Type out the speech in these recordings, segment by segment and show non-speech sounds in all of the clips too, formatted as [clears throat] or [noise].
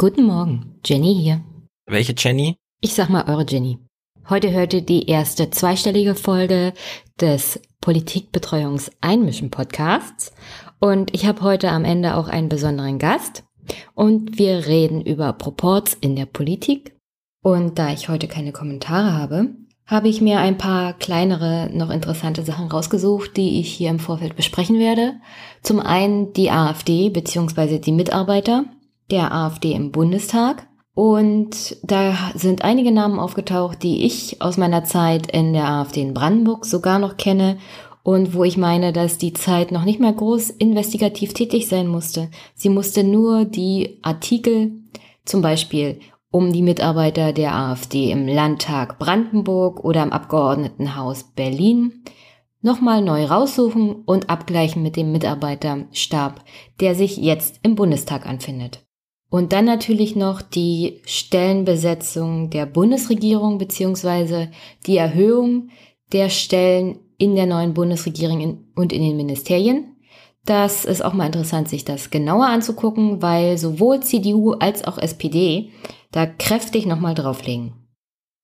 Guten Morgen, Jenny hier. Welche Jenny? Ich sag mal eure Jenny. Heute hörte die erste zweistellige Folge des Politikbetreuungs-Einmischen-Podcasts und ich habe heute am Ende auch einen besonderen Gast und wir reden über Proports in der Politik. Und da ich heute keine Kommentare habe, habe ich mir ein paar kleinere, noch interessante Sachen rausgesucht, die ich hier im Vorfeld besprechen werde. Zum einen die AfD bzw. die Mitarbeiter der AfD im Bundestag. Und da sind einige Namen aufgetaucht, die ich aus meiner Zeit in der AfD in Brandenburg sogar noch kenne und wo ich meine, dass die Zeit noch nicht mehr groß investigativ tätig sein musste. Sie musste nur die Artikel, zum Beispiel um die Mitarbeiter der AfD im Landtag Brandenburg oder im Abgeordnetenhaus Berlin, nochmal neu raussuchen und abgleichen mit dem Mitarbeiterstab, der sich jetzt im Bundestag anfindet. Und dann natürlich noch die Stellenbesetzung der Bundesregierung beziehungsweise die Erhöhung der Stellen in der neuen Bundesregierung und in den Ministerien. Das ist auch mal interessant, sich das genauer anzugucken, weil sowohl CDU als auch SPD da kräftig nochmal drauflegen.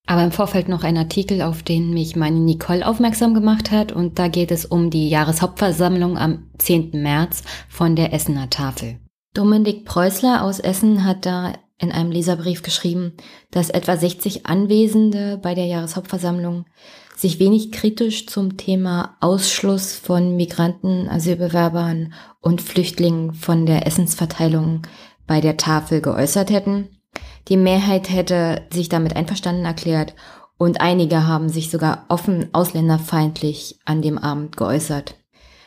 Aber im Vorfeld noch ein Artikel, auf den mich meine Nicole aufmerksam gemacht hat. Und da geht es um die Jahreshauptversammlung am 10. März von der Essener Tafel. Dominik Preußler aus Essen hat da in einem Leserbrief geschrieben, dass etwa 60 Anwesende bei der Jahreshauptversammlung sich wenig kritisch zum Thema Ausschluss von Migranten, Asylbewerbern und Flüchtlingen von der Essensverteilung bei der Tafel geäußert hätten. Die Mehrheit hätte sich damit einverstanden erklärt und einige haben sich sogar offen ausländerfeindlich an dem Abend geäußert.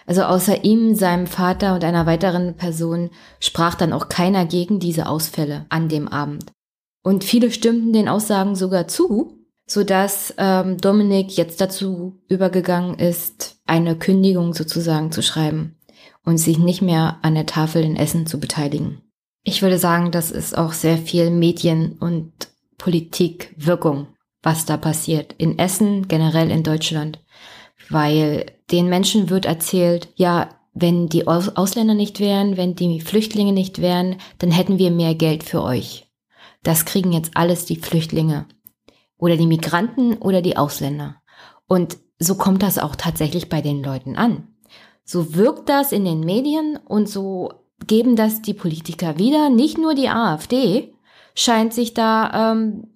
Also außer ihm, seinem Vater und einer weiteren Person sprach dann auch keiner gegen diese Ausfälle an dem Abend. Und viele stimmten den Aussagen sogar zu, so dass ähm, Dominik jetzt dazu übergegangen ist, eine Kündigung sozusagen zu schreiben und sich nicht mehr an der Tafel in Essen zu beteiligen. Ich würde sagen, das ist auch sehr viel Medien- und Politikwirkung, was da passiert. In Essen, generell in Deutschland weil den Menschen wird erzählt, ja, wenn die Ausländer nicht wären, wenn die Flüchtlinge nicht wären, dann hätten wir mehr Geld für euch. Das kriegen jetzt alles die Flüchtlinge oder die Migranten oder die Ausländer. Und so kommt das auch tatsächlich bei den Leuten an. So wirkt das in den Medien und so geben das die Politiker wieder. Nicht nur die AfD scheint sich da ähm,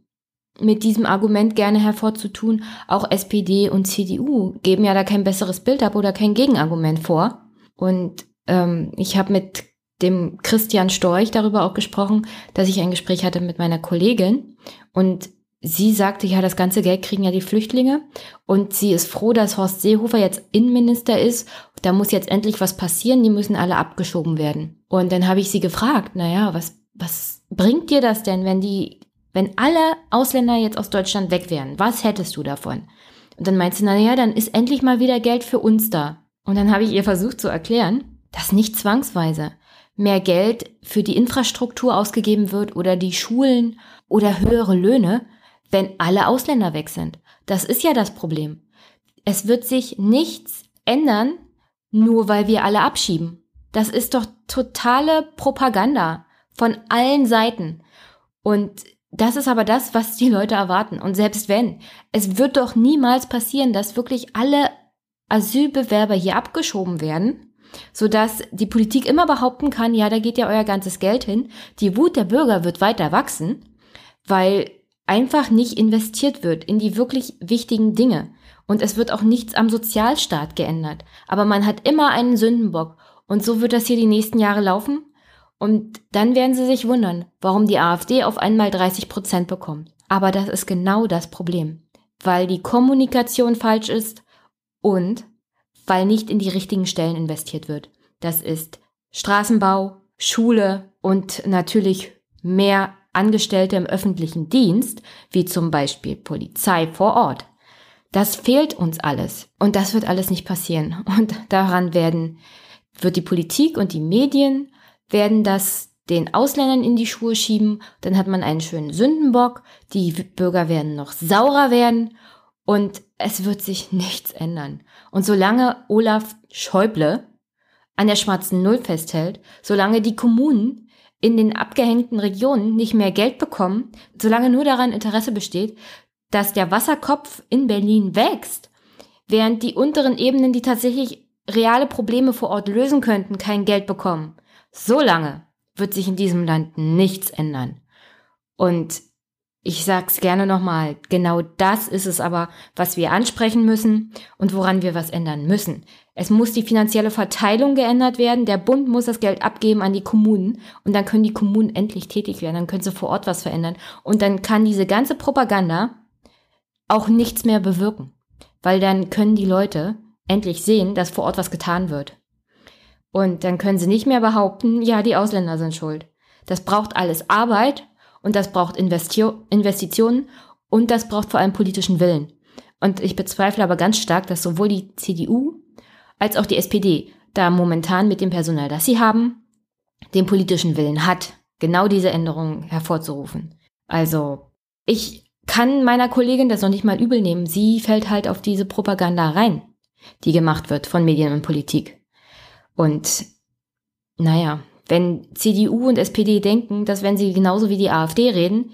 mit diesem Argument gerne hervorzutun, auch SPD und CDU geben ja da kein besseres Bild ab oder kein Gegenargument vor. Und ähm, ich habe mit dem Christian Storch darüber auch gesprochen, dass ich ein Gespräch hatte mit meiner Kollegin und sie sagte, ja, das ganze Geld kriegen ja die Flüchtlinge und sie ist froh, dass Horst Seehofer jetzt Innenminister ist. Da muss jetzt endlich was passieren, die müssen alle abgeschoben werden. Und dann habe ich sie gefragt, naja, was, was bringt dir das denn, wenn die wenn alle Ausländer jetzt aus Deutschland weg wären, was hättest du davon? Und dann meint sie, naja, dann ist endlich mal wieder Geld für uns da. Und dann habe ich ihr versucht zu erklären, dass nicht zwangsweise mehr Geld für die Infrastruktur ausgegeben wird oder die Schulen oder höhere Löhne, wenn alle Ausländer weg sind. Das ist ja das Problem. Es wird sich nichts ändern, nur weil wir alle abschieben. Das ist doch totale Propaganda von allen Seiten. Und das ist aber das, was die Leute erwarten. Und selbst wenn, es wird doch niemals passieren, dass wirklich alle Asylbewerber hier abgeschoben werden, sodass die Politik immer behaupten kann, ja, da geht ja euer ganzes Geld hin. Die Wut der Bürger wird weiter wachsen, weil einfach nicht investiert wird in die wirklich wichtigen Dinge. Und es wird auch nichts am Sozialstaat geändert. Aber man hat immer einen Sündenbock. Und so wird das hier die nächsten Jahre laufen. Und dann werden Sie sich wundern, warum die AfD auf einmal 30 Prozent bekommt. Aber das ist genau das Problem, weil die Kommunikation falsch ist und weil nicht in die richtigen Stellen investiert wird. Das ist Straßenbau, Schule und natürlich mehr Angestellte im öffentlichen Dienst, wie zum Beispiel Polizei vor Ort. Das fehlt uns alles. Und das wird alles nicht passieren. Und daran werden, wird die Politik und die Medien werden das den Ausländern in die Schuhe schieben, dann hat man einen schönen Sündenbock, die Bürger werden noch saurer werden und es wird sich [laughs] nichts ändern. Und solange Olaf Schäuble an der schwarzen Null festhält, solange die Kommunen in den abgehängten Regionen nicht mehr Geld bekommen, solange nur daran Interesse besteht, dass der Wasserkopf in Berlin wächst, während die unteren Ebenen, die tatsächlich reale Probleme vor Ort lösen könnten, kein Geld bekommen. So lange wird sich in diesem Land nichts ändern. Und ich sag's gerne nochmal, genau das ist es aber, was wir ansprechen müssen und woran wir was ändern müssen. Es muss die finanzielle Verteilung geändert werden. Der Bund muss das Geld abgeben an die Kommunen und dann können die Kommunen endlich tätig werden. Dann können sie vor Ort was verändern und dann kann diese ganze Propaganda auch nichts mehr bewirken, weil dann können die Leute endlich sehen, dass vor Ort was getan wird. Und dann können sie nicht mehr behaupten, ja, die Ausländer sind schuld. Das braucht alles Arbeit und das braucht Investio Investitionen und das braucht vor allem politischen Willen. Und ich bezweifle aber ganz stark, dass sowohl die CDU als auch die SPD da momentan mit dem Personal, das sie haben, den politischen Willen hat, genau diese Änderungen hervorzurufen. Also ich kann meiner Kollegin das noch nicht mal übel nehmen. Sie fällt halt auf diese Propaganda rein, die gemacht wird von Medien und Politik. Und naja, wenn CDU und SPD denken, dass wenn sie genauso wie die AfD reden,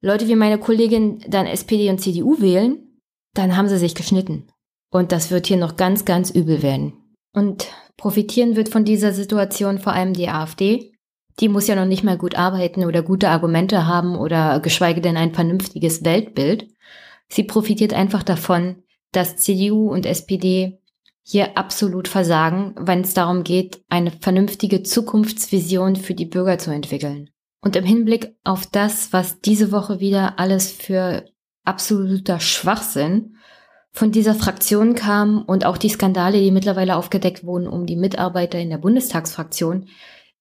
Leute wie meine Kollegin dann SPD und CDU wählen, dann haben sie sich geschnitten. Und das wird hier noch ganz, ganz übel werden. Und profitieren wird von dieser Situation vor allem die AfD. Die muss ja noch nicht mal gut arbeiten oder gute Argumente haben oder geschweige denn ein vernünftiges Weltbild. Sie profitiert einfach davon, dass CDU und SPD hier absolut versagen, wenn es darum geht, eine vernünftige Zukunftsvision für die Bürger zu entwickeln. Und im Hinblick auf das, was diese Woche wieder alles für absoluter Schwachsinn von dieser Fraktion kam und auch die Skandale, die mittlerweile aufgedeckt wurden um die Mitarbeiter in der Bundestagsfraktion,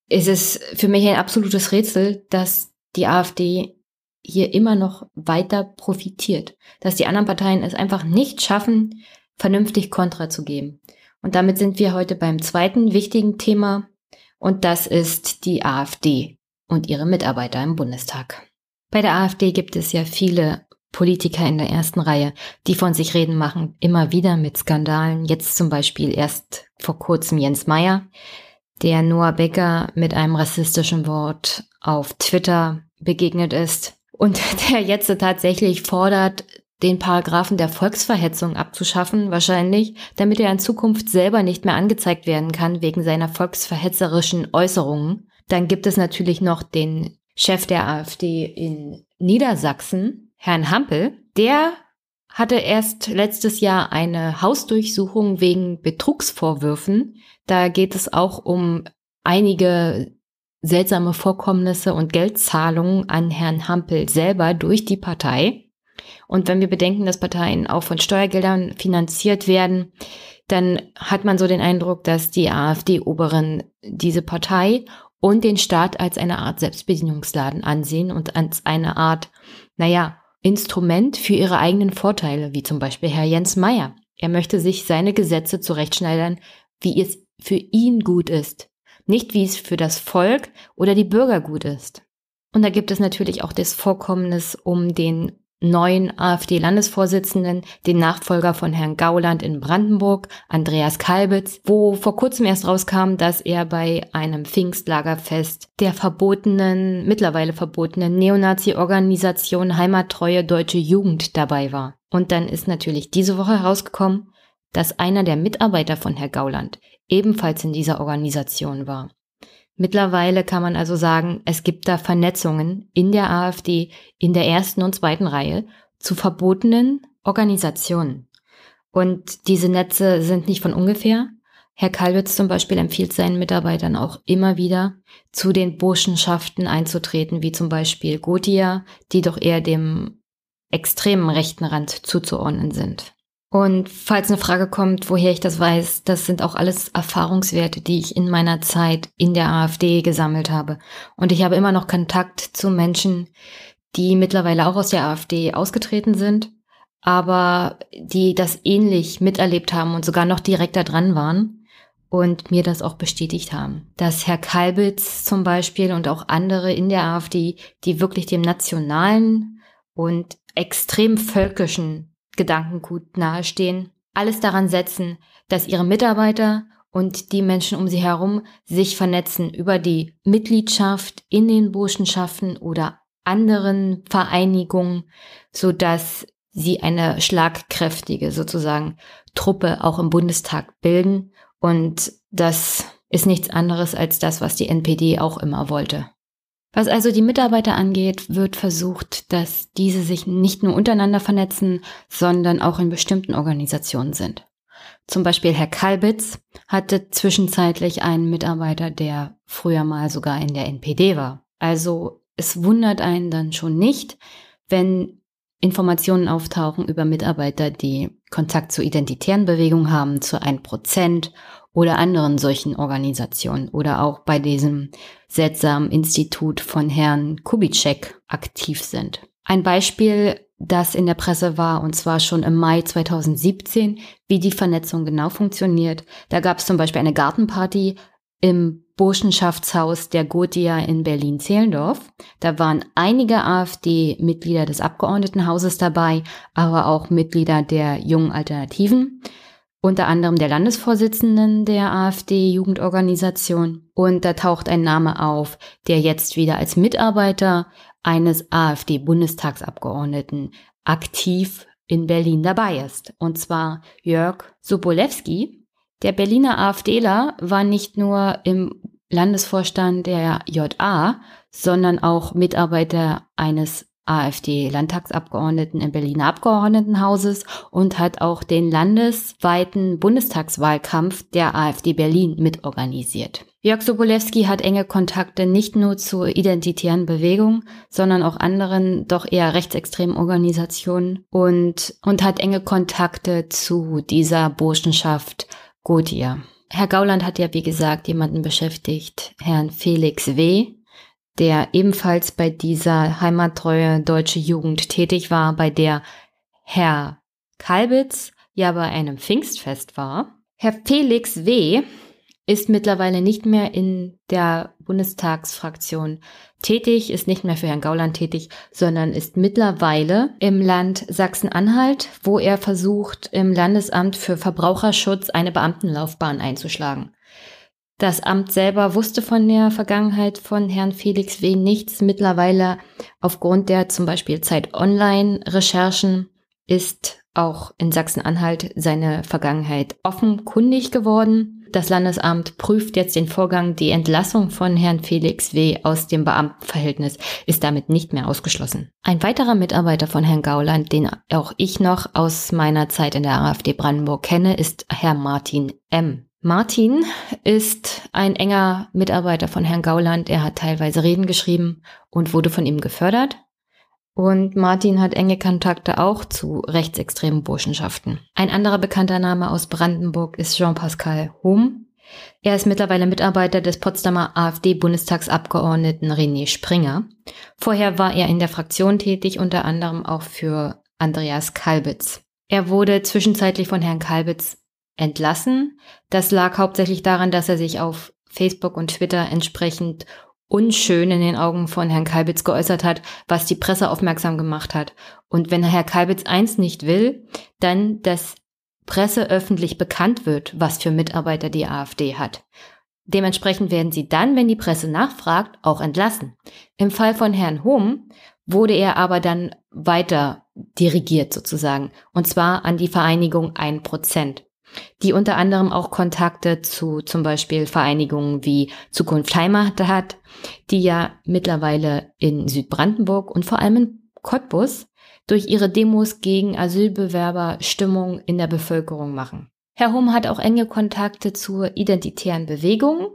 ist es für mich ein absolutes Rätsel, dass die AfD hier immer noch weiter profitiert, dass die anderen Parteien es einfach nicht schaffen, vernünftig Kontra zu geben. Und damit sind wir heute beim zweiten wichtigen Thema und das ist die AfD und ihre Mitarbeiter im Bundestag. Bei der AfD gibt es ja viele Politiker in der ersten Reihe, die von sich reden machen, immer wieder mit Skandalen. Jetzt zum Beispiel erst vor kurzem Jens Meyer, der Noah Becker mit einem rassistischen Wort auf Twitter begegnet ist und [laughs] der jetzt tatsächlich fordert, den Paragraphen der Volksverhetzung abzuschaffen, wahrscheinlich, damit er in Zukunft selber nicht mehr angezeigt werden kann wegen seiner volksverhetzerischen Äußerungen. Dann gibt es natürlich noch den Chef der AfD in Niedersachsen, Herrn Hampel. Der hatte erst letztes Jahr eine Hausdurchsuchung wegen Betrugsvorwürfen. Da geht es auch um einige seltsame Vorkommnisse und Geldzahlungen an Herrn Hampel selber durch die Partei. Und wenn wir bedenken, dass Parteien auch von Steuergeldern finanziert werden, dann hat man so den Eindruck, dass die AfD-Oberen diese Partei und den Staat als eine Art Selbstbedienungsladen ansehen und als eine Art, naja, Instrument für ihre eigenen Vorteile, wie zum Beispiel Herr Jens Meyer. Er möchte sich seine Gesetze zurechtschneidern, wie es für ihn gut ist, nicht wie es für das Volk oder die Bürger gut ist. Und da gibt es natürlich auch das Vorkommnis um den neuen AfD-Landesvorsitzenden, den Nachfolger von Herrn Gauland in Brandenburg, Andreas Kalbitz, wo vor kurzem erst rauskam, dass er bei einem Pfingstlagerfest der verbotenen, mittlerweile verbotenen Neonazi-Organisation Heimattreue Deutsche Jugend dabei war. Und dann ist natürlich diese Woche herausgekommen, dass einer der Mitarbeiter von Herr Gauland ebenfalls in dieser Organisation war. Mittlerweile kann man also sagen, es gibt da Vernetzungen in der AfD in der ersten und zweiten Reihe zu verbotenen Organisationen. Und diese Netze sind nicht von ungefähr. Herr Kalwitz zum Beispiel empfiehlt seinen Mitarbeitern auch immer wieder, zu den Burschenschaften einzutreten, wie zum Beispiel Gotia, die doch eher dem extremen rechten Rand zuzuordnen sind. Und falls eine Frage kommt, woher ich das weiß, das sind auch alles Erfahrungswerte, die ich in meiner Zeit in der AfD gesammelt habe. Und ich habe immer noch Kontakt zu Menschen, die mittlerweile auch aus der AfD ausgetreten sind, aber die das ähnlich miterlebt haben und sogar noch direkter dran waren und mir das auch bestätigt haben. Dass Herr Kalbitz zum Beispiel und auch andere in der AfD, die wirklich dem nationalen und extrem völkischen Gedankengut nahestehen, alles daran setzen, dass ihre Mitarbeiter und die Menschen um sie herum sich vernetzen über die Mitgliedschaft in den Burschenschaften oder anderen Vereinigungen, so dass sie eine schlagkräftige sozusagen Truppe auch im Bundestag bilden. Und das ist nichts anderes als das, was die NPD auch immer wollte. Was also die Mitarbeiter angeht, wird versucht, dass diese sich nicht nur untereinander vernetzen, sondern auch in bestimmten Organisationen sind. Zum Beispiel Herr Kalbitz hatte zwischenzeitlich einen Mitarbeiter, der früher mal sogar in der NPD war. Also es wundert einen dann schon nicht, wenn Informationen auftauchen über Mitarbeiter, die Kontakt zur identitären Bewegung haben, zu 1% oder anderen solchen Organisationen oder auch bei diesem seltsamen Institut von Herrn Kubitschek aktiv sind. Ein Beispiel, das in der Presse war, und zwar schon im Mai 2017, wie die Vernetzung genau funktioniert. Da gab es zum Beispiel eine Gartenparty im Burschenschaftshaus der Gotia in Berlin-Zehlendorf. Da waren einige AfD-Mitglieder des Abgeordnetenhauses dabei, aber auch Mitglieder der Jungen Alternativen, unter anderem der Landesvorsitzenden der AfD-Jugendorganisation. Und da taucht ein Name auf, der jetzt wieder als Mitarbeiter eines AfD-Bundestagsabgeordneten aktiv in Berlin dabei ist. Und zwar Jörg Sobolewski, der Berliner AfDler war nicht nur im Landesvorstand der JA, sondern auch Mitarbeiter eines AfD-Landtagsabgeordneten im Berliner Abgeordnetenhauses und hat auch den landesweiten Bundestagswahlkampf der AfD Berlin mitorganisiert. Jörg Sobolewski hat enge Kontakte nicht nur zur identitären Bewegung, sondern auch anderen doch eher rechtsextremen Organisationen und, und hat enge Kontakte zu dieser Burschenschaft ja. Herr Gauland hat ja, wie gesagt, jemanden beschäftigt, Herrn Felix W., der ebenfalls bei dieser heimattreue deutsche Jugend tätig war, bei der Herr Kalbitz ja bei einem Pfingstfest war. Herr Felix W ist mittlerweile nicht mehr in der Bundestagsfraktion tätig, ist nicht mehr für Herrn Gauland tätig, sondern ist mittlerweile im Land Sachsen-Anhalt, wo er versucht, im Landesamt für Verbraucherschutz eine Beamtenlaufbahn einzuschlagen. Das Amt selber wusste von der Vergangenheit von Herrn Felix W. nichts. Mittlerweile aufgrund der zum Beispiel Zeit Online-Recherchen ist auch in Sachsen-Anhalt seine Vergangenheit offenkundig geworden. Das Landesamt prüft jetzt den Vorgang. Die Entlassung von Herrn Felix W. aus dem Beamtenverhältnis ist damit nicht mehr ausgeschlossen. Ein weiterer Mitarbeiter von Herrn Gauland, den auch ich noch aus meiner Zeit in der AfD Brandenburg kenne, ist Herr Martin M. Martin ist ein enger Mitarbeiter von Herrn Gauland. Er hat teilweise Reden geschrieben und wurde von ihm gefördert. Und Martin hat enge Kontakte auch zu rechtsextremen Burschenschaften. Ein anderer bekannter Name aus Brandenburg ist Jean-Pascal Hum. Er ist mittlerweile Mitarbeiter des Potsdamer AfD-Bundestagsabgeordneten René Springer. Vorher war er in der Fraktion tätig, unter anderem auch für Andreas Kalbitz. Er wurde zwischenzeitlich von Herrn Kalbitz entlassen. Das lag hauptsächlich daran, dass er sich auf Facebook und Twitter entsprechend unschön in den Augen von Herrn Kalbitz geäußert hat, was die Presse aufmerksam gemacht hat. Und wenn Herr Kalbitz eins nicht will, dann, dass Presse öffentlich bekannt wird, was für Mitarbeiter die AfD hat. Dementsprechend werden sie dann, wenn die Presse nachfragt, auch entlassen. Im Fall von Herrn Hum wurde er aber dann weiter dirigiert sozusagen, und zwar an die Vereinigung 1% die unter anderem auch Kontakte zu zum Beispiel Vereinigungen wie Zukunft Heimat hat, die ja mittlerweile in Südbrandenburg und vor allem in Cottbus durch ihre Demos gegen Asylbewerber Stimmung in der Bevölkerung machen. Herr Hum hat auch enge Kontakte zur identitären Bewegung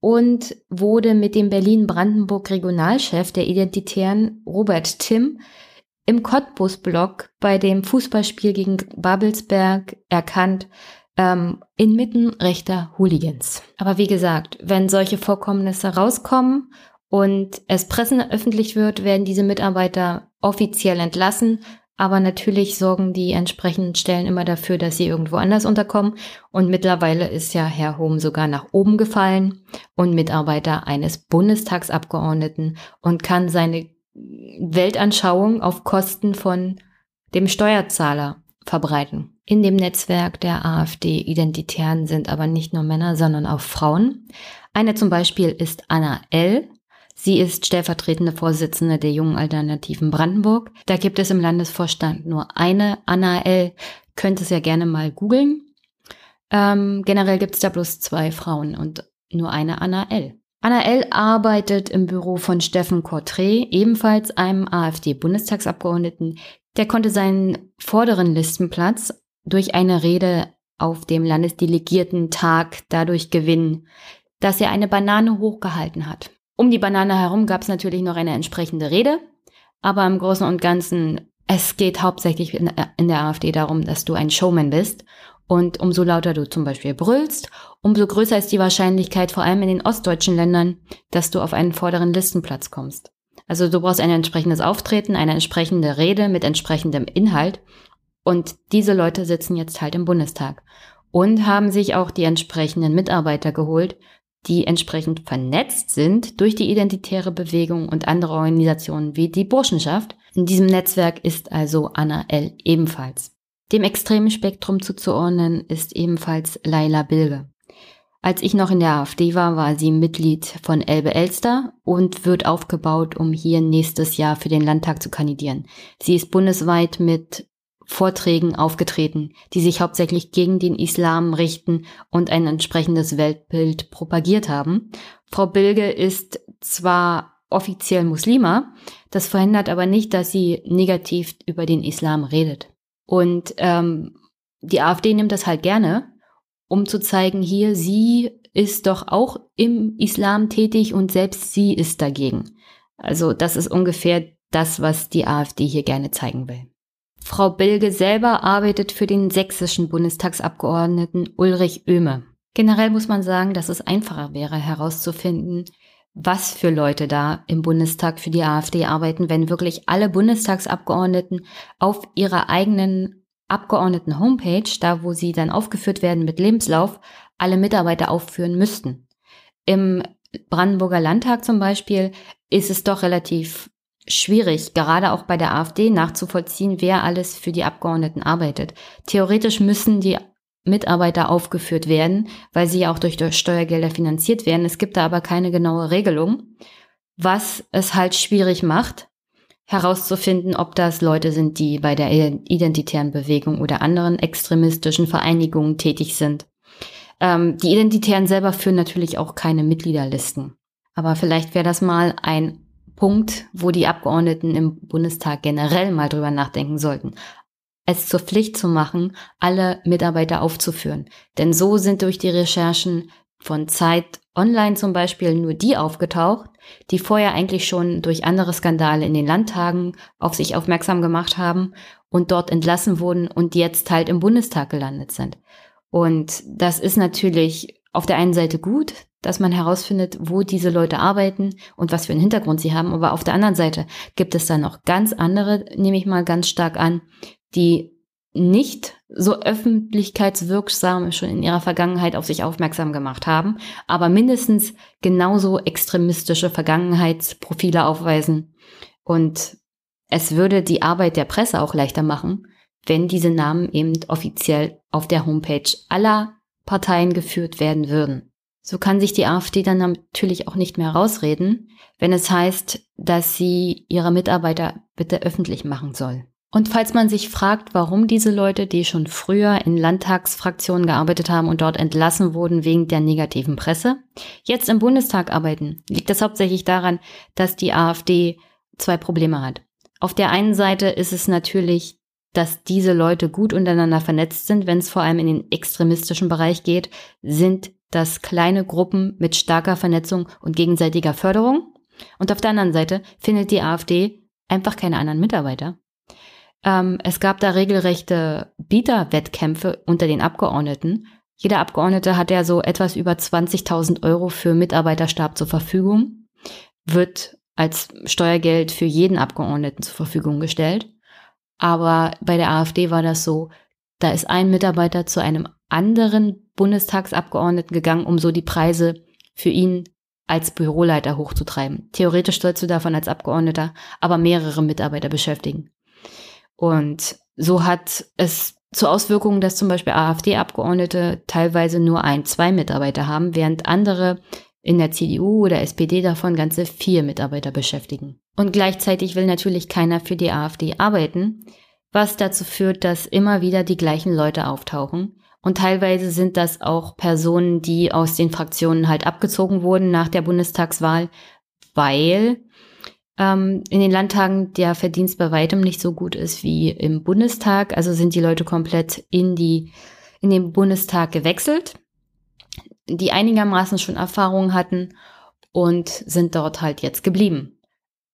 und wurde mit dem Berlin-Brandenburg Regionalchef der Identitären Robert Timm im Cottbus-Block bei dem Fußballspiel gegen Babelsberg erkannt, ähm, inmitten rechter Hooligans. Aber wie gesagt, wenn solche Vorkommnisse rauskommen und es Pressen öffentlich wird, werden diese Mitarbeiter offiziell entlassen. Aber natürlich sorgen die entsprechenden Stellen immer dafür, dass sie irgendwo anders unterkommen. Und mittlerweile ist ja Herr Hohm sogar nach oben gefallen und Mitarbeiter eines Bundestagsabgeordneten und kann seine Weltanschauung auf Kosten von dem Steuerzahler verbreiten. In dem Netzwerk der AfD-Identitären sind aber nicht nur Männer, sondern auch Frauen. Eine zum Beispiel ist Anna L. Sie ist stellvertretende Vorsitzende der Jungen Alternativen Brandenburg. Da gibt es im Landesvorstand nur eine Anna L. Könnt es ja gerne mal googeln. Ähm, generell gibt es da bloß zwei Frauen und nur eine Anna L. Anna L. arbeitet im Büro von Steffen Cortré, ebenfalls einem AfD-Bundestagsabgeordneten. Der konnte seinen vorderen Listenplatz durch eine Rede auf dem Landesdelegierten-Tag dadurch gewinnen, dass er eine Banane hochgehalten hat. Um die Banane herum gab es natürlich noch eine entsprechende Rede, aber im Großen und Ganzen, es geht hauptsächlich in, in der AfD darum, dass du ein Showman bist und umso lauter du zum Beispiel brüllst, umso größer ist die Wahrscheinlichkeit, vor allem in den ostdeutschen Ländern, dass du auf einen vorderen Listenplatz kommst. Also du brauchst ein entsprechendes Auftreten, eine entsprechende Rede mit entsprechendem Inhalt. Und diese Leute sitzen jetzt halt im Bundestag und haben sich auch die entsprechenden Mitarbeiter geholt, die entsprechend vernetzt sind durch die identitäre Bewegung und andere Organisationen wie die Burschenschaft. In diesem Netzwerk ist also Anna L. ebenfalls. Dem extremen Spektrum zuzuordnen ist ebenfalls Laila Bilge. Als ich noch in der AfD war, war sie Mitglied von Elbe Elster und wird aufgebaut, um hier nächstes Jahr für den Landtag zu kandidieren. Sie ist bundesweit mit Vorträgen aufgetreten, die sich hauptsächlich gegen den Islam richten und ein entsprechendes Weltbild propagiert haben. Frau Bilge ist zwar offiziell Muslima, das verhindert aber nicht, dass sie negativ über den Islam redet. Und ähm, die AfD nimmt das halt gerne, um zu zeigen, hier, sie ist doch auch im Islam tätig und selbst sie ist dagegen. Also das ist ungefähr das, was die AfD hier gerne zeigen will. Frau Bilge selber arbeitet für den sächsischen Bundestagsabgeordneten Ulrich Oehme. Generell muss man sagen, dass es einfacher wäre herauszufinden, was für Leute da im Bundestag für die AfD arbeiten, wenn wirklich alle Bundestagsabgeordneten auf ihrer eigenen Abgeordneten-Homepage, da wo sie dann aufgeführt werden mit Lebenslauf, alle Mitarbeiter aufführen müssten. Im Brandenburger Landtag zum Beispiel ist es doch relativ schwierig, gerade auch bei der AfD nachzuvollziehen, wer alles für die Abgeordneten arbeitet. Theoretisch müssen die Mitarbeiter aufgeführt werden, weil sie ja auch durch Steuergelder finanziert werden. Es gibt da aber keine genaue Regelung, was es halt schwierig macht, herauszufinden, ob das Leute sind, die bei der identitären Bewegung oder anderen extremistischen Vereinigungen tätig sind. Ähm, die Identitären selber führen natürlich auch keine Mitgliederlisten. Aber vielleicht wäre das mal ein Punkt, wo die Abgeordneten im Bundestag generell mal drüber nachdenken sollten es zur Pflicht zu machen, alle Mitarbeiter aufzuführen. Denn so sind durch die Recherchen von Zeit Online zum Beispiel nur die aufgetaucht, die vorher eigentlich schon durch andere Skandale in den Landtagen auf sich aufmerksam gemacht haben und dort entlassen wurden und jetzt halt im Bundestag gelandet sind. Und das ist natürlich auf der einen Seite gut, dass man herausfindet, wo diese Leute arbeiten und was für einen Hintergrund sie haben. Aber auf der anderen Seite gibt es dann noch ganz andere, nehme ich mal ganz stark an, die nicht so öffentlichkeitswirksam schon in ihrer Vergangenheit auf sich aufmerksam gemacht haben, aber mindestens genauso extremistische Vergangenheitsprofile aufweisen. Und es würde die Arbeit der Presse auch leichter machen, wenn diese Namen eben offiziell auf der Homepage aller Parteien geführt werden würden. So kann sich die AfD dann natürlich auch nicht mehr rausreden, wenn es heißt, dass sie ihre Mitarbeiter bitte öffentlich machen soll. Und falls man sich fragt, warum diese Leute, die schon früher in Landtagsfraktionen gearbeitet haben und dort entlassen wurden wegen der negativen Presse, jetzt im Bundestag arbeiten, liegt das hauptsächlich daran, dass die AfD zwei Probleme hat. Auf der einen Seite ist es natürlich, dass diese Leute gut untereinander vernetzt sind, wenn es vor allem in den extremistischen Bereich geht, sind das kleine Gruppen mit starker Vernetzung und gegenseitiger Förderung. Und auf der anderen Seite findet die AfD einfach keine anderen Mitarbeiter ähm, es gab da regelrechte Bieterwettkämpfe unter den Abgeordneten. Jeder Abgeordnete hat ja so etwas über 20.000 Euro für Mitarbeiterstab zur Verfügung, wird als Steuergeld für jeden Abgeordneten zur Verfügung gestellt. Aber bei der AfD war das so, da ist ein Mitarbeiter zu einem anderen Bundestagsabgeordneten gegangen, um so die Preise für ihn als Büroleiter hochzutreiben. Theoretisch sollst du davon als Abgeordneter aber mehrere Mitarbeiter beschäftigen. Und so hat es zur Auswirkung, dass zum Beispiel AfD-Abgeordnete teilweise nur ein, zwei Mitarbeiter haben, während andere in der CDU oder SPD davon ganze vier Mitarbeiter beschäftigen. Und gleichzeitig will natürlich keiner für die AfD arbeiten, was dazu führt, dass immer wieder die gleichen Leute auftauchen. Und teilweise sind das auch Personen, die aus den Fraktionen halt abgezogen wurden nach der Bundestagswahl, weil ähm, in den Landtagen der Verdienst bei weitem nicht so gut ist wie im Bundestag. Also sind die Leute komplett in die in den Bundestag gewechselt die einigermaßen schon Erfahrung hatten und sind dort halt jetzt geblieben.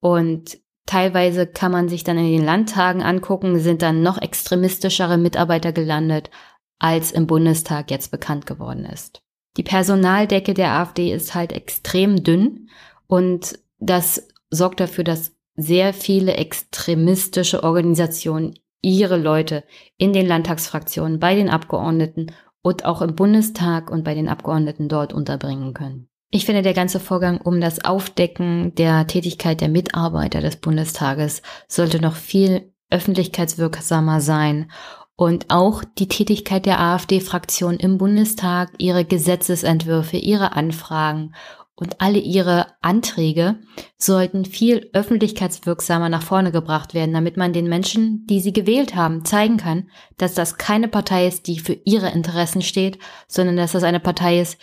Und teilweise kann man sich dann in den Landtagen angucken, sind dann noch extremistischere Mitarbeiter gelandet, als im Bundestag jetzt bekannt geworden ist. Die Personaldecke der AfD ist halt extrem dünn und das sorgt dafür, dass sehr viele extremistische Organisationen ihre Leute in den Landtagsfraktionen, bei den Abgeordneten und auch im Bundestag und bei den Abgeordneten dort unterbringen können. Ich finde, der ganze Vorgang um das Aufdecken der Tätigkeit der Mitarbeiter des Bundestages sollte noch viel öffentlichkeitswirksamer sein und auch die Tätigkeit der AfD-Fraktion im Bundestag, ihre Gesetzesentwürfe, ihre Anfragen und alle ihre Anträge sollten viel öffentlichkeitswirksamer nach vorne gebracht werden, damit man den Menschen, die sie gewählt haben, zeigen kann, dass das keine Partei ist, die für ihre Interessen steht, sondern dass das eine Partei ist,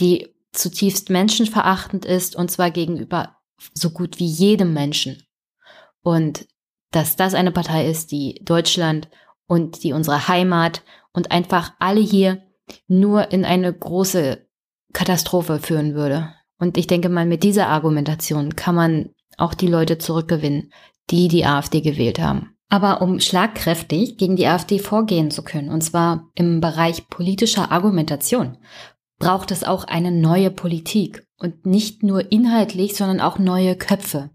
die zutiefst menschenverachtend ist und zwar gegenüber so gut wie jedem Menschen. Und dass das eine Partei ist, die Deutschland und die unsere Heimat und einfach alle hier nur in eine große Katastrophe führen würde. Und ich denke mal, mit dieser Argumentation kann man auch die Leute zurückgewinnen, die die AfD gewählt haben. Aber um schlagkräftig gegen die AfD vorgehen zu können, und zwar im Bereich politischer Argumentation, braucht es auch eine neue Politik und nicht nur inhaltlich, sondern auch neue Köpfe.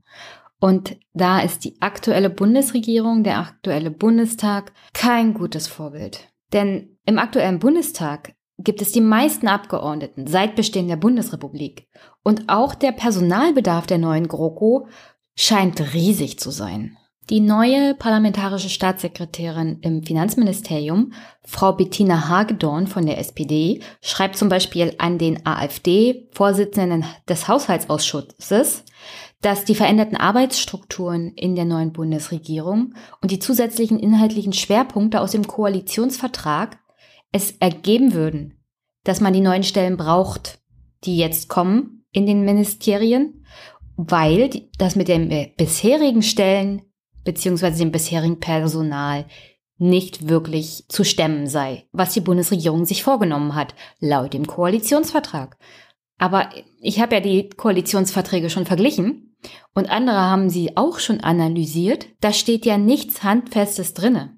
Und da ist die aktuelle Bundesregierung, der aktuelle Bundestag kein gutes Vorbild. Denn im aktuellen Bundestag gibt es die meisten Abgeordneten seit Bestehen der Bundesrepublik. Und auch der Personalbedarf der neuen GroKo scheint riesig zu sein. Die neue parlamentarische Staatssekretärin im Finanzministerium, Frau Bettina Hagedorn von der SPD, schreibt zum Beispiel an den AfD-Vorsitzenden des Haushaltsausschusses, dass die veränderten Arbeitsstrukturen in der neuen Bundesregierung und die zusätzlichen inhaltlichen Schwerpunkte aus dem Koalitionsvertrag es ergeben würden, dass man die neuen Stellen braucht, die jetzt kommen in den Ministerien, weil das mit den bisherigen Stellen beziehungsweise dem bisherigen Personal nicht wirklich zu stemmen sei, was die Bundesregierung sich vorgenommen hat, laut dem Koalitionsvertrag. Aber ich habe ja die Koalitionsverträge schon verglichen und andere haben sie auch schon analysiert. Da steht ja nichts Handfestes drinne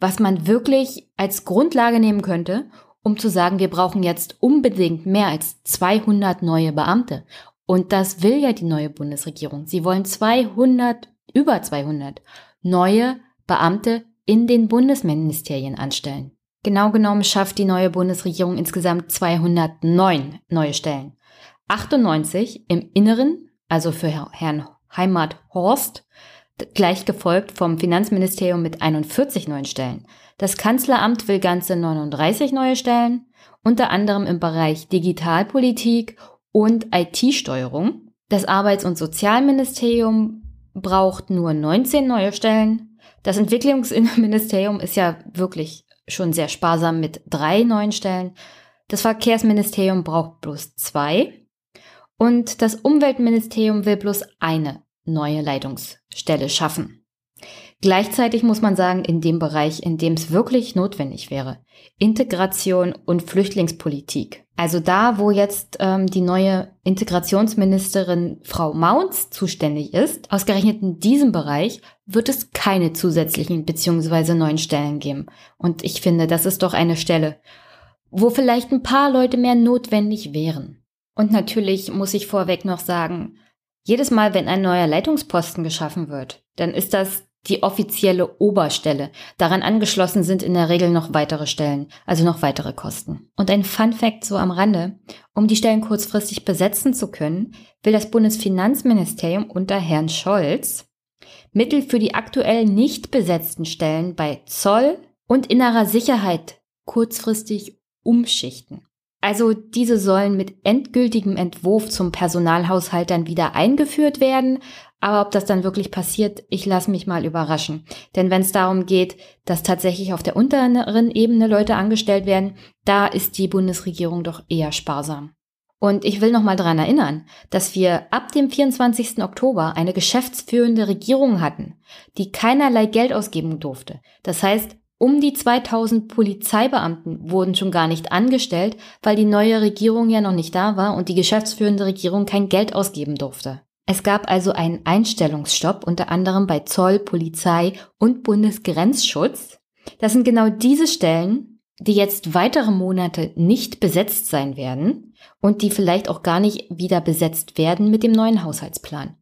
was man wirklich als Grundlage nehmen könnte, um zu sagen, wir brauchen jetzt unbedingt mehr als 200 neue Beamte. Und das will ja die neue Bundesregierung. Sie wollen 200, über 200 neue Beamte in den Bundesministerien anstellen. Genau genommen schafft die neue Bundesregierung insgesamt 209 neue Stellen. 98 im Inneren, also für Herrn Heimat Horst, gleich gefolgt vom Finanzministerium mit 41 neuen Stellen. Das Kanzleramt will ganze 39 neue Stellen, unter anderem im Bereich Digitalpolitik und IT-Steuerung. Das Arbeits- und Sozialministerium braucht nur 19 neue Stellen. Das Entwicklungsministerium ist ja wirklich schon sehr sparsam mit drei neuen Stellen. Das Verkehrsministerium braucht bloß zwei. Und das Umweltministerium will bloß eine neue Leitungsstelle schaffen. Gleichzeitig muss man sagen, in dem Bereich, in dem es wirklich notwendig wäre, Integration und Flüchtlingspolitik. Also da, wo jetzt ähm, die neue Integrationsministerin Frau Maunz zuständig ist, ausgerechnet in diesem Bereich wird es keine zusätzlichen bzw. neuen Stellen geben. Und ich finde, das ist doch eine Stelle, wo vielleicht ein paar Leute mehr notwendig wären. Und natürlich muss ich vorweg noch sagen, jedes Mal, wenn ein neuer Leitungsposten geschaffen wird, dann ist das die offizielle Oberstelle. Daran angeschlossen sind in der Regel noch weitere Stellen, also noch weitere Kosten. Und ein Fun fact so am Rande, um die Stellen kurzfristig besetzen zu können, will das Bundesfinanzministerium unter Herrn Scholz Mittel für die aktuell nicht besetzten Stellen bei Zoll und innerer Sicherheit kurzfristig umschichten. Also diese sollen mit endgültigem Entwurf zum Personalhaushalt dann wieder eingeführt werden. Aber ob das dann wirklich passiert, ich lasse mich mal überraschen. Denn wenn es darum geht, dass tatsächlich auf der unteren Ebene Leute angestellt werden, da ist die Bundesregierung doch eher sparsam. Und ich will noch mal daran erinnern, dass wir ab dem 24. Oktober eine geschäftsführende Regierung hatten, die keinerlei Geld ausgeben durfte. Das heißt, um die 2000 Polizeibeamten wurden schon gar nicht angestellt, weil die neue Regierung ja noch nicht da war und die geschäftsführende Regierung kein Geld ausgeben durfte. Es gab also einen Einstellungsstopp unter anderem bei Zoll, Polizei und Bundesgrenzschutz. Das sind genau diese Stellen, die jetzt weitere Monate nicht besetzt sein werden und die vielleicht auch gar nicht wieder besetzt werden mit dem neuen Haushaltsplan.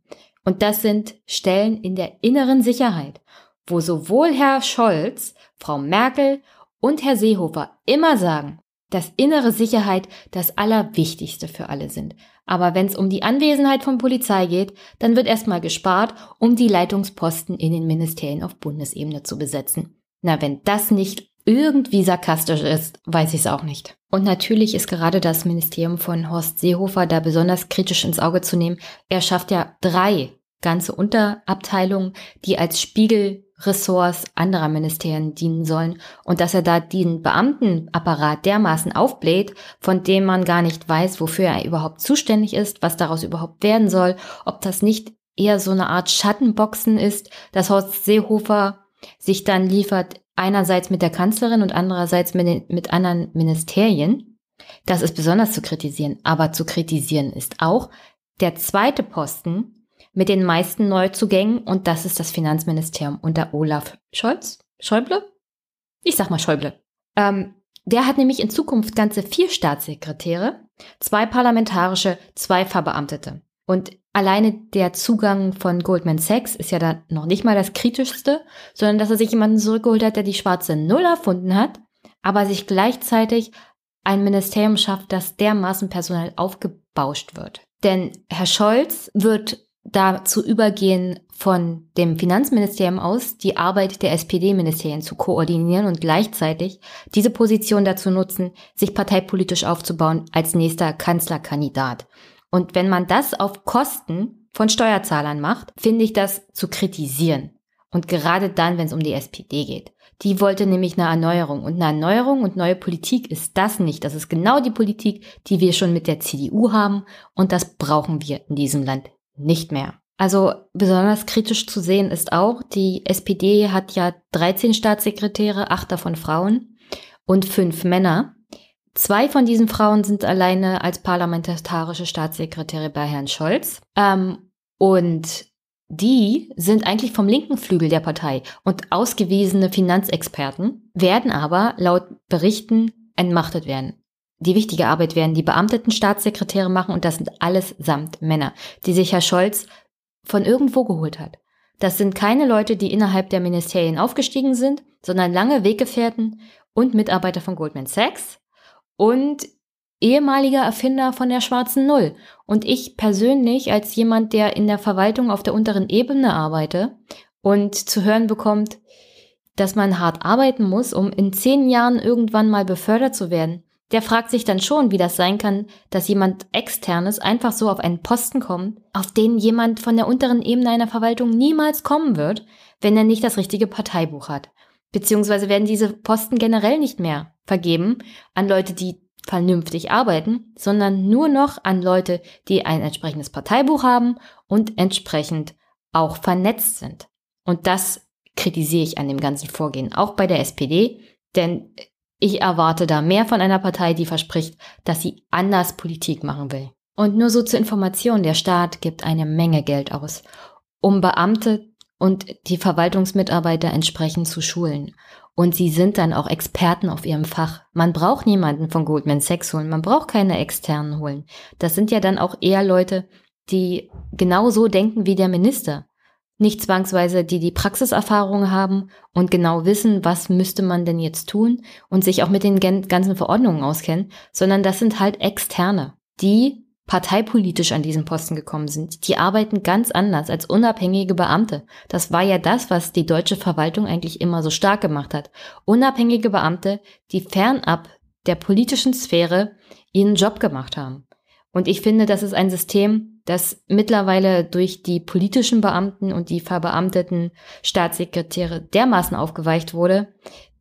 Und das sind Stellen in der inneren Sicherheit, wo sowohl Herr Scholz Frau Merkel und Herr Seehofer immer sagen, dass innere Sicherheit das Allerwichtigste für alle sind. Aber wenn es um die Anwesenheit von Polizei geht, dann wird erstmal gespart, um die Leitungsposten in den Ministerien auf Bundesebene zu besetzen. Na, wenn das nicht irgendwie sarkastisch ist, weiß ich es auch nicht. Und natürlich ist gerade das Ministerium von Horst Seehofer da besonders kritisch ins Auge zu nehmen. Er schafft ja drei ganze Unterabteilungen, die als Spiegel Ressorts anderer Ministerien dienen sollen und dass er da den Beamtenapparat dermaßen aufbläht, von dem man gar nicht weiß, wofür er überhaupt zuständig ist, was daraus überhaupt werden soll, ob das nicht eher so eine Art Schattenboxen ist, dass Horst Seehofer sich dann liefert, einerseits mit der Kanzlerin und andererseits mit, den, mit anderen Ministerien. Das ist besonders zu kritisieren, aber zu kritisieren ist auch der zweite Posten, mit den meisten Neuzugängen und das ist das Finanzministerium unter Olaf Scholz. Schäuble? Ich sag mal Schäuble. Ähm, der hat nämlich in Zukunft ganze vier Staatssekretäre, zwei parlamentarische, zwei Verbeamtete. Und alleine der Zugang von Goldman Sachs ist ja da noch nicht mal das Kritischste, sondern dass er sich jemanden zurückgeholt hat, der die schwarze Null erfunden hat, aber sich gleichzeitig ein Ministerium schafft, das dermaßen personell aufgebauscht wird. Denn Herr Scholz wird dazu übergehen, von dem Finanzministerium aus die Arbeit der SPD-Ministerien zu koordinieren und gleichzeitig diese Position dazu nutzen, sich parteipolitisch aufzubauen als nächster Kanzlerkandidat. Und wenn man das auf Kosten von Steuerzahlern macht, finde ich das zu kritisieren. Und gerade dann, wenn es um die SPD geht. Die wollte nämlich eine Erneuerung. Und eine Erneuerung und neue Politik ist das nicht. Das ist genau die Politik, die wir schon mit der CDU haben. Und das brauchen wir in diesem Land nicht mehr. Also besonders kritisch zu sehen ist auch, die SPD hat ja 13 Staatssekretäre, acht davon Frauen und fünf Männer. Zwei von diesen Frauen sind alleine als parlamentarische Staatssekretäre bei Herrn Scholz. Ähm, und die sind eigentlich vom linken Flügel der Partei und ausgewiesene Finanzexperten, werden aber laut Berichten entmachtet werden. Die wichtige Arbeit werden die beamteten Staatssekretäre machen und das sind alles samt Männer, die sich Herr Scholz von irgendwo geholt hat. Das sind keine Leute, die innerhalb der Ministerien aufgestiegen sind, sondern lange Weggefährten und Mitarbeiter von Goldman Sachs und ehemaliger Erfinder von der schwarzen Null. Und ich persönlich als jemand, der in der Verwaltung auf der unteren Ebene arbeite und zu hören bekommt, dass man hart arbeiten muss, um in zehn Jahren irgendwann mal befördert zu werden, der fragt sich dann schon, wie das sein kann, dass jemand externes einfach so auf einen Posten kommt, auf den jemand von der unteren Ebene einer Verwaltung niemals kommen wird, wenn er nicht das richtige Parteibuch hat. Beziehungsweise werden diese Posten generell nicht mehr vergeben an Leute, die vernünftig arbeiten, sondern nur noch an Leute, die ein entsprechendes Parteibuch haben und entsprechend auch vernetzt sind. Und das kritisiere ich an dem ganzen Vorgehen, auch bei der SPD, denn ich erwarte da mehr von einer Partei, die verspricht, dass sie anders Politik machen will. Und nur so zur Information, der Staat gibt eine Menge Geld aus, um Beamte und die Verwaltungsmitarbeiter entsprechend zu schulen. Und sie sind dann auch Experten auf ihrem Fach. Man braucht niemanden von Goldman Sachs holen, man braucht keine externen holen. Das sind ja dann auch eher Leute, die genauso denken wie der Minister nicht zwangsweise die die Praxiserfahrung haben und genau wissen, was müsste man denn jetzt tun und sich auch mit den ganzen Verordnungen auskennen, sondern das sind halt externe, die parteipolitisch an diesen Posten gekommen sind. Die arbeiten ganz anders als unabhängige Beamte. Das war ja das, was die deutsche Verwaltung eigentlich immer so stark gemacht hat. Unabhängige Beamte, die fernab der politischen Sphäre ihren Job gemacht haben. Und ich finde, das ist ein System, das mittlerweile durch die politischen Beamten und die verbeamteten Staatssekretäre dermaßen aufgeweicht wurde,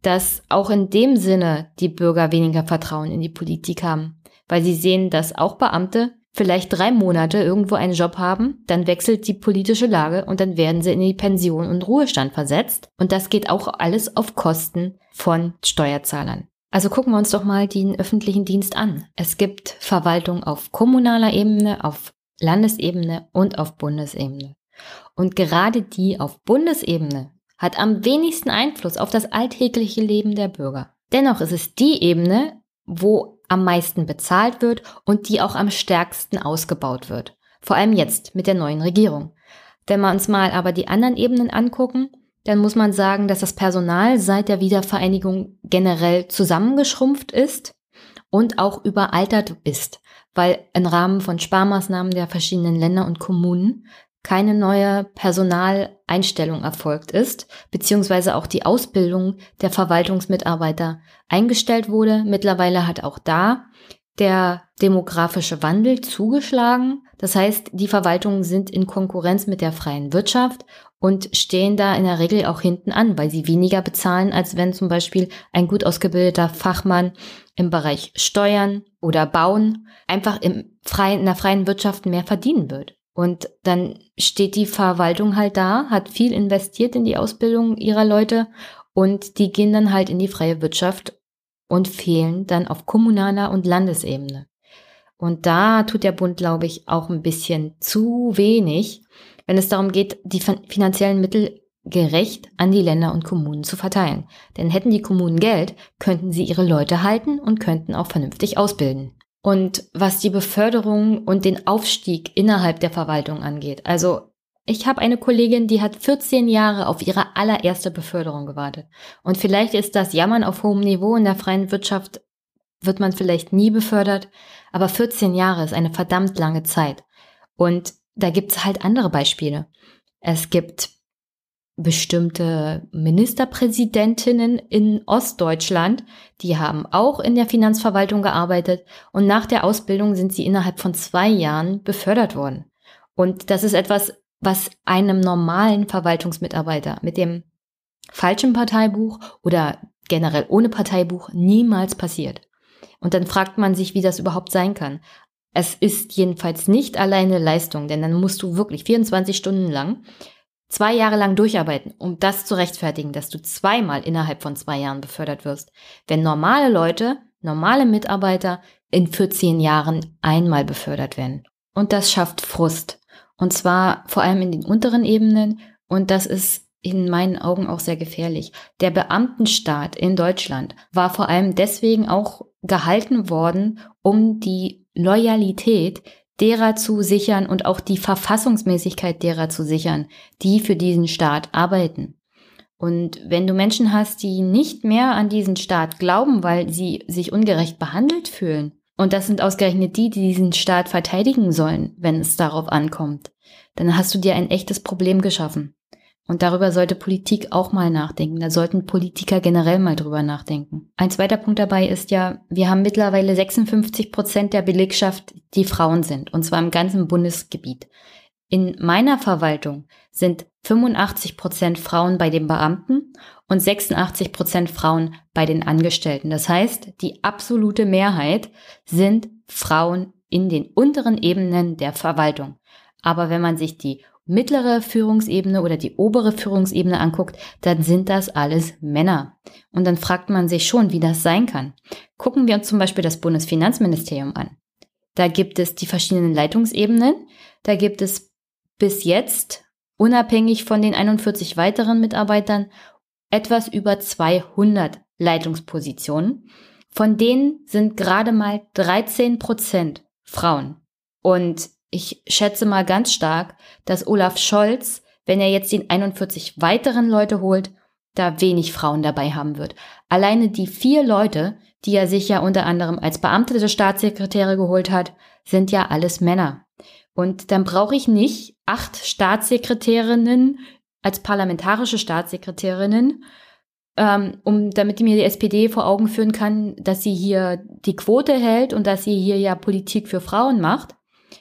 dass auch in dem Sinne die Bürger weniger Vertrauen in die Politik haben, weil sie sehen, dass auch Beamte vielleicht drei Monate irgendwo einen Job haben, dann wechselt die politische Lage und dann werden sie in die Pension und Ruhestand versetzt. Und das geht auch alles auf Kosten von Steuerzahlern. Also gucken wir uns doch mal den öffentlichen Dienst an. Es gibt Verwaltung auf kommunaler Ebene, auf Landesebene und auf Bundesebene. Und gerade die auf Bundesebene hat am wenigsten Einfluss auf das alltägliche Leben der Bürger. Dennoch ist es die Ebene, wo am meisten bezahlt wird und die auch am stärksten ausgebaut wird. Vor allem jetzt mit der neuen Regierung. Wenn wir uns mal aber die anderen Ebenen angucken, dann muss man sagen, dass das Personal seit der Wiedervereinigung generell zusammengeschrumpft ist und auch überaltert ist, weil im Rahmen von Sparmaßnahmen der verschiedenen Länder und Kommunen keine neue Personaleinstellung erfolgt ist, beziehungsweise auch die Ausbildung der Verwaltungsmitarbeiter eingestellt wurde. Mittlerweile hat auch da der demografische Wandel zugeschlagen. Das heißt, die Verwaltungen sind in Konkurrenz mit der freien Wirtschaft und stehen da in der Regel auch hinten an, weil sie weniger bezahlen, als wenn zum Beispiel ein gut ausgebildeter Fachmann im Bereich Steuern oder Bauen einfach im freien, in der freien Wirtschaft mehr verdienen wird. Und dann steht die Verwaltung halt da, hat viel investiert in die Ausbildung ihrer Leute und die gehen dann halt in die freie Wirtschaft und fehlen dann auf kommunaler und Landesebene. Und da tut der Bund, glaube ich, auch ein bisschen zu wenig, wenn es darum geht, die finanziellen Mittel gerecht an die Länder und Kommunen zu verteilen. Denn hätten die Kommunen Geld, könnten sie ihre Leute halten und könnten auch vernünftig ausbilden und was die Beförderung und den Aufstieg innerhalb der Verwaltung angeht. Also ich habe eine Kollegin, die hat 14 Jahre auf ihre allererste Beförderung gewartet. Und vielleicht ist das Jammern auf hohem Niveau in der freien Wirtschaft, wird man vielleicht nie befördert, aber 14 Jahre ist eine verdammt lange Zeit. Und da gibt's halt andere Beispiele. Es gibt bestimmte Ministerpräsidentinnen in Ostdeutschland, die haben auch in der Finanzverwaltung gearbeitet und nach der Ausbildung sind sie innerhalb von zwei Jahren befördert worden. Und das ist etwas, was einem normalen Verwaltungsmitarbeiter mit dem falschen Parteibuch oder generell ohne Parteibuch niemals passiert. Und dann fragt man sich, wie das überhaupt sein kann. Es ist jedenfalls nicht alleine Leistung, denn dann musst du wirklich 24 Stunden lang zwei Jahre lang durcharbeiten, um das zu rechtfertigen, dass du zweimal innerhalb von zwei Jahren befördert wirst. Wenn normale Leute, normale Mitarbeiter in 14 Jahren einmal befördert werden. Und das schafft Frust. Und zwar vor allem in den unteren Ebenen. Und das ist in meinen Augen auch sehr gefährlich. Der Beamtenstaat in Deutschland war vor allem deswegen auch gehalten worden, um die Loyalität derer zu sichern und auch die Verfassungsmäßigkeit derer zu sichern, die für diesen Staat arbeiten. Und wenn du Menschen hast, die nicht mehr an diesen Staat glauben, weil sie sich ungerecht behandelt fühlen, und das sind ausgerechnet die, die diesen Staat verteidigen sollen, wenn es darauf ankommt, dann hast du dir ein echtes Problem geschaffen. Und darüber sollte Politik auch mal nachdenken. Da sollten Politiker generell mal drüber nachdenken. Ein zweiter Punkt dabei ist ja, wir haben mittlerweile 56 Prozent der Belegschaft, die Frauen sind, und zwar im ganzen Bundesgebiet. In meiner Verwaltung sind 85 Prozent Frauen bei den Beamten und 86 Prozent Frauen bei den Angestellten. Das heißt, die absolute Mehrheit sind Frauen in den unteren Ebenen der Verwaltung. Aber wenn man sich die mittlere Führungsebene oder die obere Führungsebene anguckt, dann sind das alles Männer. Und dann fragt man sich schon, wie das sein kann. Gucken wir uns zum Beispiel das Bundesfinanzministerium an. Da gibt es die verschiedenen Leitungsebenen. Da gibt es bis jetzt, unabhängig von den 41 weiteren Mitarbeitern, etwas über 200 Leitungspositionen. Von denen sind gerade mal 13 Prozent Frauen. Und ich schätze mal ganz stark, dass Olaf Scholz, wenn er jetzt den 41 weiteren Leute holt, da wenig Frauen dabei haben wird. Alleine die vier Leute, die er sich ja unter anderem als beamtete Staatssekretäre geholt hat, sind ja alles Männer. Und dann brauche ich nicht acht Staatssekretärinnen als parlamentarische Staatssekretärinnen, ähm, um damit mir die SPD vor Augen führen kann, dass sie hier die Quote hält und dass sie hier ja Politik für Frauen macht.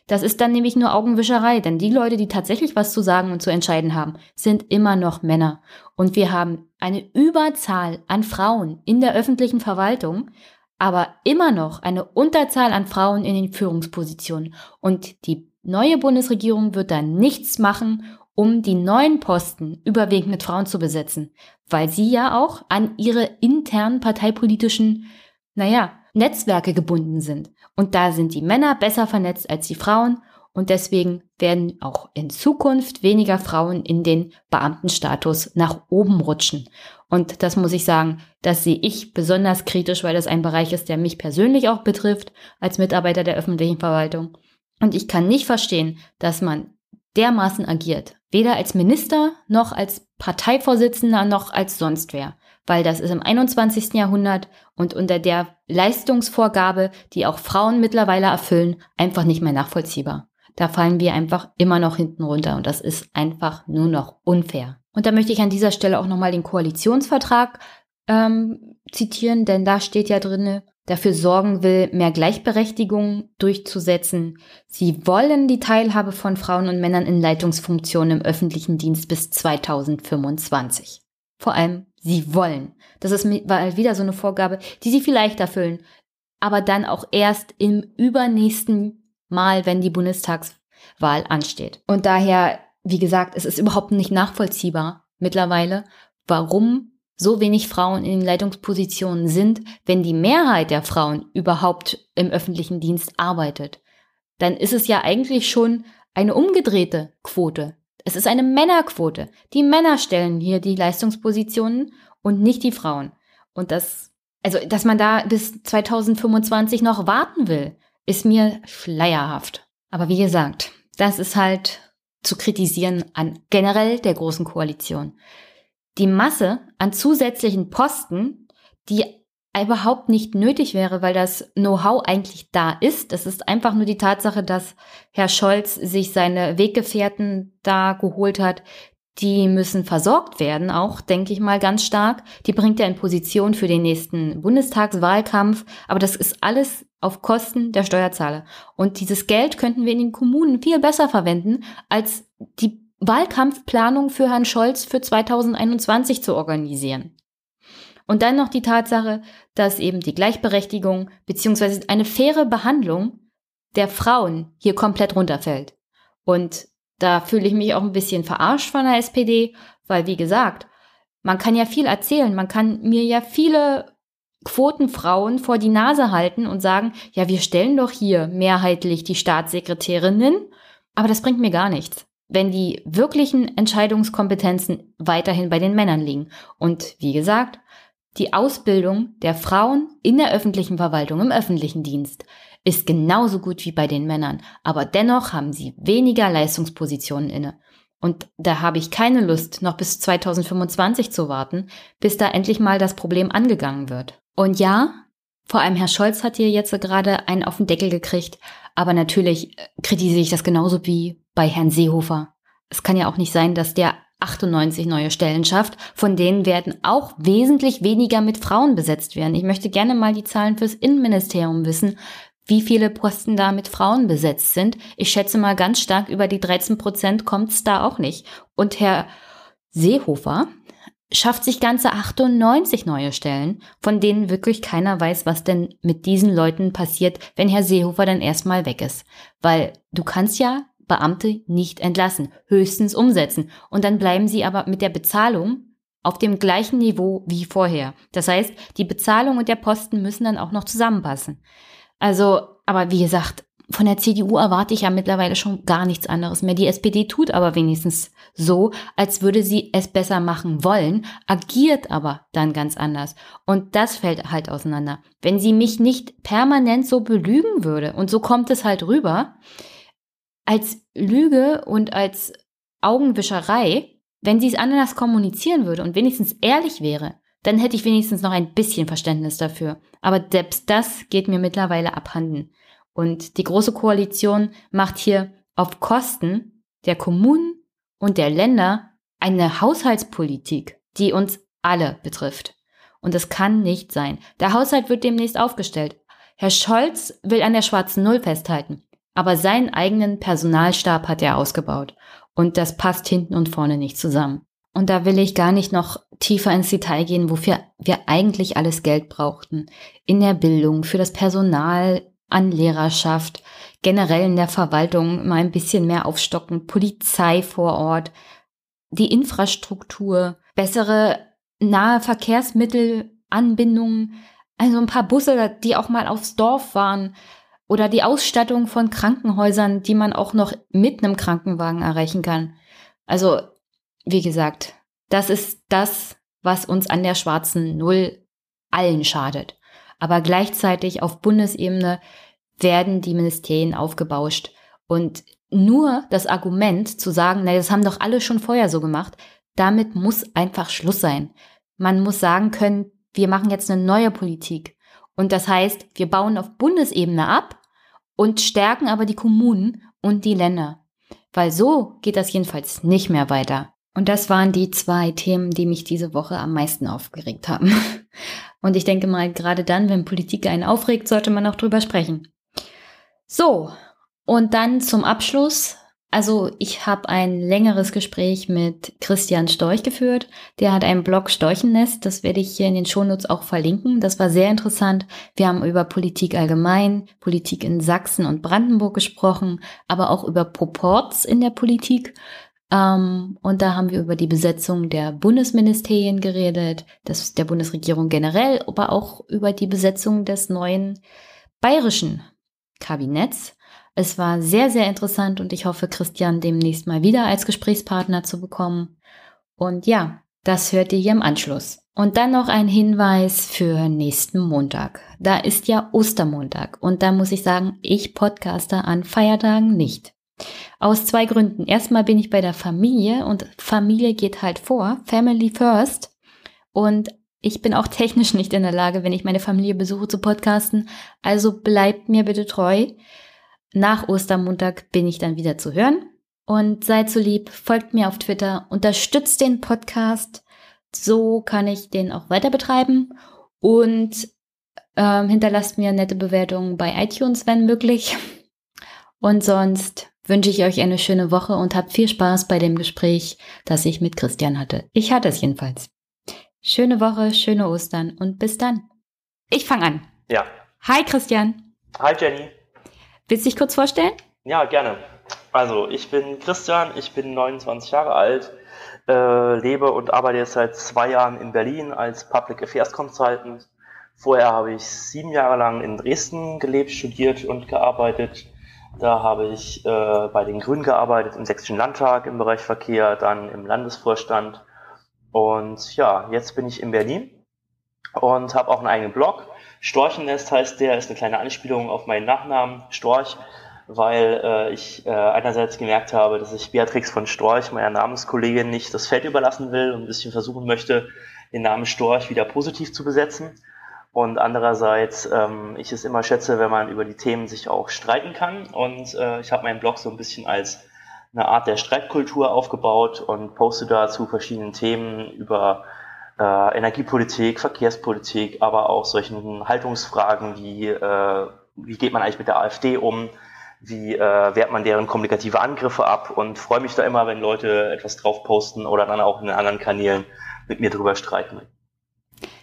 Das ist dann nämlich nur Augenwischerei, denn die Leute, die tatsächlich was zu sagen und zu entscheiden haben, sind immer noch Männer. Und wir haben eine Überzahl an Frauen in der öffentlichen Verwaltung, aber immer noch eine Unterzahl an Frauen in den Führungspositionen. Und die neue Bundesregierung wird da nichts machen, um die neuen Posten überwiegend mit Frauen zu besetzen, weil sie ja auch an ihre internen parteipolitischen, naja, Netzwerke gebunden sind. Und da sind die Männer besser vernetzt als die Frauen und deswegen werden auch in Zukunft weniger Frauen in den Beamtenstatus nach oben rutschen. Und das muss ich sagen, das sehe ich besonders kritisch, weil das ein Bereich ist, der mich persönlich auch betrifft als Mitarbeiter der öffentlichen Verwaltung. Und ich kann nicht verstehen, dass man dermaßen agiert. Weder als Minister noch als Parteivorsitzender noch als sonst wer. Weil das ist im 21. Jahrhundert und unter der Leistungsvorgabe, die auch Frauen mittlerweile erfüllen, einfach nicht mehr nachvollziehbar. Da fallen wir einfach immer noch hinten runter und das ist einfach nur noch unfair. Und da möchte ich an dieser Stelle auch nochmal den Koalitionsvertrag ähm, zitieren, denn da steht ja drinne, dafür sorgen will, mehr Gleichberechtigung durchzusetzen. Sie wollen die Teilhabe von Frauen und Männern in Leitungsfunktionen im öffentlichen Dienst bis 2025. Vor allem, sie wollen. Das ist war wieder so eine Vorgabe, die sie vielleicht erfüllen, aber dann auch erst im übernächsten Mal, wenn die Bundestagswahl ansteht. Und daher, wie gesagt, es ist überhaupt nicht nachvollziehbar mittlerweile, warum so wenig Frauen in den Leitungspositionen sind, wenn die Mehrheit der Frauen überhaupt im öffentlichen Dienst arbeitet, dann ist es ja eigentlich schon eine umgedrehte Quote. Es ist eine Männerquote. Die Männer stellen hier die Leistungspositionen und nicht die Frauen. Und das, also, dass man da bis 2025 noch warten will, ist mir schleierhaft. Aber wie gesagt, das ist halt zu kritisieren an generell der großen Koalition die Masse an zusätzlichen Posten, die überhaupt nicht nötig wäre, weil das Know-how eigentlich da ist. Das ist einfach nur die Tatsache, dass Herr Scholz sich seine Weggefährten da geholt hat. Die müssen versorgt werden, auch, denke ich mal, ganz stark. Die bringt er in Position für den nächsten Bundestagswahlkampf. Aber das ist alles auf Kosten der Steuerzahler. Und dieses Geld könnten wir in den Kommunen viel besser verwenden, als die Wahlkampfplanung für Herrn Scholz für 2021 zu organisieren. Und dann noch die Tatsache, dass eben die Gleichberechtigung bzw. eine faire Behandlung der Frauen hier komplett runterfällt. Und da fühle ich mich auch ein bisschen verarscht von der SPD, weil wie gesagt, man kann ja viel erzählen, man kann mir ja viele Quotenfrauen vor die Nase halten und sagen, ja, wir stellen doch hier mehrheitlich die Staatssekretärinnen, aber das bringt mir gar nichts wenn die wirklichen Entscheidungskompetenzen weiterhin bei den Männern liegen. Und wie gesagt, die Ausbildung der Frauen in der öffentlichen Verwaltung, im öffentlichen Dienst, ist genauso gut wie bei den Männern, aber dennoch haben sie weniger Leistungspositionen inne. Und da habe ich keine Lust, noch bis 2025 zu warten, bis da endlich mal das Problem angegangen wird. Und ja, vor allem Herr Scholz hat hier jetzt gerade einen auf den Deckel gekriegt, aber natürlich äh, kritisiere ich das genauso wie bei Herrn Seehofer. Es kann ja auch nicht sein, dass der 98 neue Stellen schafft, von denen werden auch wesentlich weniger mit Frauen besetzt werden. Ich möchte gerne mal die Zahlen fürs Innenministerium wissen, wie viele Posten da mit Frauen besetzt sind. Ich schätze mal ganz stark über die 13 Prozent kommt es da auch nicht. Und Herr Seehofer schafft sich ganze 98 neue Stellen, von denen wirklich keiner weiß, was denn mit diesen Leuten passiert, wenn Herr Seehofer dann erstmal weg ist. Weil du kannst ja Beamte nicht entlassen, höchstens umsetzen. Und dann bleiben sie aber mit der Bezahlung auf dem gleichen Niveau wie vorher. Das heißt, die Bezahlung und der Posten müssen dann auch noch zusammenpassen. Also, aber wie gesagt, von der CDU erwarte ich ja mittlerweile schon gar nichts anderes mehr. Die SPD tut aber wenigstens so, als würde sie es besser machen wollen, agiert aber dann ganz anders. Und das fällt halt auseinander. Wenn sie mich nicht permanent so belügen würde, und so kommt es halt rüber, als Lüge und als Augenwischerei, wenn sie es anders kommunizieren würde und wenigstens ehrlich wäre, dann hätte ich wenigstens noch ein bisschen Verständnis dafür. Aber selbst das geht mir mittlerweile abhanden. Und die Große Koalition macht hier auf Kosten der Kommunen und der Länder eine Haushaltspolitik, die uns alle betrifft. Und das kann nicht sein. Der Haushalt wird demnächst aufgestellt. Herr Scholz will an der schwarzen Null festhalten, aber seinen eigenen Personalstab hat er ausgebaut. Und das passt hinten und vorne nicht zusammen. Und da will ich gar nicht noch tiefer ins Detail gehen, wofür wir eigentlich alles Geld brauchten. In der Bildung, für das Personal, an Lehrerschaft, generell in der Verwaltung mal ein bisschen mehr aufstocken, Polizei vor Ort, die Infrastruktur, bessere nahe Verkehrsmittelanbindungen, also ein paar Busse, die auch mal aufs Dorf waren oder die Ausstattung von Krankenhäusern, die man auch noch mit einem Krankenwagen erreichen kann. Also, wie gesagt, das ist das, was uns an der schwarzen Null allen schadet. Aber gleichzeitig auf Bundesebene werden die Ministerien aufgebauscht. Und nur das Argument zu sagen, na, das haben doch alle schon vorher so gemacht, damit muss einfach Schluss sein. Man muss sagen können, wir machen jetzt eine neue Politik. Und das heißt, wir bauen auf Bundesebene ab und stärken aber die Kommunen und die Länder. Weil so geht das jedenfalls nicht mehr weiter. Und das waren die zwei Themen, die mich diese Woche am meisten aufgeregt haben. [laughs] Und ich denke mal, gerade dann, wenn Politik einen aufregt, sollte man auch drüber sprechen. So, und dann zum Abschluss. Also ich habe ein längeres Gespräch mit Christian Storch geführt. Der hat einen Blog Storchennest. Das werde ich hier in den Shownotes auch verlinken. Das war sehr interessant. Wir haben über Politik allgemein, Politik in Sachsen und Brandenburg gesprochen, aber auch über Proports in der Politik. Ähm, und da haben wir über die Besetzung der Bundesministerien geredet, das der Bundesregierung generell, aber auch über die Besetzung des neuen bayerischen Kabinetts. Es war sehr, sehr interessant und ich hoffe, Christian demnächst mal wieder als Gesprächspartner zu bekommen. Und ja, das hört ihr hier im Anschluss. Und dann noch ein Hinweis für nächsten Montag. Da ist ja Ostermontag und da muss ich sagen, ich podcaste an Feiertagen nicht. Aus zwei Gründen. Erstmal bin ich bei der Familie und Familie geht halt vor, Family First. Und ich bin auch [laughs] technisch nicht in der Lage, wenn ich meine Familie besuche, zu podcasten. Also bleibt mir bitte treu. Nach Ostermontag bin ich dann wieder zu hören. Und seid so lieb, folgt mir auf Twitter, unterstützt den Podcast. So kann ich den auch weiter betreiben. Und ähm, hinterlasst mir nette Bewertungen bei iTunes, wenn möglich. Und sonst wünsche ich euch eine schöne Woche und habt viel Spaß bei dem Gespräch, das ich mit Christian hatte. Ich hatte es jedenfalls. Schöne Woche, schöne Ostern und bis dann. Ich fange an. Ja. Hi Christian. Hi Jenny. Willst du dich kurz vorstellen? Ja, gerne. Also, ich bin Christian, ich bin 29 Jahre alt, äh, lebe und arbeite jetzt seit zwei Jahren in Berlin als Public Affairs Consultant. Vorher habe ich sieben Jahre lang in Dresden gelebt, studiert und gearbeitet. Da habe ich äh, bei den Grünen gearbeitet, im Sächsischen Landtag im Bereich Verkehr, dann im Landesvorstand. Und ja, jetzt bin ich in Berlin und habe auch einen eigenen Blog Storchennest heißt der, ist eine kleine Anspielung auf meinen Nachnamen Storch, weil äh, ich äh, einerseits gemerkt habe, dass ich Beatrix von Storch, meiner Namenskollegin, nicht das Feld überlassen will und ein bisschen versuchen möchte, den Namen Storch wieder positiv zu besetzen. Und andererseits ähm, ich es immer schätze, wenn man über die Themen sich auch streiten kann. Und äh, ich habe meinen Blog so ein bisschen als eine Art der Streitkultur aufgebaut und poste da zu verschiedenen Themen über äh, Energiepolitik, Verkehrspolitik, aber auch solchen Haltungsfragen wie, äh, wie geht man eigentlich mit der AfD um, wie äh, wehrt man deren kommunikative Angriffe ab und freue mich da immer, wenn Leute etwas drauf posten oder dann auch in den anderen Kanälen mit mir drüber streiten.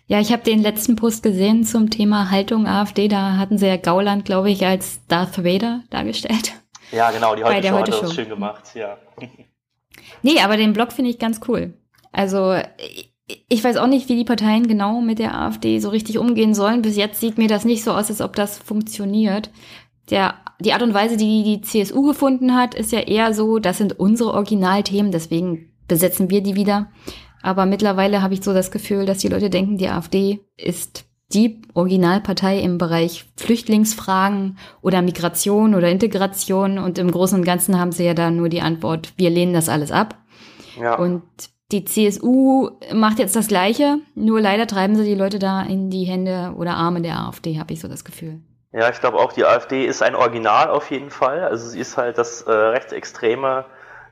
Ja, ich habe den letzten Post gesehen zum Thema Haltung AfD. Da hatten sie ja Gauland, glaube ich, als Darth Vader dargestellt. Ja, genau, die heute Show hat das schön gemacht, ja. Nee, aber den Blog finde ich ganz cool. Also ich weiß auch nicht, wie die Parteien genau mit der AfD so richtig umgehen sollen. Bis jetzt sieht mir das nicht so aus, als ob das funktioniert. Der, die Art und Weise, die die CSU gefunden hat, ist ja eher so, das sind unsere Originalthemen, deswegen besetzen wir die wieder. Aber mittlerweile habe ich so das Gefühl, dass die Leute denken, die AfD ist die Originalpartei im Bereich Flüchtlingsfragen oder Migration oder Integration und im Großen und Ganzen haben sie ja da nur die Antwort, wir lehnen das alles ab. Ja. Und die CSU macht jetzt das Gleiche, nur leider treiben sie die Leute da in die Hände oder Arme der AfD, habe ich so das Gefühl. Ja, ich glaube auch, die AfD ist ein Original auf jeden Fall. Also sie ist halt das äh, rechtsextreme,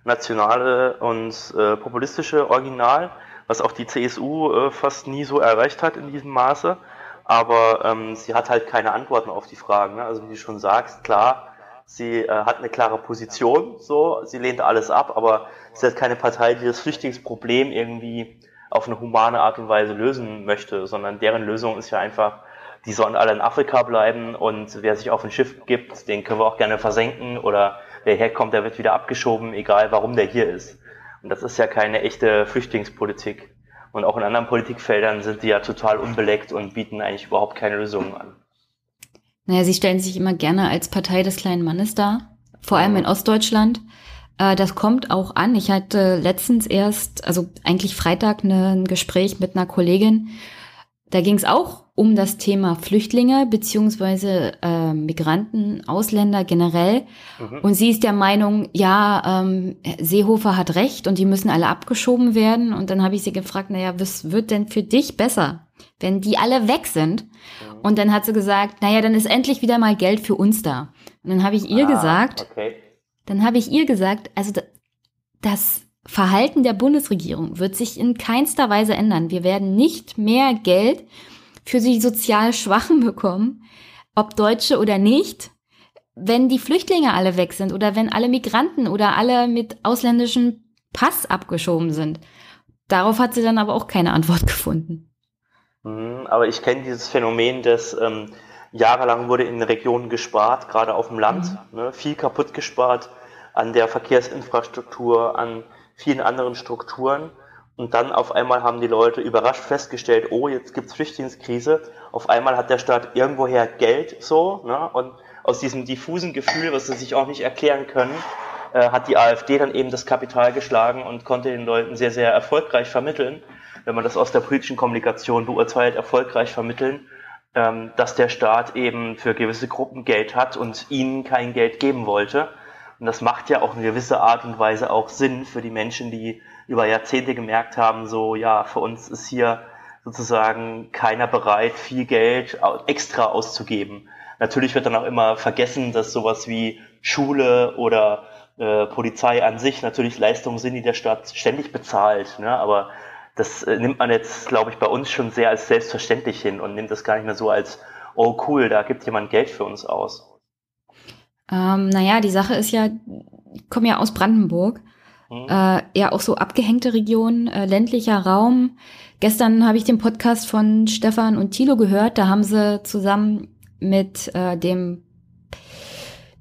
nationale und äh, populistische Original, was auch die CSU äh, fast nie so erreicht hat in diesem Maße. Aber ähm, sie hat halt keine Antworten auf die Fragen. Ne? Also wie du schon sagst, klar, sie äh, hat eine klare Position, so, sie lehnt alles ab, aber sie hat keine Partei, die das Flüchtlingsproblem irgendwie auf eine humane Art und Weise lösen möchte, sondern deren Lösung ist ja einfach, die sollen alle in Afrika bleiben und wer sich auf ein Schiff gibt, den können wir auch gerne versenken oder wer herkommt, der wird wieder abgeschoben, egal warum der hier ist. Und das ist ja keine echte Flüchtlingspolitik. Und auch in anderen Politikfeldern sind die ja total unbeleckt und bieten eigentlich überhaupt keine Lösungen an. Naja, sie stellen sich immer gerne als Partei des kleinen Mannes dar, vor allem in Ostdeutschland. Äh, das kommt auch an. Ich hatte letztens erst, also eigentlich Freitag, ne, ein Gespräch mit einer Kollegin. Da ging es auch um das Thema Flüchtlinge beziehungsweise äh, Migranten, Ausländer generell. Mhm. Und sie ist der Meinung, ja, ähm, Seehofer hat recht und die müssen alle abgeschoben werden. Und dann habe ich sie gefragt, naja, was wird denn für dich besser, wenn die alle weg sind? Mhm. Und dann hat sie gesagt, naja, dann ist endlich wieder mal Geld für uns da. Und dann habe ich ihr ah, gesagt, okay. Dann habe ich ihr gesagt, also das Verhalten der Bundesregierung wird sich in keinster Weise ändern. Wir werden nicht mehr Geld für die sozial Schwachen bekommen, ob Deutsche oder nicht, wenn die Flüchtlinge alle weg sind oder wenn alle Migranten oder alle mit ausländischem Pass abgeschoben sind. Darauf hat sie dann aber auch keine Antwort [laughs] gefunden. Mhm, aber ich kenne dieses Phänomen, dass ähm, jahrelang wurde in Regionen gespart, gerade auf dem Land, mhm. ne, viel kaputt gespart an der Verkehrsinfrastruktur, an vielen anderen Strukturen. Und dann auf einmal haben die Leute überrascht festgestellt, oh, jetzt gibt's Flüchtlingskrise. Auf einmal hat der Staat irgendwoher Geld so, ne? Und aus diesem diffusen Gefühl, was sie sich auch nicht erklären können, äh, hat die AfD dann eben das Kapital geschlagen und konnte den Leuten sehr, sehr erfolgreich vermitteln, wenn man das aus der politischen Kommunikation beurteilt, erfolgreich vermitteln, ähm, dass der Staat eben für gewisse Gruppen Geld hat und ihnen kein Geld geben wollte. Und das macht ja auch in gewisser Art und Weise auch Sinn für die Menschen, die über Jahrzehnte gemerkt haben, so ja, für uns ist hier sozusagen keiner bereit, viel Geld extra auszugeben. Natürlich wird dann auch immer vergessen, dass sowas wie Schule oder äh, Polizei an sich natürlich Leistungen sind, die der Staat ständig bezahlt. Ne? Aber das äh, nimmt man jetzt, glaube ich, bei uns schon sehr als selbstverständlich hin und nimmt das gar nicht mehr so als, oh cool, da gibt jemand Geld für uns aus. Ähm, naja, die Sache ist ja, ich komme ja aus Brandenburg. Mhm. Äh, ja, auch so abgehängte Region, äh, ländlicher Raum. Gestern habe ich den Podcast von Stefan und Thilo gehört. Da haben sie zusammen mit äh, dem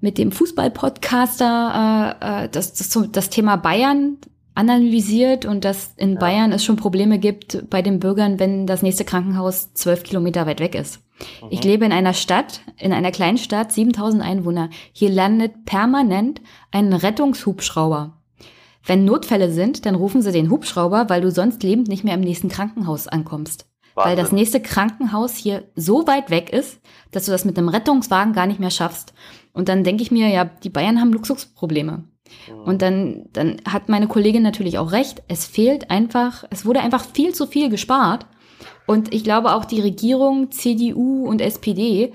mit dem Fußball-Podcaster äh, äh, das, das, das Thema Bayern analysiert und dass in ja. Bayern es schon Probleme gibt bei den Bürgern, wenn das nächste Krankenhaus zwölf Kilometer weit weg ist. Mhm. Ich lebe in einer Stadt, in einer kleinen Stadt, 7000 Einwohner. Hier landet permanent ein Rettungshubschrauber. Wenn Notfälle sind, dann rufen sie den Hubschrauber, weil du sonst lebend nicht mehr im nächsten Krankenhaus ankommst. Wahnsinn. Weil das nächste Krankenhaus hier so weit weg ist, dass du das mit einem Rettungswagen gar nicht mehr schaffst. Und dann denke ich mir, ja, die Bayern haben Luxusprobleme. Und dann, dann hat meine Kollegin natürlich auch recht. Es fehlt einfach, es wurde einfach viel zu viel gespart. Und ich glaube auch die Regierung, CDU und SPD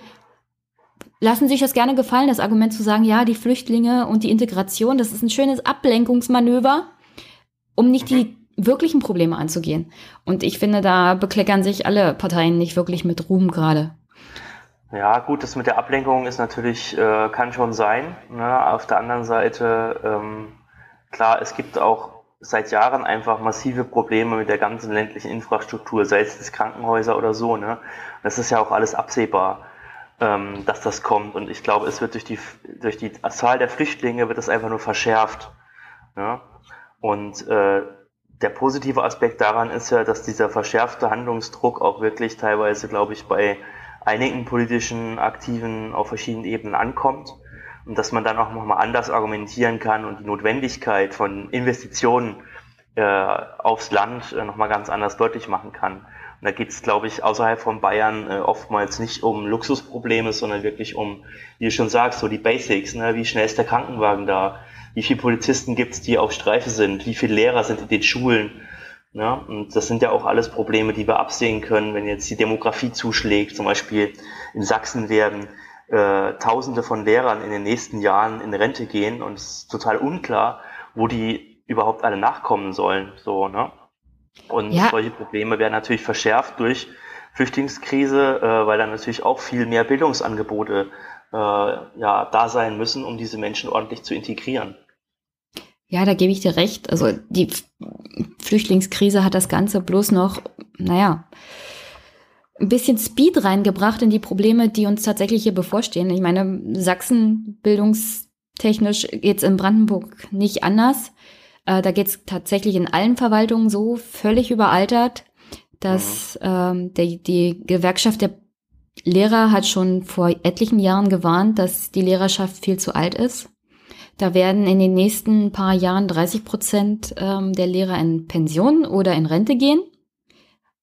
lassen sich das gerne gefallen, das Argument zu sagen, ja, die Flüchtlinge und die Integration, das ist ein schönes Ablenkungsmanöver, um nicht die wirklichen Probleme anzugehen. Und ich finde, da bekleckern sich alle Parteien nicht wirklich mit Ruhm gerade. Ja, gut, das mit der Ablenkung ist natürlich, äh, kann schon sein. Ne? Auf der anderen Seite, ähm, klar, es gibt auch seit Jahren einfach massive Probleme mit der ganzen ländlichen Infrastruktur, sei es Krankenhäuser oder so. Ne? Das ist ja auch alles absehbar, ähm, dass das kommt. Und ich glaube, es wird durch die, durch die Zahl der Flüchtlinge wird das einfach nur verschärft. Ne? Und äh, der positive Aspekt daran ist ja, dass dieser verschärfte Handlungsdruck auch wirklich teilweise, glaube ich, bei einigen politischen Aktiven auf verschiedenen Ebenen ankommt und dass man dann auch nochmal anders argumentieren kann und die Notwendigkeit von Investitionen äh, aufs Land äh, nochmal ganz anders deutlich machen kann. Und da geht es, glaube ich, außerhalb von Bayern äh, oftmals nicht um Luxusprobleme, sondern wirklich um, wie du schon sagst, so die Basics. Ne? Wie schnell ist der Krankenwagen da? Wie viele Polizisten gibt es, die auf Streife sind? Wie viele Lehrer sind in den Schulen? Ja, und das sind ja auch alles Probleme, die wir absehen können, wenn jetzt die Demografie zuschlägt. Zum Beispiel in Sachsen werden äh, Tausende von Lehrern in den nächsten Jahren in Rente gehen und es ist total unklar, wo die überhaupt alle nachkommen sollen. So, ne? Und ja. solche Probleme werden natürlich verschärft durch Flüchtlingskrise, äh, weil dann natürlich auch viel mehr Bildungsangebote äh, ja, da sein müssen, um diese Menschen ordentlich zu integrieren. Ja, da gebe ich dir recht. Also die Flüchtlingskrise hat das Ganze bloß noch, naja, ein bisschen Speed reingebracht in die Probleme, die uns tatsächlich hier bevorstehen. Ich meine, Sachsen bildungstechnisch geht's in Brandenburg nicht anders. Äh, da geht's tatsächlich in allen Verwaltungen so völlig überaltert, dass mhm. ähm, die, die Gewerkschaft der Lehrer hat schon vor etlichen Jahren gewarnt, dass die Lehrerschaft viel zu alt ist. Da werden in den nächsten paar Jahren 30 Prozent ähm, der Lehrer in Pension oder in Rente gehen.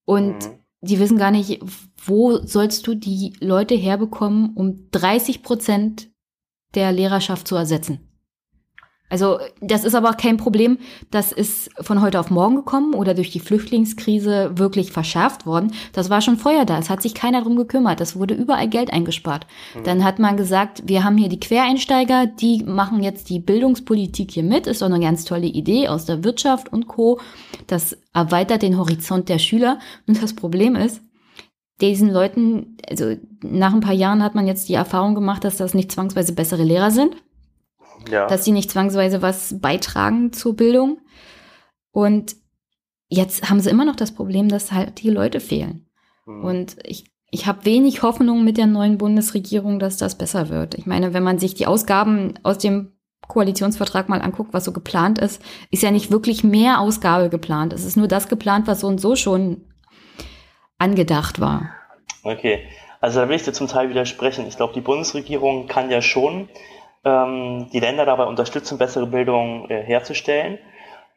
Und mhm. die wissen gar nicht, wo sollst du die Leute herbekommen, um 30 Prozent der Lehrerschaft zu ersetzen. Also das ist aber kein Problem, das ist von heute auf morgen gekommen oder durch die Flüchtlingskrise wirklich verschärft worden. Das war schon vorher da. Es hat sich keiner drum gekümmert. Es wurde überall Geld eingespart. Mhm. Dann hat man gesagt, wir haben hier die Quereinsteiger, die machen jetzt die Bildungspolitik hier mit. Ist doch eine ganz tolle Idee aus der Wirtschaft und Co. Das erweitert den Horizont der Schüler. Und das Problem ist, diesen Leuten, also nach ein paar Jahren hat man jetzt die Erfahrung gemacht, dass das nicht zwangsweise bessere Lehrer sind ja. dass sie nicht zwangsweise was beitragen zur Bildung. Und jetzt haben sie immer noch das Problem, dass halt die Leute fehlen. Mhm. Und ich, ich habe wenig Hoffnung mit der neuen Bundesregierung, dass das besser wird. Ich meine, wenn man sich die Ausgaben aus dem Koalitionsvertrag mal anguckt, was so geplant ist, ist ja nicht wirklich mehr Ausgabe geplant. Es ist nur das geplant, was so und so schon angedacht war. Okay, also da will ich dir zum Teil widersprechen. Ich glaube, die Bundesregierung kann ja schon ähm, die Länder dabei unterstützen, bessere Bildung äh, herzustellen.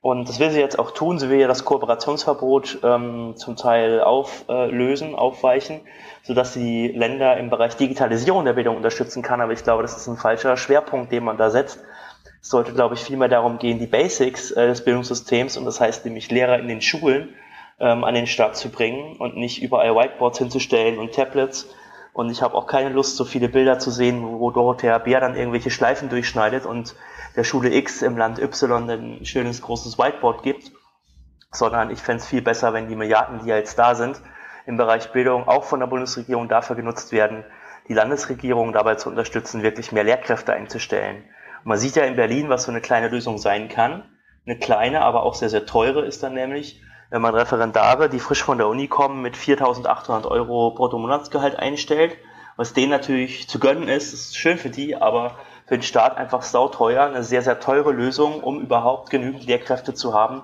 Und das will sie jetzt auch tun. Sie will ja das Kooperationsverbot ähm, zum Teil auflösen, aufweichen, sodass sie Länder im Bereich Digitalisierung der Bildung unterstützen kann. Aber ich glaube, das ist ein falscher Schwerpunkt, den man da setzt. Es sollte, glaube ich, vielmehr darum gehen, die Basics äh, des Bildungssystems, und das heißt nämlich Lehrer in den Schulen, ähm, an den Start zu bringen und nicht überall Whiteboards hinzustellen und Tablets, und ich habe auch keine Lust, so viele Bilder zu sehen, wo Dorothea Bär dann irgendwelche Schleifen durchschneidet und der Schule X im Land Y ein schönes großes Whiteboard gibt. Sondern ich fände es viel besser, wenn die Milliarden, die jetzt da sind, im Bereich Bildung auch von der Bundesregierung dafür genutzt werden, die Landesregierung dabei zu unterstützen, wirklich mehr Lehrkräfte einzustellen. Und man sieht ja in Berlin, was so eine kleine Lösung sein kann. Eine kleine, aber auch sehr, sehr teure ist dann nämlich, wenn man Referendare, die frisch von der Uni kommen, mit 4.800 Euro Bruttomonatsgehalt einstellt, was denen natürlich zu gönnen ist, ist schön für die, aber für den Staat einfach sauteuer, eine sehr, sehr teure Lösung, um überhaupt genügend Lehrkräfte zu haben,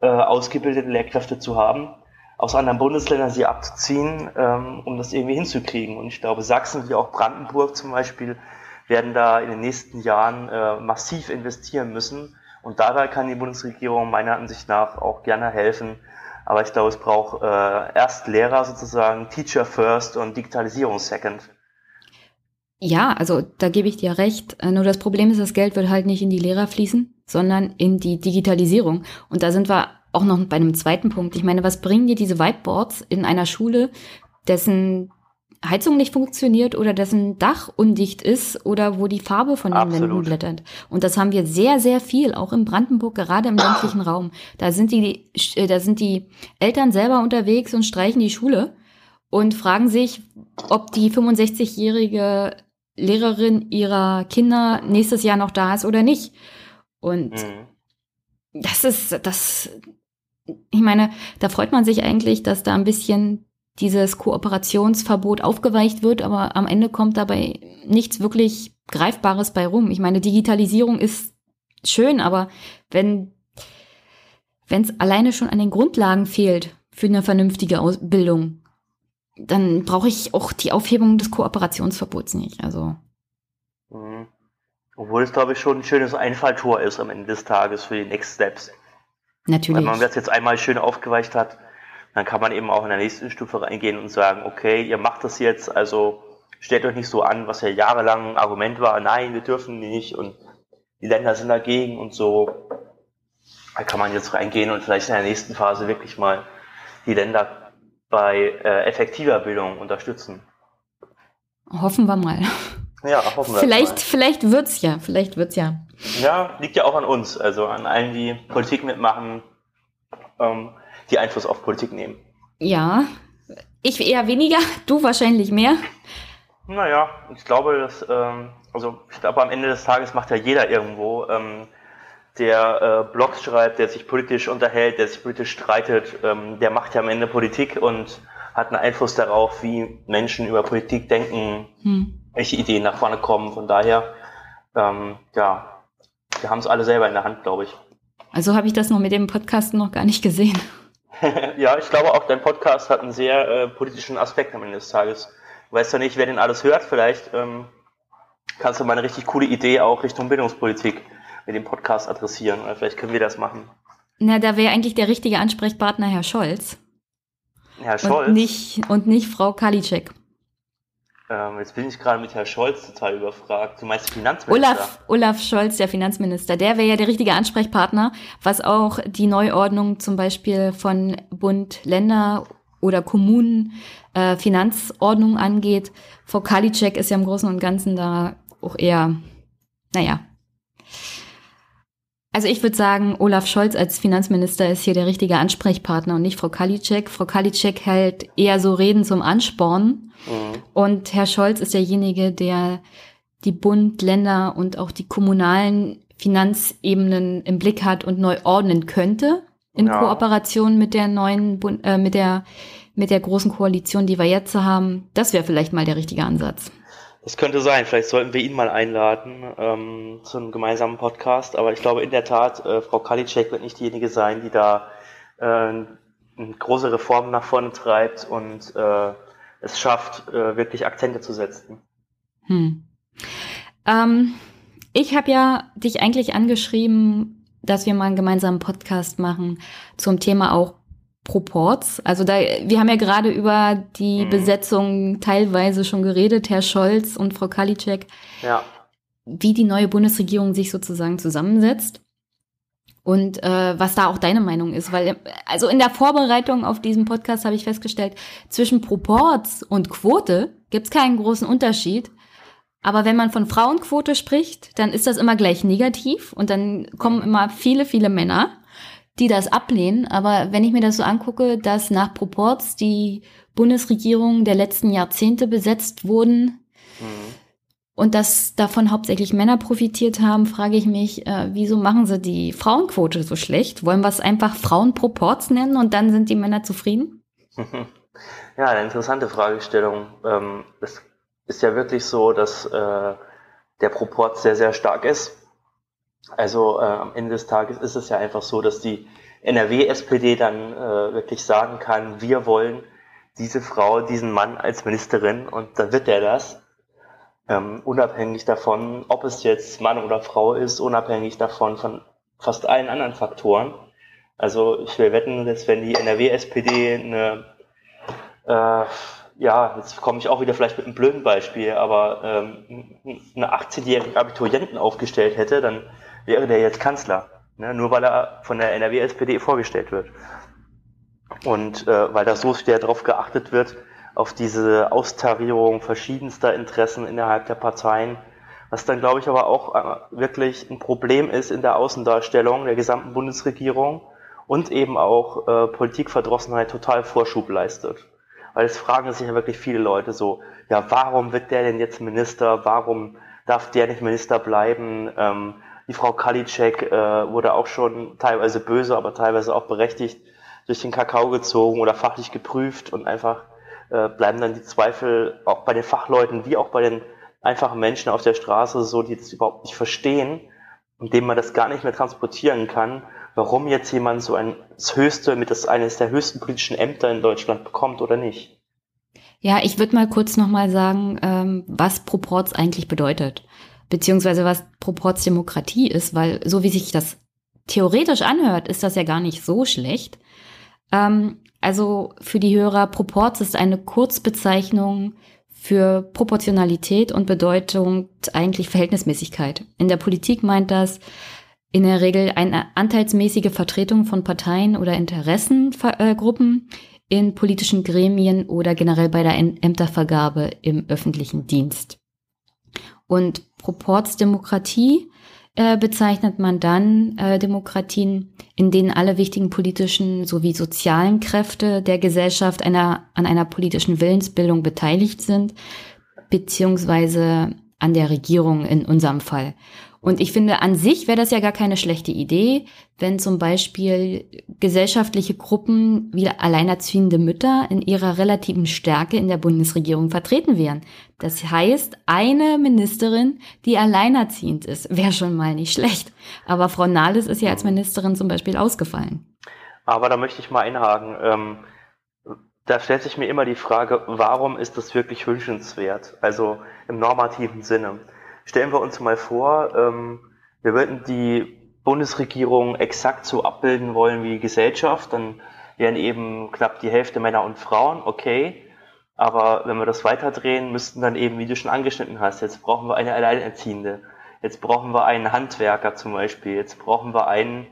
äh, ausgebildete Lehrkräfte zu haben, aus anderen Bundesländern sie abzuziehen, ähm, um das irgendwie hinzukriegen. Und ich glaube, Sachsen wie auch Brandenburg zum Beispiel werden da in den nächsten Jahren äh, massiv investieren müssen, und dabei kann die Bundesregierung meiner Ansicht nach auch gerne helfen. Aber ich glaube, es braucht äh, erst Lehrer sozusagen, Teacher first und Digitalisierung second. Ja, also da gebe ich dir recht. Äh, nur das Problem ist, das Geld wird halt nicht in die Lehrer fließen, sondern in die Digitalisierung. Und da sind wir auch noch bei einem zweiten Punkt. Ich meine, was bringen dir diese Whiteboards in einer Schule, dessen Heizung nicht funktioniert oder dessen Dach undicht ist oder wo die Farbe von den Absolut. Wänden blättert. Und das haben wir sehr, sehr viel, auch in Brandenburg, gerade im ländlichen Raum. Da sind die, äh, da sind die Eltern selber unterwegs und streichen die Schule und fragen sich, ob die 65-jährige Lehrerin ihrer Kinder nächstes Jahr noch da ist oder nicht. Und mhm. das ist, das, ich meine, da freut man sich eigentlich, dass da ein bisschen dieses Kooperationsverbot aufgeweicht wird, aber am Ende kommt dabei nichts wirklich Greifbares bei rum. Ich meine, Digitalisierung ist schön, aber wenn wenn es alleine schon an den Grundlagen fehlt für eine vernünftige Ausbildung, dann brauche ich auch die Aufhebung des Kooperationsverbots nicht. Also. Mhm. Obwohl es, glaube ich, schon ein schönes Einfalltor ist am Ende des Tages für die Next Steps. Natürlich. Wenn man das jetzt einmal schön aufgeweicht hat, dann kann man eben auch in der nächsten Stufe reingehen und sagen, okay, ihr macht das jetzt, also stellt euch nicht so an, was ja jahrelang ein Argument war, nein, wir dürfen nicht und die Länder sind dagegen und so. Da kann man jetzt reingehen und vielleicht in der nächsten Phase wirklich mal die Länder bei äh, effektiver Bildung unterstützen. Hoffen wir mal. Ja, hoffen wir Vielleicht, mal. vielleicht wird's ja, vielleicht wird's ja. Ja, liegt ja auch an uns, also an allen, die Politik mitmachen, ähm, die Einfluss auf Politik nehmen. Ja, ich eher weniger, du wahrscheinlich mehr. Naja, ich glaube, dass, ähm, also ich glaube, am Ende des Tages macht ja jeder irgendwo, ähm, der äh, Blogs schreibt, der sich politisch unterhält, der sich politisch streitet, ähm, der macht ja am Ende Politik und hat einen Einfluss darauf, wie Menschen über Politik denken, hm. welche Ideen nach vorne kommen. Von daher, ähm, ja, wir haben es alle selber in der Hand, glaube ich. Also habe ich das noch mit dem Podcast noch gar nicht gesehen. [laughs] ja, ich glaube auch, dein Podcast hat einen sehr äh, politischen Aspekt am Ende des Tages. Du weißt ja nicht, wer den alles hört. Vielleicht ähm, kannst du mal eine richtig coole Idee auch Richtung Bildungspolitik mit dem Podcast adressieren. Oder vielleicht können wir das machen. Na, da wäre eigentlich der richtige Ansprechpartner Herr Scholz. Herr Scholz? Und nicht, und nicht Frau Kalitschek. Ähm, jetzt bin ich gerade mit Herrn Scholz total überfragt. Du Finanzminister? Olaf, Olaf Scholz, der Finanzminister, der wäre ja der richtige Ansprechpartner, was auch die Neuordnung zum Beispiel von Bund, Länder oder Kommunen äh, Finanzordnung angeht. Frau Kalitschek ist ja im Großen und Ganzen da auch eher, naja. Also ich würde sagen, Olaf Scholz als Finanzminister ist hier der richtige Ansprechpartner und nicht Frau Kalitschek. Frau Kalitschek hält eher so Reden zum Anspornen. Mhm. Und Herr Scholz ist derjenige, der die Bund, Länder und auch die kommunalen Finanzebenen im Blick hat und neu ordnen könnte in ja. Kooperation mit der neuen, Bund, äh, mit der mit der großen Koalition, die wir jetzt haben. Das wäre vielleicht mal der richtige Ansatz. Das könnte sein. Vielleicht sollten wir ihn mal einladen ähm, zu einem gemeinsamen Podcast. Aber ich glaube in der Tat, äh, Frau Kalitschek wird nicht diejenige sein, die da äh, große Reformen nach vorne treibt und äh, es schafft, äh, wirklich Akzente zu setzen. Hm. Ähm, ich habe ja dich eigentlich angeschrieben, dass wir mal einen gemeinsamen Podcast machen zum Thema auch Proports. Also da, wir haben ja gerade über die mhm. Besetzung teilweise schon geredet, Herr Scholz und Frau Kalitschek. Ja. Wie die neue Bundesregierung sich sozusagen zusammensetzt. Und äh, was da auch deine Meinung ist, weil also in der Vorbereitung auf diesen Podcast habe ich festgestellt, zwischen Proports und Quote gibt es keinen großen Unterschied. Aber wenn man von Frauenquote spricht, dann ist das immer gleich negativ und dann kommen immer viele, viele Männer die das ablehnen. Aber wenn ich mir das so angucke, dass nach Proports die Bundesregierungen der letzten Jahrzehnte besetzt wurden mhm. und dass davon hauptsächlich Männer profitiert haben, frage ich mich, äh, wieso machen sie die Frauenquote so schlecht? Wollen wir es einfach Frauenproports nennen und dann sind die Männer zufrieden? [laughs] Ja, eine interessante Fragestellung. Ähm, es ist ja wirklich so, dass äh, der Proport sehr, sehr stark ist. Also äh, am Ende des Tages ist es ja einfach so, dass die NRW-SPD dann äh, wirklich sagen kann, wir wollen diese Frau, diesen Mann als Ministerin und dann wird er das. Ähm, unabhängig davon, ob es jetzt Mann oder Frau ist, unabhängig davon von fast allen anderen Faktoren. Also ich will wetten, dass wenn die NRW-SPD eine, äh, ja, jetzt komme ich auch wieder vielleicht mit einem blöden Beispiel, aber ähm, eine 18-jährige Abiturienten aufgestellt hätte, dann wäre der jetzt Kanzler. Ne? Nur weil er von der NRW-SPD vorgestellt wird. Und äh, weil da so sehr darauf geachtet wird, auf diese Austarierung verschiedenster Interessen innerhalb der Parteien, was dann, glaube ich, aber auch äh, wirklich ein Problem ist in der Außendarstellung der gesamten Bundesregierung und eben auch äh, Politikverdrossenheit total Vorschub leistet. Weil es fragen sich ja wirklich viele Leute so, ja, warum wird der denn jetzt Minister? Warum darf der nicht Minister bleiben? Ähm, die Frau Kalitschek äh, wurde auch schon teilweise böse, aber teilweise auch berechtigt durch den Kakao gezogen oder fachlich geprüft und einfach äh, bleiben dann die Zweifel auch bei den Fachleuten wie auch bei den einfachen Menschen auf der Straße so, die das überhaupt nicht verstehen und dem man das gar nicht mehr transportieren kann, warum jetzt jemand so ein das höchste, mit das eines der höchsten politischen Ämter in Deutschland bekommt oder nicht. Ja, ich würde mal kurz nochmal sagen, ähm, was Proports eigentlich bedeutet beziehungsweise was Proportsdemokratie ist, weil so wie sich das theoretisch anhört, ist das ja gar nicht so schlecht. Ähm, also für die Hörer, Proports ist eine Kurzbezeichnung für Proportionalität und bedeutet eigentlich Verhältnismäßigkeit. In der Politik meint das in der Regel eine anteilsmäßige Vertretung von Parteien oder Interessengruppen in politischen Gremien oder generell bei der Ämtervergabe im öffentlichen Dienst. Und Proportsdemokratie äh, bezeichnet man dann äh, Demokratien, in denen alle wichtigen politischen sowie sozialen Kräfte der Gesellschaft einer, an einer politischen Willensbildung beteiligt sind, beziehungsweise an der Regierung in unserem Fall. Und ich finde, an sich wäre das ja gar keine schlechte Idee, wenn zum Beispiel gesellschaftliche Gruppen wie alleinerziehende Mütter in ihrer relativen Stärke in der Bundesregierung vertreten wären. Das heißt, eine Ministerin, die alleinerziehend ist, wäre schon mal nicht schlecht. Aber Frau Nahles ist ja als Ministerin zum Beispiel ausgefallen. Aber da möchte ich mal einhaken. Ähm, da stellt sich mir immer die Frage, warum ist das wirklich wünschenswert? Also im normativen Sinne. Stellen wir uns mal vor, ähm, wir würden die Bundesregierung exakt so abbilden wollen wie die Gesellschaft, dann wären eben knapp die Hälfte Männer und Frauen, okay. Aber wenn wir das weiterdrehen, müssten dann eben, wie du schon angeschnitten hast, jetzt brauchen wir eine Alleinerziehende. Jetzt brauchen wir einen Handwerker zum Beispiel. Jetzt brauchen wir einen,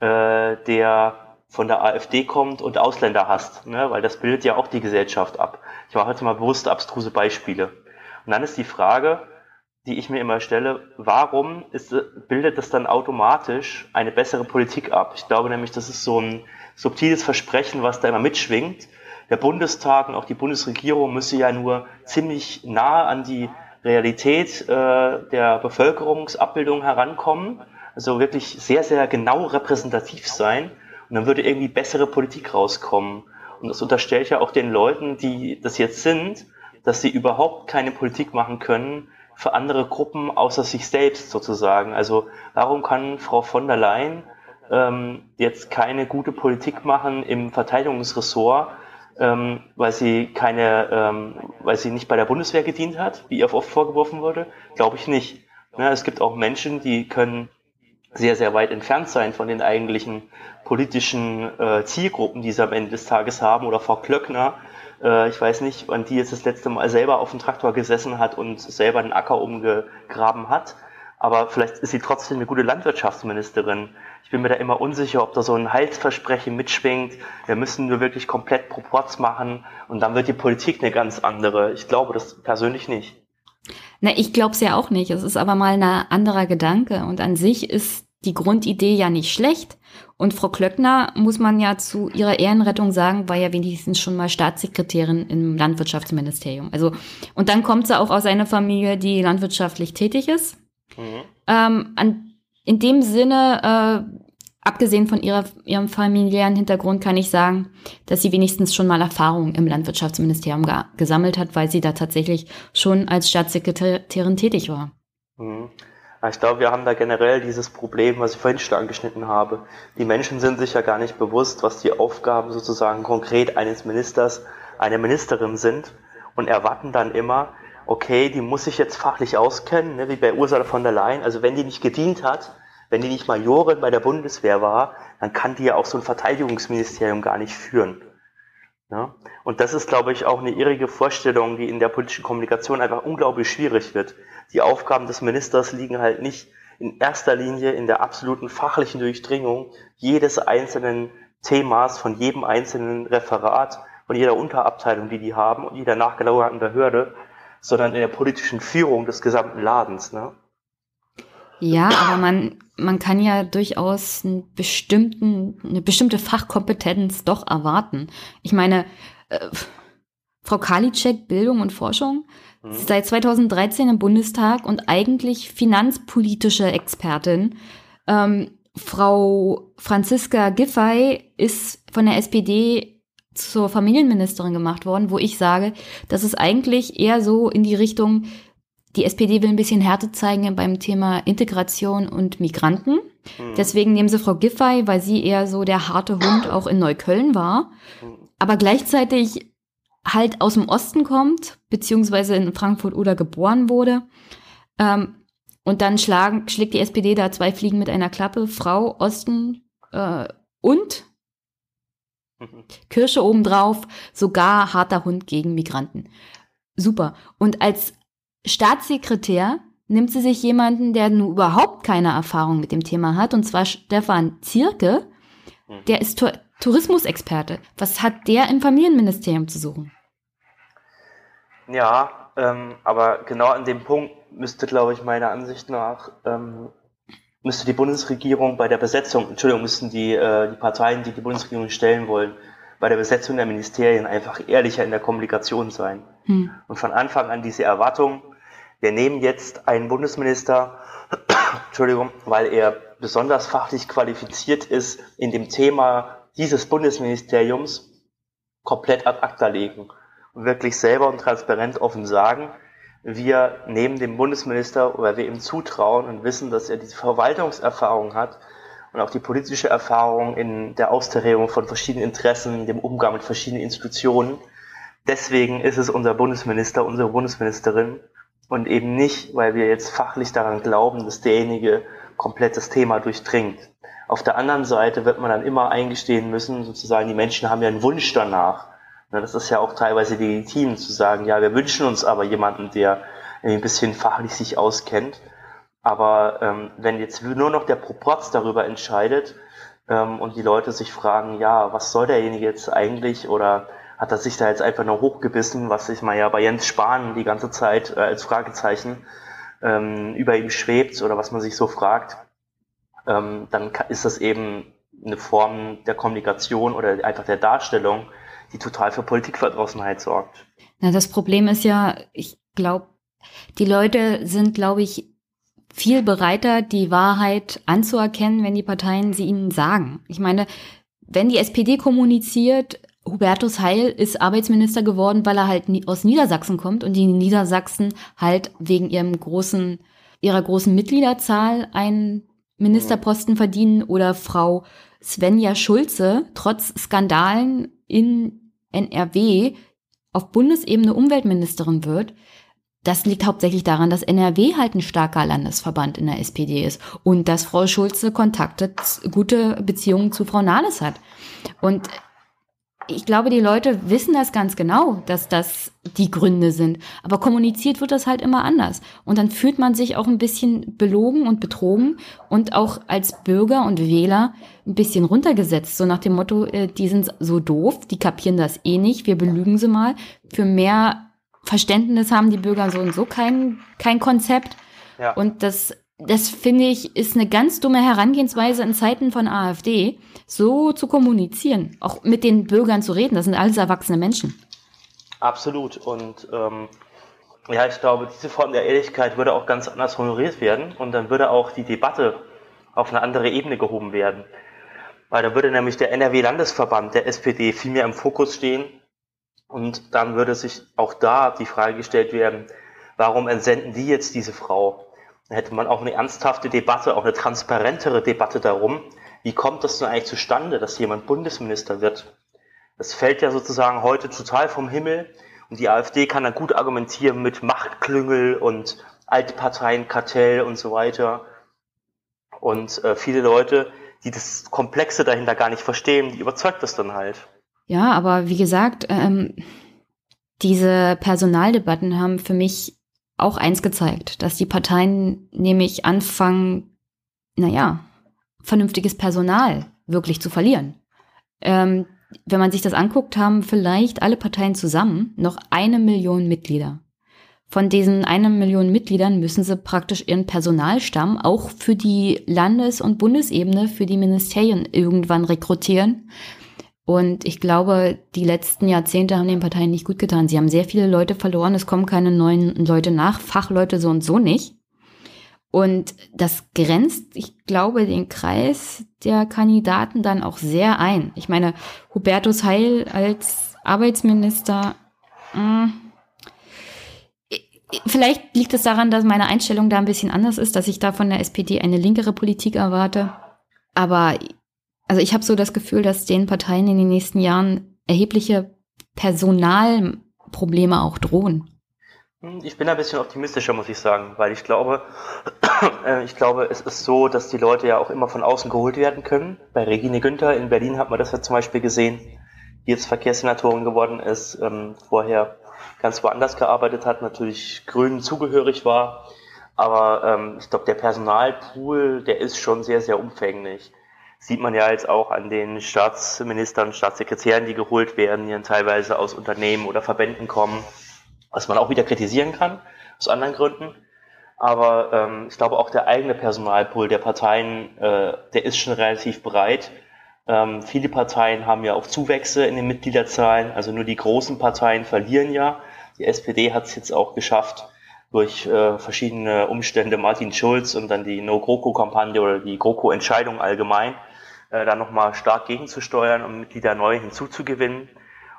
äh, der von der AfD kommt und Ausländer hasst, ne? weil das bildet ja auch die Gesellschaft ab. Ich mache jetzt mal bewusst abstruse Beispiele. Und dann ist die Frage, die ich mir immer stelle, warum ist, bildet das dann automatisch eine bessere Politik ab? Ich glaube nämlich, das ist so ein subtiles Versprechen, was da immer mitschwingt. Der Bundestag und auch die Bundesregierung müsse ja nur ziemlich nah an die Realität äh, der Bevölkerungsabbildung herankommen, also wirklich sehr, sehr genau repräsentativ sein und dann würde irgendwie bessere Politik rauskommen. Und das unterstellt ja auch den Leuten, die das jetzt sind, dass sie überhaupt keine Politik machen können, für andere Gruppen außer sich selbst sozusagen. Also warum kann Frau von der Leyen ähm, jetzt keine gute Politik machen im Verteidigungsressort, ähm, weil sie keine, ähm, weil sie nicht bei der Bundeswehr gedient hat, wie ihr oft vorgeworfen wurde? Glaube ich nicht. Ja, es gibt auch Menschen, die können sehr, sehr weit entfernt sein von den eigentlichen politischen äh, Zielgruppen, die sie am Ende des Tages haben. Oder Frau Klöckner, äh, ich weiß nicht, wann die jetzt das letzte Mal selber auf dem Traktor gesessen hat und selber den Acker umgegraben hat. Aber vielleicht ist sie trotzdem eine gute Landwirtschaftsministerin. Ich bin mir da immer unsicher, ob da so ein Heilsversprechen mitschwingt. Wir müssen nur wirklich komplett Proports machen und dann wird die Politik eine ganz andere. Ich glaube das persönlich nicht. Na, ich glaube es ja auch nicht. Es ist aber mal ein anderer Gedanke. Und an sich ist die Grundidee ja nicht schlecht. Und Frau Klöckner, muss man ja zu ihrer Ehrenrettung sagen, war ja wenigstens schon mal Staatssekretärin im Landwirtschaftsministerium. Also, und dann kommt sie auch aus einer Familie, die landwirtschaftlich tätig ist. Mhm. Ähm, an, in dem Sinne, äh, abgesehen von ihrer, ihrem familiären Hintergrund, kann ich sagen, dass sie wenigstens schon mal Erfahrung im Landwirtschaftsministerium gesammelt hat, weil sie da tatsächlich schon als Staatssekretärin tätig war. Mhm. Ich glaube, wir haben da generell dieses Problem, was ich vorhin schon angeschnitten habe. Die Menschen sind sich ja gar nicht bewusst, was die Aufgaben sozusagen konkret eines Ministers, einer Ministerin sind und erwarten dann immer, okay, die muss sich jetzt fachlich auskennen, ne, wie bei Ursula von der Leyen. Also wenn die nicht gedient hat, wenn die nicht Majorin bei der Bundeswehr war, dann kann die ja auch so ein Verteidigungsministerium gar nicht führen. Ja? Und das ist, glaube ich, auch eine irrige Vorstellung, die in der politischen Kommunikation einfach unglaublich schwierig wird. Die Aufgaben des Ministers liegen halt nicht in erster Linie in der absoluten fachlichen Durchdringung jedes einzelnen Themas, von jedem einzelnen Referat, von jeder Unterabteilung, die die haben und jeder nachgelagerten Behörde, sondern in der politischen Führung des gesamten Ladens. Ne? Ja, aber man, man kann ja durchaus einen bestimmten, eine bestimmte Fachkompetenz doch erwarten. Ich meine, äh, Frau Karliczek, Bildung und Forschung, mhm. seit 2013 im Bundestag und eigentlich finanzpolitische Expertin. Ähm, Frau Franziska Giffey ist von der SPD zur Familienministerin gemacht worden, wo ich sage, das ist eigentlich eher so in die Richtung, die SPD will ein bisschen Härte zeigen beim Thema Integration und Migranten. Mhm. Deswegen nehmen sie Frau Giffey, weil sie eher so der harte Hund auch in Neukölln war. Aber gleichzeitig halt aus dem Osten kommt, beziehungsweise in Frankfurt oder geboren wurde. Ähm, und dann schlagen, schlägt die SPD da zwei Fliegen mit einer Klappe. Frau, Osten äh, und. Kirsche obendrauf, sogar harter Hund gegen Migranten. Super. Und als Staatssekretär nimmt sie sich jemanden, der nun überhaupt keine Erfahrung mit dem Thema hat, und zwar Stefan Zierke. Mhm. Der ist Tur Tourismusexperte. Was hat der im Familienministerium zu suchen? Ja, ähm, aber genau an dem Punkt müsste, glaube ich, meiner Ansicht nach, ähm, müsste die Bundesregierung bei der Besetzung, Entschuldigung, müssten die, äh, die Parteien, die die Bundesregierung stellen wollen, bei der Besetzung der Ministerien einfach ehrlicher in der Kommunikation sein. Hm. Und von Anfang an diese Erwartung, wir nehmen jetzt einen Bundesminister, [coughs] Entschuldigung, weil er besonders fachlich qualifiziert ist, in dem Thema dieses Bundesministeriums komplett ad acta legen wirklich selber und transparent offen sagen, wir nehmen dem Bundesminister, weil wir ihm zutrauen und wissen, dass er diese Verwaltungserfahrung hat und auch die politische Erfahrung in der Austerierung von verschiedenen Interessen, dem Umgang mit verschiedenen Institutionen. Deswegen ist es unser Bundesminister, unsere Bundesministerin und eben nicht, weil wir jetzt fachlich daran glauben, dass derjenige komplett das Thema durchdringt. Auf der anderen Seite wird man dann immer eingestehen müssen, sozusagen, die Menschen haben ja einen Wunsch danach. Das ist ja auch teilweise legitim zu sagen, ja, wir wünschen uns aber jemanden, der ein bisschen fachlich sich auskennt. Aber ähm, wenn jetzt nur noch der Proporz darüber entscheidet ähm, und die Leute sich fragen, ja, was soll derjenige jetzt eigentlich oder hat er sich da jetzt einfach nur hochgebissen, was sich mal ja bei Jens Spahn die ganze Zeit äh, als Fragezeichen ähm, über ihm schwebt oder was man sich so fragt, ähm, dann ist das eben eine Form der Kommunikation oder einfach der Darstellung, die total für Politikverdrossenheit sorgt. Na, das Problem ist ja, ich glaube, die Leute sind, glaube ich, viel bereiter, die Wahrheit anzuerkennen, wenn die Parteien sie ihnen sagen. Ich meine, wenn die SPD kommuniziert, Hubertus Heil ist Arbeitsminister geworden, weil er halt aus Niedersachsen kommt und die Niedersachsen halt wegen ihrem großen, ihrer großen Mitgliederzahl einen Ministerposten verdienen oder Frau Svenja Schulze trotz Skandalen in NRW auf Bundesebene Umweltministerin wird, das liegt hauptsächlich daran, dass NRW halt ein starker Landesverband in der SPD ist und dass Frau Schulze Kontakte, gute Beziehungen zu Frau Nahles hat. Und ich glaube, die Leute wissen das ganz genau, dass das die Gründe sind. Aber kommuniziert wird das halt immer anders. Und dann fühlt man sich auch ein bisschen belogen und betrogen und auch als Bürger und Wähler ein bisschen runtergesetzt. So nach dem Motto, äh, die sind so doof, die kapieren das eh nicht, wir belügen sie mal. Für mehr Verständnis haben die Bürger so und so kein, kein Konzept. Ja. Und das, das finde ich, ist eine ganz dumme Herangehensweise in Zeiten von AfD, so zu kommunizieren, auch mit den Bürgern zu reden. Das sind alles erwachsene Menschen. Absolut. Und ähm, ja, ich glaube, diese Form der Ehrlichkeit würde auch ganz anders honoriert werden und dann würde auch die Debatte auf eine andere Ebene gehoben werden. Weil da würde nämlich der NRW-Landesverband der SPD viel mehr im Fokus stehen und dann würde sich auch da die Frage gestellt werden, warum entsenden die jetzt diese Frau? Dann hätte man auch eine ernsthafte Debatte, auch eine transparentere Debatte darum, wie kommt das denn eigentlich zustande, dass jemand Bundesminister wird? Das fällt ja sozusagen heute total vom Himmel und die AfD kann dann gut argumentieren mit Machtklüngel und Altparteienkartell und so weiter. Und äh, viele Leute, die das Komplexe dahinter gar nicht verstehen, die überzeugt das dann halt. Ja, aber wie gesagt, ähm, diese Personaldebatten haben für mich auch eins gezeigt, dass die Parteien nämlich anfangen, naja, vernünftiges Personal wirklich zu verlieren. Ähm, wenn man sich das anguckt, haben vielleicht alle Parteien zusammen noch eine Million Mitglieder. Von diesen einer Million Mitgliedern müssen sie praktisch ihren Personalstamm auch für die Landes- und Bundesebene, für die Ministerien irgendwann rekrutieren. Und ich glaube, die letzten Jahrzehnte haben den Parteien nicht gut getan. Sie haben sehr viele Leute verloren, es kommen keine neuen Leute nach, Fachleute so und so nicht. Und das grenzt, ich glaube, den Kreis der Kandidaten dann auch sehr ein. Ich meine, Hubertus Heil als Arbeitsminister, mh, hm, vielleicht liegt es daran, dass meine Einstellung da ein bisschen anders ist, dass ich da von der SPD eine linkere Politik erwarte. Aber also ich habe so das Gefühl, dass den Parteien in den nächsten Jahren erhebliche Personalprobleme auch drohen. Hm, ich bin ein bisschen optimistischer, muss ich sagen, weil ich glaube, [clears throat] äh, ich glaube, es ist so, dass die Leute ja auch immer von außen geholt werden können. Bei Regine Günther in Berlin hat man das ja zum Beispiel gesehen, die jetzt Verkehrssenatorin geworden ist, ähm, vorher ganz woanders gearbeitet hat, natürlich Grünen zugehörig war. Aber ähm, ich glaube, der Personalpool, der ist schon sehr, sehr umfänglich sieht man ja jetzt auch an den Staatsministern, Staatssekretären, die geholt werden, die dann teilweise aus Unternehmen oder Verbänden kommen, was man auch wieder kritisieren kann, aus anderen Gründen. Aber ähm, ich glaube auch der eigene Personalpool der Parteien, äh, der ist schon relativ breit. Ähm, viele Parteien haben ja auch Zuwächse in den Mitgliederzahlen, also nur die großen Parteien verlieren ja. Die SPD hat es jetzt auch geschafft, durch äh, verschiedene Umstände Martin Schulz und dann die No-GroKo-Kampagne oder die GroKo-Entscheidung allgemein, äh, da nochmal stark gegenzusteuern und Mitglieder neu hinzuzugewinnen.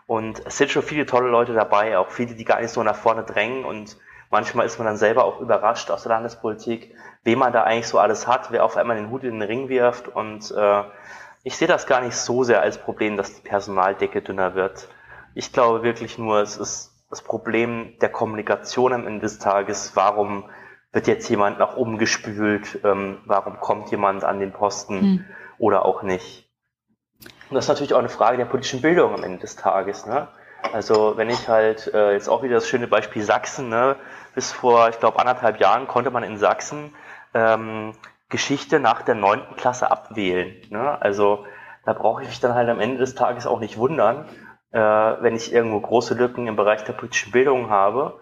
Und es sind schon viele tolle Leute dabei, auch viele, die gar nicht so nach vorne drängen und manchmal ist man dann selber auch überrascht aus der Landespolitik, wem man da eigentlich so alles hat, wer auf einmal den Hut in den Ring wirft und äh, ich sehe das gar nicht so sehr als Problem, dass die Personaldecke dünner wird. Ich glaube wirklich nur, es ist das Problem der Kommunikation am Ende des Tages. Warum wird jetzt jemand nach oben gespült? Ähm, warum kommt jemand an den Posten hm. oder auch nicht? Und das ist natürlich auch eine Frage der politischen Bildung am Ende des Tages. Ne? Also wenn ich halt äh, jetzt auch wieder das schöne Beispiel Sachsen, ne? bis vor, ich glaube, anderthalb Jahren konnte man in Sachsen ähm, Geschichte nach der neunten Klasse abwählen. Ne? Also da brauche ich mich dann halt am Ende des Tages auch nicht wundern, äh, wenn ich irgendwo große Lücken im Bereich der politischen Bildung habe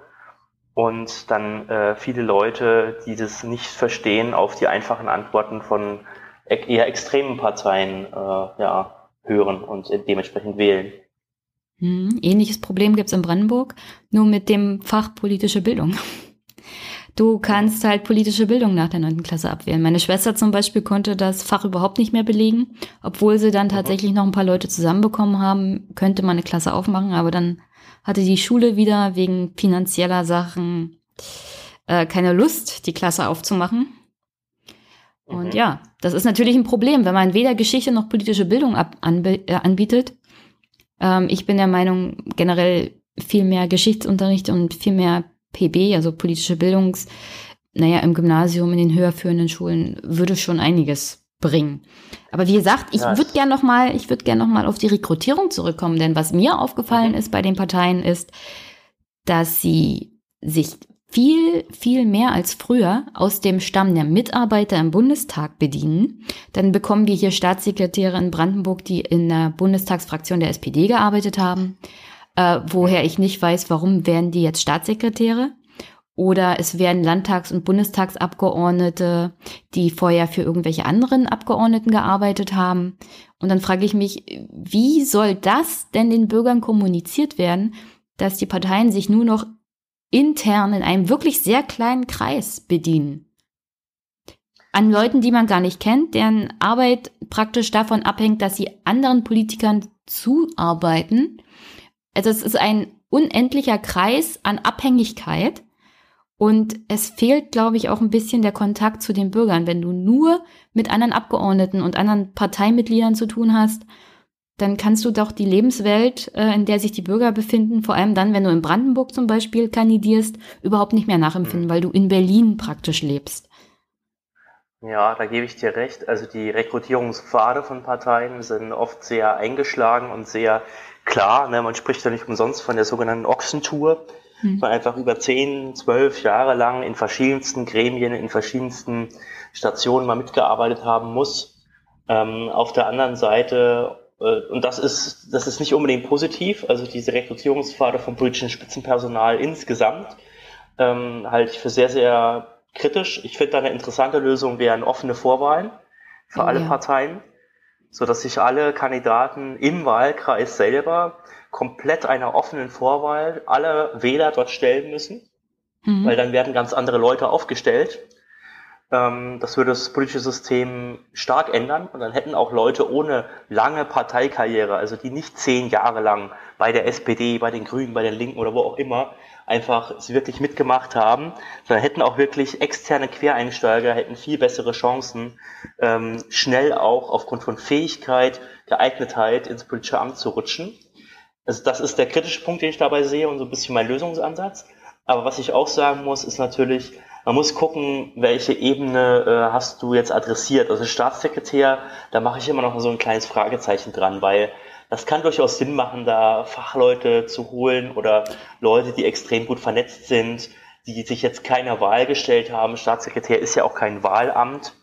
und dann äh, viele Leute, die das nicht verstehen, auf die einfachen Antworten von e-, eher extremen Parteien äh, ja, hören und dementsprechend wählen. Hm, ähnliches Problem gibt es in Brandenburg, nur mit dem Fach politische Bildung. Du kannst halt politische Bildung nach der neunten Klasse abwählen. Meine Schwester zum Beispiel konnte das Fach überhaupt nicht mehr belegen, obwohl sie dann tatsächlich noch ein paar Leute zusammenbekommen haben, könnte man eine Klasse aufmachen, aber dann hatte die Schule wieder wegen finanzieller Sachen äh, keine Lust, die Klasse aufzumachen. Und mhm. ja, das ist natürlich ein Problem, wenn man weder Geschichte noch politische Bildung ab, anb äh, anbietet. Ähm, ich bin der Meinung, generell viel mehr Geschichtsunterricht und viel mehr PB, also politische Bildungs, naja, im Gymnasium, in den höherführenden Schulen, würde schon einiges bringen. Aber wie gesagt, ich würde gerne noch mal, ich würde gerne noch mal auf die Rekrutierung zurückkommen, denn was mir aufgefallen mhm. ist bei den Parteien ist, dass sie sich viel, viel mehr als früher aus dem Stamm der Mitarbeiter im Bundestag bedienen. Dann bekommen wir hier Staatssekretäre in Brandenburg, die in der Bundestagsfraktion der SPD gearbeitet haben äh, woher ich nicht weiß, warum werden die jetzt Staatssekretäre. Oder es werden Landtags- und Bundestagsabgeordnete, die vorher für irgendwelche anderen Abgeordneten gearbeitet haben. Und dann frage ich mich, wie soll das denn den Bürgern kommuniziert werden, dass die Parteien sich nur noch intern in einem wirklich sehr kleinen Kreis bedienen? An Leuten, die man gar nicht kennt, deren Arbeit praktisch davon abhängt, dass sie anderen Politikern zuarbeiten also es ist ein unendlicher Kreis an Abhängigkeit und es fehlt, glaube ich, auch ein bisschen der Kontakt zu den Bürgern. Wenn du nur mit anderen Abgeordneten und anderen Parteimitgliedern zu tun hast, dann kannst du doch die Lebenswelt, äh, in der sich die Bürger befinden, vor allem dann, wenn du in Brandenburg zum Beispiel kandidierst, überhaupt nicht mehr nachempfinden, mhm. weil du in Berlin praktisch lebst. Ja, da gebe ich dir recht. Also die Rekrutierungspfade von Parteien sind oft sehr eingeschlagen und sehr klar, ne, man spricht ja nicht umsonst von der sogenannten Ochsentour, mhm. man einfach über zehn, zwölf Jahre lang in verschiedensten Gremien, in verschiedensten Stationen mal mitgearbeitet haben muss. Ähm, auf der anderen Seite, und das ist, das ist nicht unbedingt positiv, also diese Rekrutierungspfade vom politischen Spitzenpersonal insgesamt, ähm, halte ich für sehr, sehr kritisch. Ich finde da eine interessante Lösung wären offene Vorwahlen für oh, alle ja. Parteien so dass sich alle Kandidaten im Wahlkreis selber komplett einer offenen Vorwahl alle Wähler dort stellen müssen, mhm. weil dann werden ganz andere Leute aufgestellt. Ähm, das würde das politische System stark ändern und dann hätten auch Leute ohne lange Parteikarriere, also die nicht zehn Jahre lang bei der SPD, bei den Grünen, bei den Linken oder wo auch immer einfach sie wirklich mitgemacht haben, sondern hätten auch wirklich externe Quereinsteiger, hätten viel bessere Chancen, ähm, schnell auch aufgrund von Fähigkeit, Geeignetheit ins politische Amt zu rutschen. Also das ist der kritische Punkt, den ich dabei sehe und so ein bisschen mein Lösungsansatz. Aber was ich auch sagen muss, ist natürlich, man muss gucken, welche Ebene äh, hast du jetzt adressiert. Also Staatssekretär, da mache ich immer noch so ein kleines Fragezeichen dran, weil das kann durchaus Sinn machen, da Fachleute zu holen oder Leute, die extrem gut vernetzt sind, die sich jetzt keiner Wahl gestellt haben. Staatssekretär ist ja auch kein Wahlamt.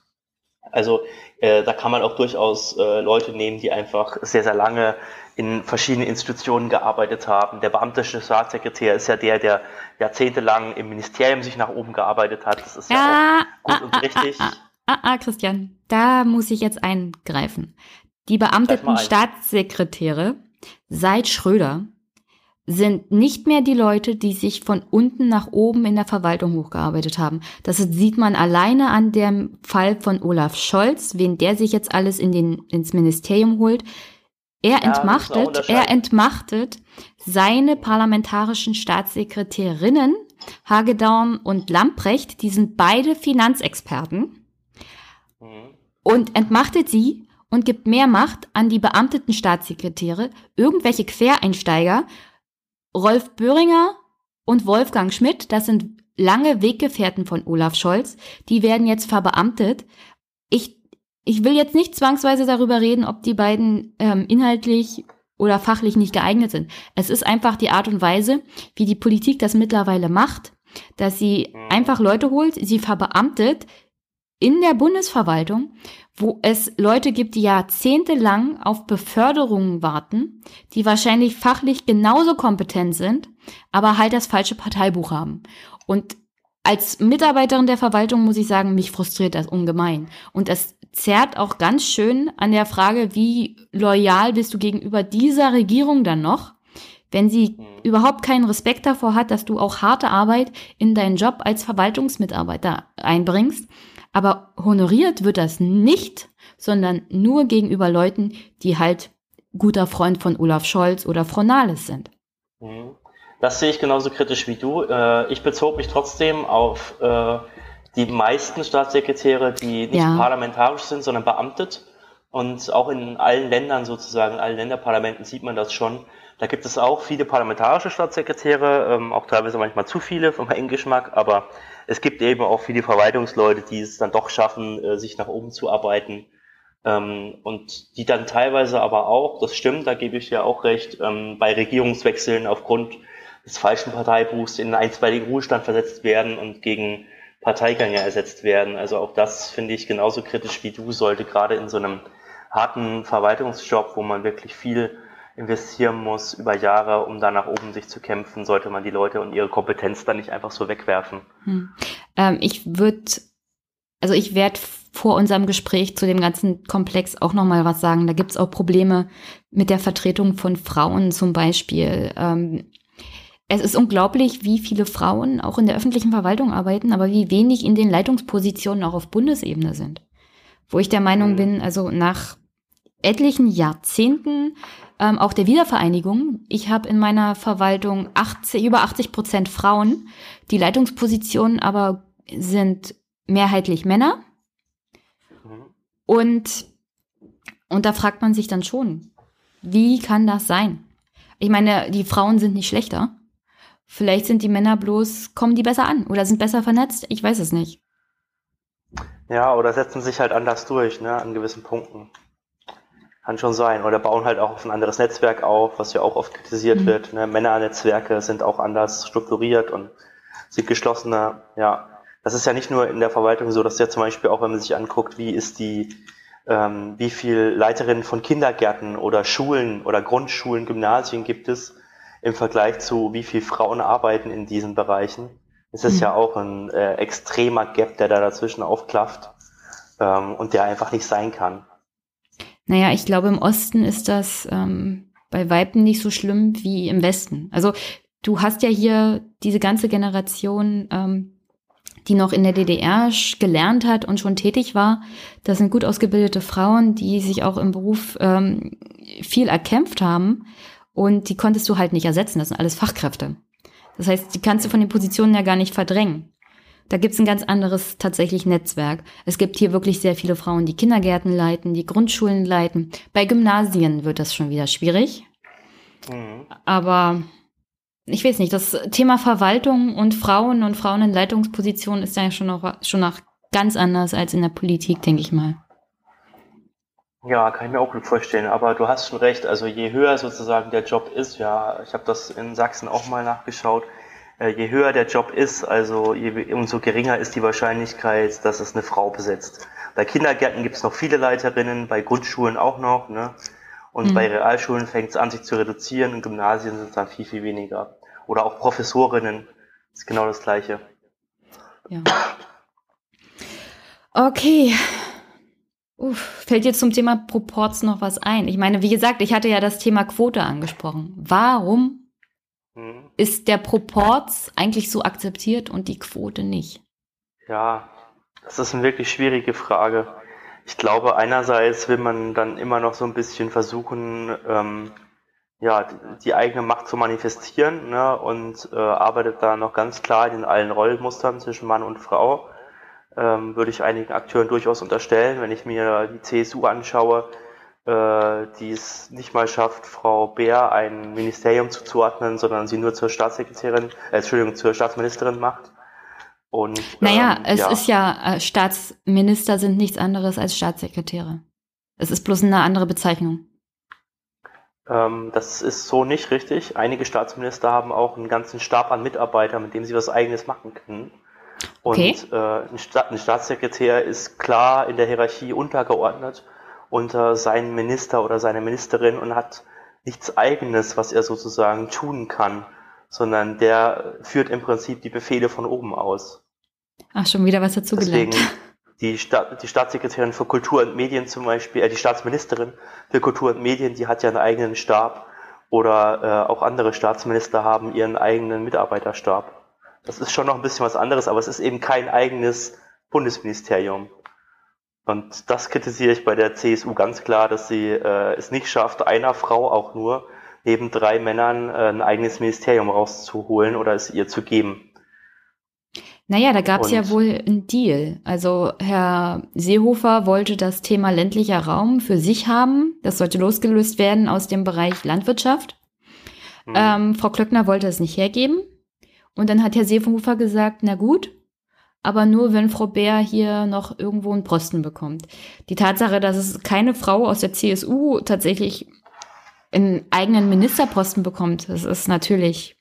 Also äh, da kann man auch durchaus äh, Leute nehmen, die einfach sehr, sehr lange in verschiedenen Institutionen gearbeitet haben. Der beamtische Staatssekretär ist ja der, der jahrzehntelang im Ministerium sich nach oben gearbeitet hat. Das ist ja, ja gut ah, und richtig. Ah, ah, ah, Christian, da muss ich jetzt eingreifen. Die beamteten Staatssekretäre seit Schröder sind nicht mehr die Leute, die sich von unten nach oben in der Verwaltung hochgearbeitet haben. Das sieht man alleine an dem Fall von Olaf Scholz, wen der sich jetzt alles in den, ins Ministerium holt. Er ja, entmachtet, er entmachtet seine parlamentarischen Staatssekretärinnen, Hagedorn und Lamprecht, die sind beide Finanzexperten, mhm. und entmachtet sie und gibt mehr Macht an die beamteten Staatssekretäre, irgendwelche Quereinsteiger, Rolf Böhringer und Wolfgang Schmidt, das sind lange Weggefährten von Olaf Scholz, die werden jetzt verbeamtet. Ich, ich will jetzt nicht zwangsweise darüber reden, ob die beiden ähm, inhaltlich oder fachlich nicht geeignet sind. Es ist einfach die Art und Weise, wie die Politik das mittlerweile macht, dass sie einfach Leute holt, sie verbeamtet in der Bundesverwaltung wo es Leute gibt, die jahrzehntelang auf Beförderungen warten, die wahrscheinlich fachlich genauso kompetent sind, aber halt das falsche Parteibuch haben. Und als Mitarbeiterin der Verwaltung muss ich sagen, mich frustriert das ungemein. Und es zerrt auch ganz schön an der Frage, wie loyal bist du gegenüber dieser Regierung dann noch, wenn sie mhm. überhaupt keinen Respekt davor hat, dass du auch harte Arbeit in deinen Job als Verwaltungsmitarbeiter einbringst aber honoriert wird das nicht, sondern nur gegenüber Leuten, die halt guter Freund von Olaf Scholz oder Frau Nahles sind. Mhm. Das sehe ich genauso kritisch wie du. Äh, ich bezog mich trotzdem auf äh, die meisten Staatssekretäre, die nicht ja. parlamentarisch sind, sondern beamtet. Und auch in allen Ländern sozusagen, in allen Länderparlamenten sieht man das schon. Da gibt es auch viele parlamentarische Staatssekretäre, ähm, auch teilweise manchmal zu viele meinen Geschmack, aber es gibt eben auch viele Verwaltungsleute, die es dann doch schaffen, äh, sich nach oben zu arbeiten. Ähm, und die dann teilweise aber auch, das stimmt, da gebe ich ja auch recht, ähm, bei Regierungswechseln aufgrund des falschen Parteibuchs in einen einstweiligen Ruhestand versetzt werden und gegen Parteigänger ersetzt werden. Also auch das finde ich genauso kritisch wie du, sollte gerade in so einem harten Verwaltungsjob, wo man wirklich viel investieren muss über Jahre, um da nach oben sich zu kämpfen, sollte man die Leute und ihre Kompetenz dann nicht einfach so wegwerfen. Hm. Ähm, ich würde, also ich werde vor unserem Gespräch zu dem ganzen Komplex auch nochmal was sagen. Da gibt es auch Probleme mit der Vertretung von Frauen zum Beispiel. Ähm, es ist unglaublich, wie viele Frauen auch in der öffentlichen Verwaltung arbeiten, aber wie wenig in den Leitungspositionen auch auf Bundesebene sind. Wo ich der Meinung mhm. bin, also nach etlichen Jahrzehnten ähm, auch der Wiedervereinigung. Ich habe in meiner Verwaltung 80, über 80 Prozent Frauen. Die Leitungspositionen aber sind mehrheitlich Männer. Mhm. Und, und da fragt man sich dann schon, wie kann das sein? Ich meine, die Frauen sind nicht schlechter. Vielleicht sind die Männer bloß, kommen die besser an oder sind besser vernetzt. Ich weiß es nicht. Ja, oder setzen sich halt anders durch, ne, an gewissen Punkten. Kann schon sein. Oder bauen halt auch auf ein anderes Netzwerk auf, was ja auch oft kritisiert mhm. wird. Ne? Männernetzwerke sind auch anders strukturiert und sind geschlossener. Ja, das ist ja nicht nur in der Verwaltung so, dass ja zum Beispiel auch, wenn man sich anguckt, wie ist die, ähm, wie viel Leiterinnen von Kindergärten oder Schulen oder Grundschulen, Gymnasien gibt es im Vergleich zu, wie viel Frauen arbeiten in diesen Bereichen. Es ist mhm. ja auch ein äh, extremer Gap, der da dazwischen aufklafft ähm, und der einfach nicht sein kann. Naja, ich glaube, im Osten ist das ähm, bei Weiben nicht so schlimm wie im Westen. Also du hast ja hier diese ganze Generation, ähm, die noch in der DDR gelernt hat und schon tätig war. Das sind gut ausgebildete Frauen, die sich auch im Beruf ähm, viel erkämpft haben. Und die konntest du halt nicht ersetzen. Das sind alles Fachkräfte. Das heißt, die kannst du von den Positionen ja gar nicht verdrängen. Da gibt's ein ganz anderes tatsächlich Netzwerk. Es gibt hier wirklich sehr viele Frauen, die Kindergärten leiten, die Grundschulen leiten. Bei Gymnasien wird das schon wieder schwierig. Mhm. Aber ich weiß nicht, das Thema Verwaltung und Frauen und Frauen in Leitungspositionen ist ja schon noch, schon noch ganz anders als in der Politik, denke ich mal. Ja, kann ich mir auch gut vorstellen. Aber du hast schon recht. Also je höher sozusagen der Job ist, ja, ich habe das in Sachsen auch mal nachgeschaut, äh, je höher der Job ist, also je, umso geringer ist die Wahrscheinlichkeit, dass es eine Frau besetzt. Bei Kindergärten gibt es noch viele Leiterinnen, bei Grundschulen auch noch. Ne? Und mhm. bei Realschulen fängt es an, sich zu reduzieren. In Gymnasien sind es dann viel, viel weniger. Oder auch Professorinnen. ist genau das Gleiche. Ja. Okay. Uff, fällt jetzt zum Thema Proports noch was ein? Ich meine, wie gesagt, ich hatte ja das Thema Quote angesprochen. Warum hm. ist der Proports eigentlich so akzeptiert und die Quote nicht? Ja, das ist eine wirklich schwierige Frage. Ich glaube, einerseits will man dann immer noch so ein bisschen versuchen, ähm, ja, die eigene Macht zu manifestieren ne, und äh, arbeitet da noch ganz klar in allen Rollmustern zwischen Mann und Frau ähm, würde ich einigen Akteuren durchaus unterstellen. Wenn ich mir die CSU anschaue, äh, die es nicht mal schafft, Frau Bär ein Ministerium zuzuordnen, sondern sie nur zur Staatssekretärin, äh, Entschuldigung, zur Staatsministerin macht. Und, naja, ähm, es ja. ist ja, äh, Staatsminister sind nichts anderes als Staatssekretäre. Es ist bloß eine andere Bezeichnung. Ähm, das ist so nicht richtig. Einige Staatsminister haben auch einen ganzen Stab an Mitarbeitern, mit dem sie was eigenes machen können. Und okay. äh, ein, Sta ein, Staatssekretär ist klar in der Hierarchie untergeordnet unter seinen Minister oder seine Ministerin und hat nichts eigenes, was er sozusagen tun kann, sondern der führt im Prinzip die Befehle von oben aus. Ach, schon wieder was dazu Deswegen. Die, Sta die Staatssekretärin für Kultur und Medien zum Beispiel, äh, die Staatsministerin für Kultur und Medien, die hat ja einen eigenen Stab oder äh, auch andere Staatsminister haben ihren eigenen Mitarbeiterstab. Das ist schon noch ein bisschen was anderes, aber es ist eben kein eigenes Bundesministerium. Und das kritisiere ich bei der CSU ganz klar, dass sie äh, es nicht schafft, einer Frau auch nur neben drei Männern äh, ein eigenes Ministerium rauszuholen oder es ihr zu geben. Naja, da gab es ja wohl einen Deal. Also Herr Seehofer wollte das Thema ländlicher Raum für sich haben. Das sollte losgelöst werden aus dem Bereich Landwirtschaft. Hm. Ähm, Frau Klöckner wollte es nicht hergeben. Und dann hat Herr Seehofer gesagt, na gut, aber nur, wenn Frau Bär hier noch irgendwo einen Posten bekommt. Die Tatsache, dass es keine Frau aus der CSU tatsächlich einen eigenen Ministerposten bekommt, das ist natürlich,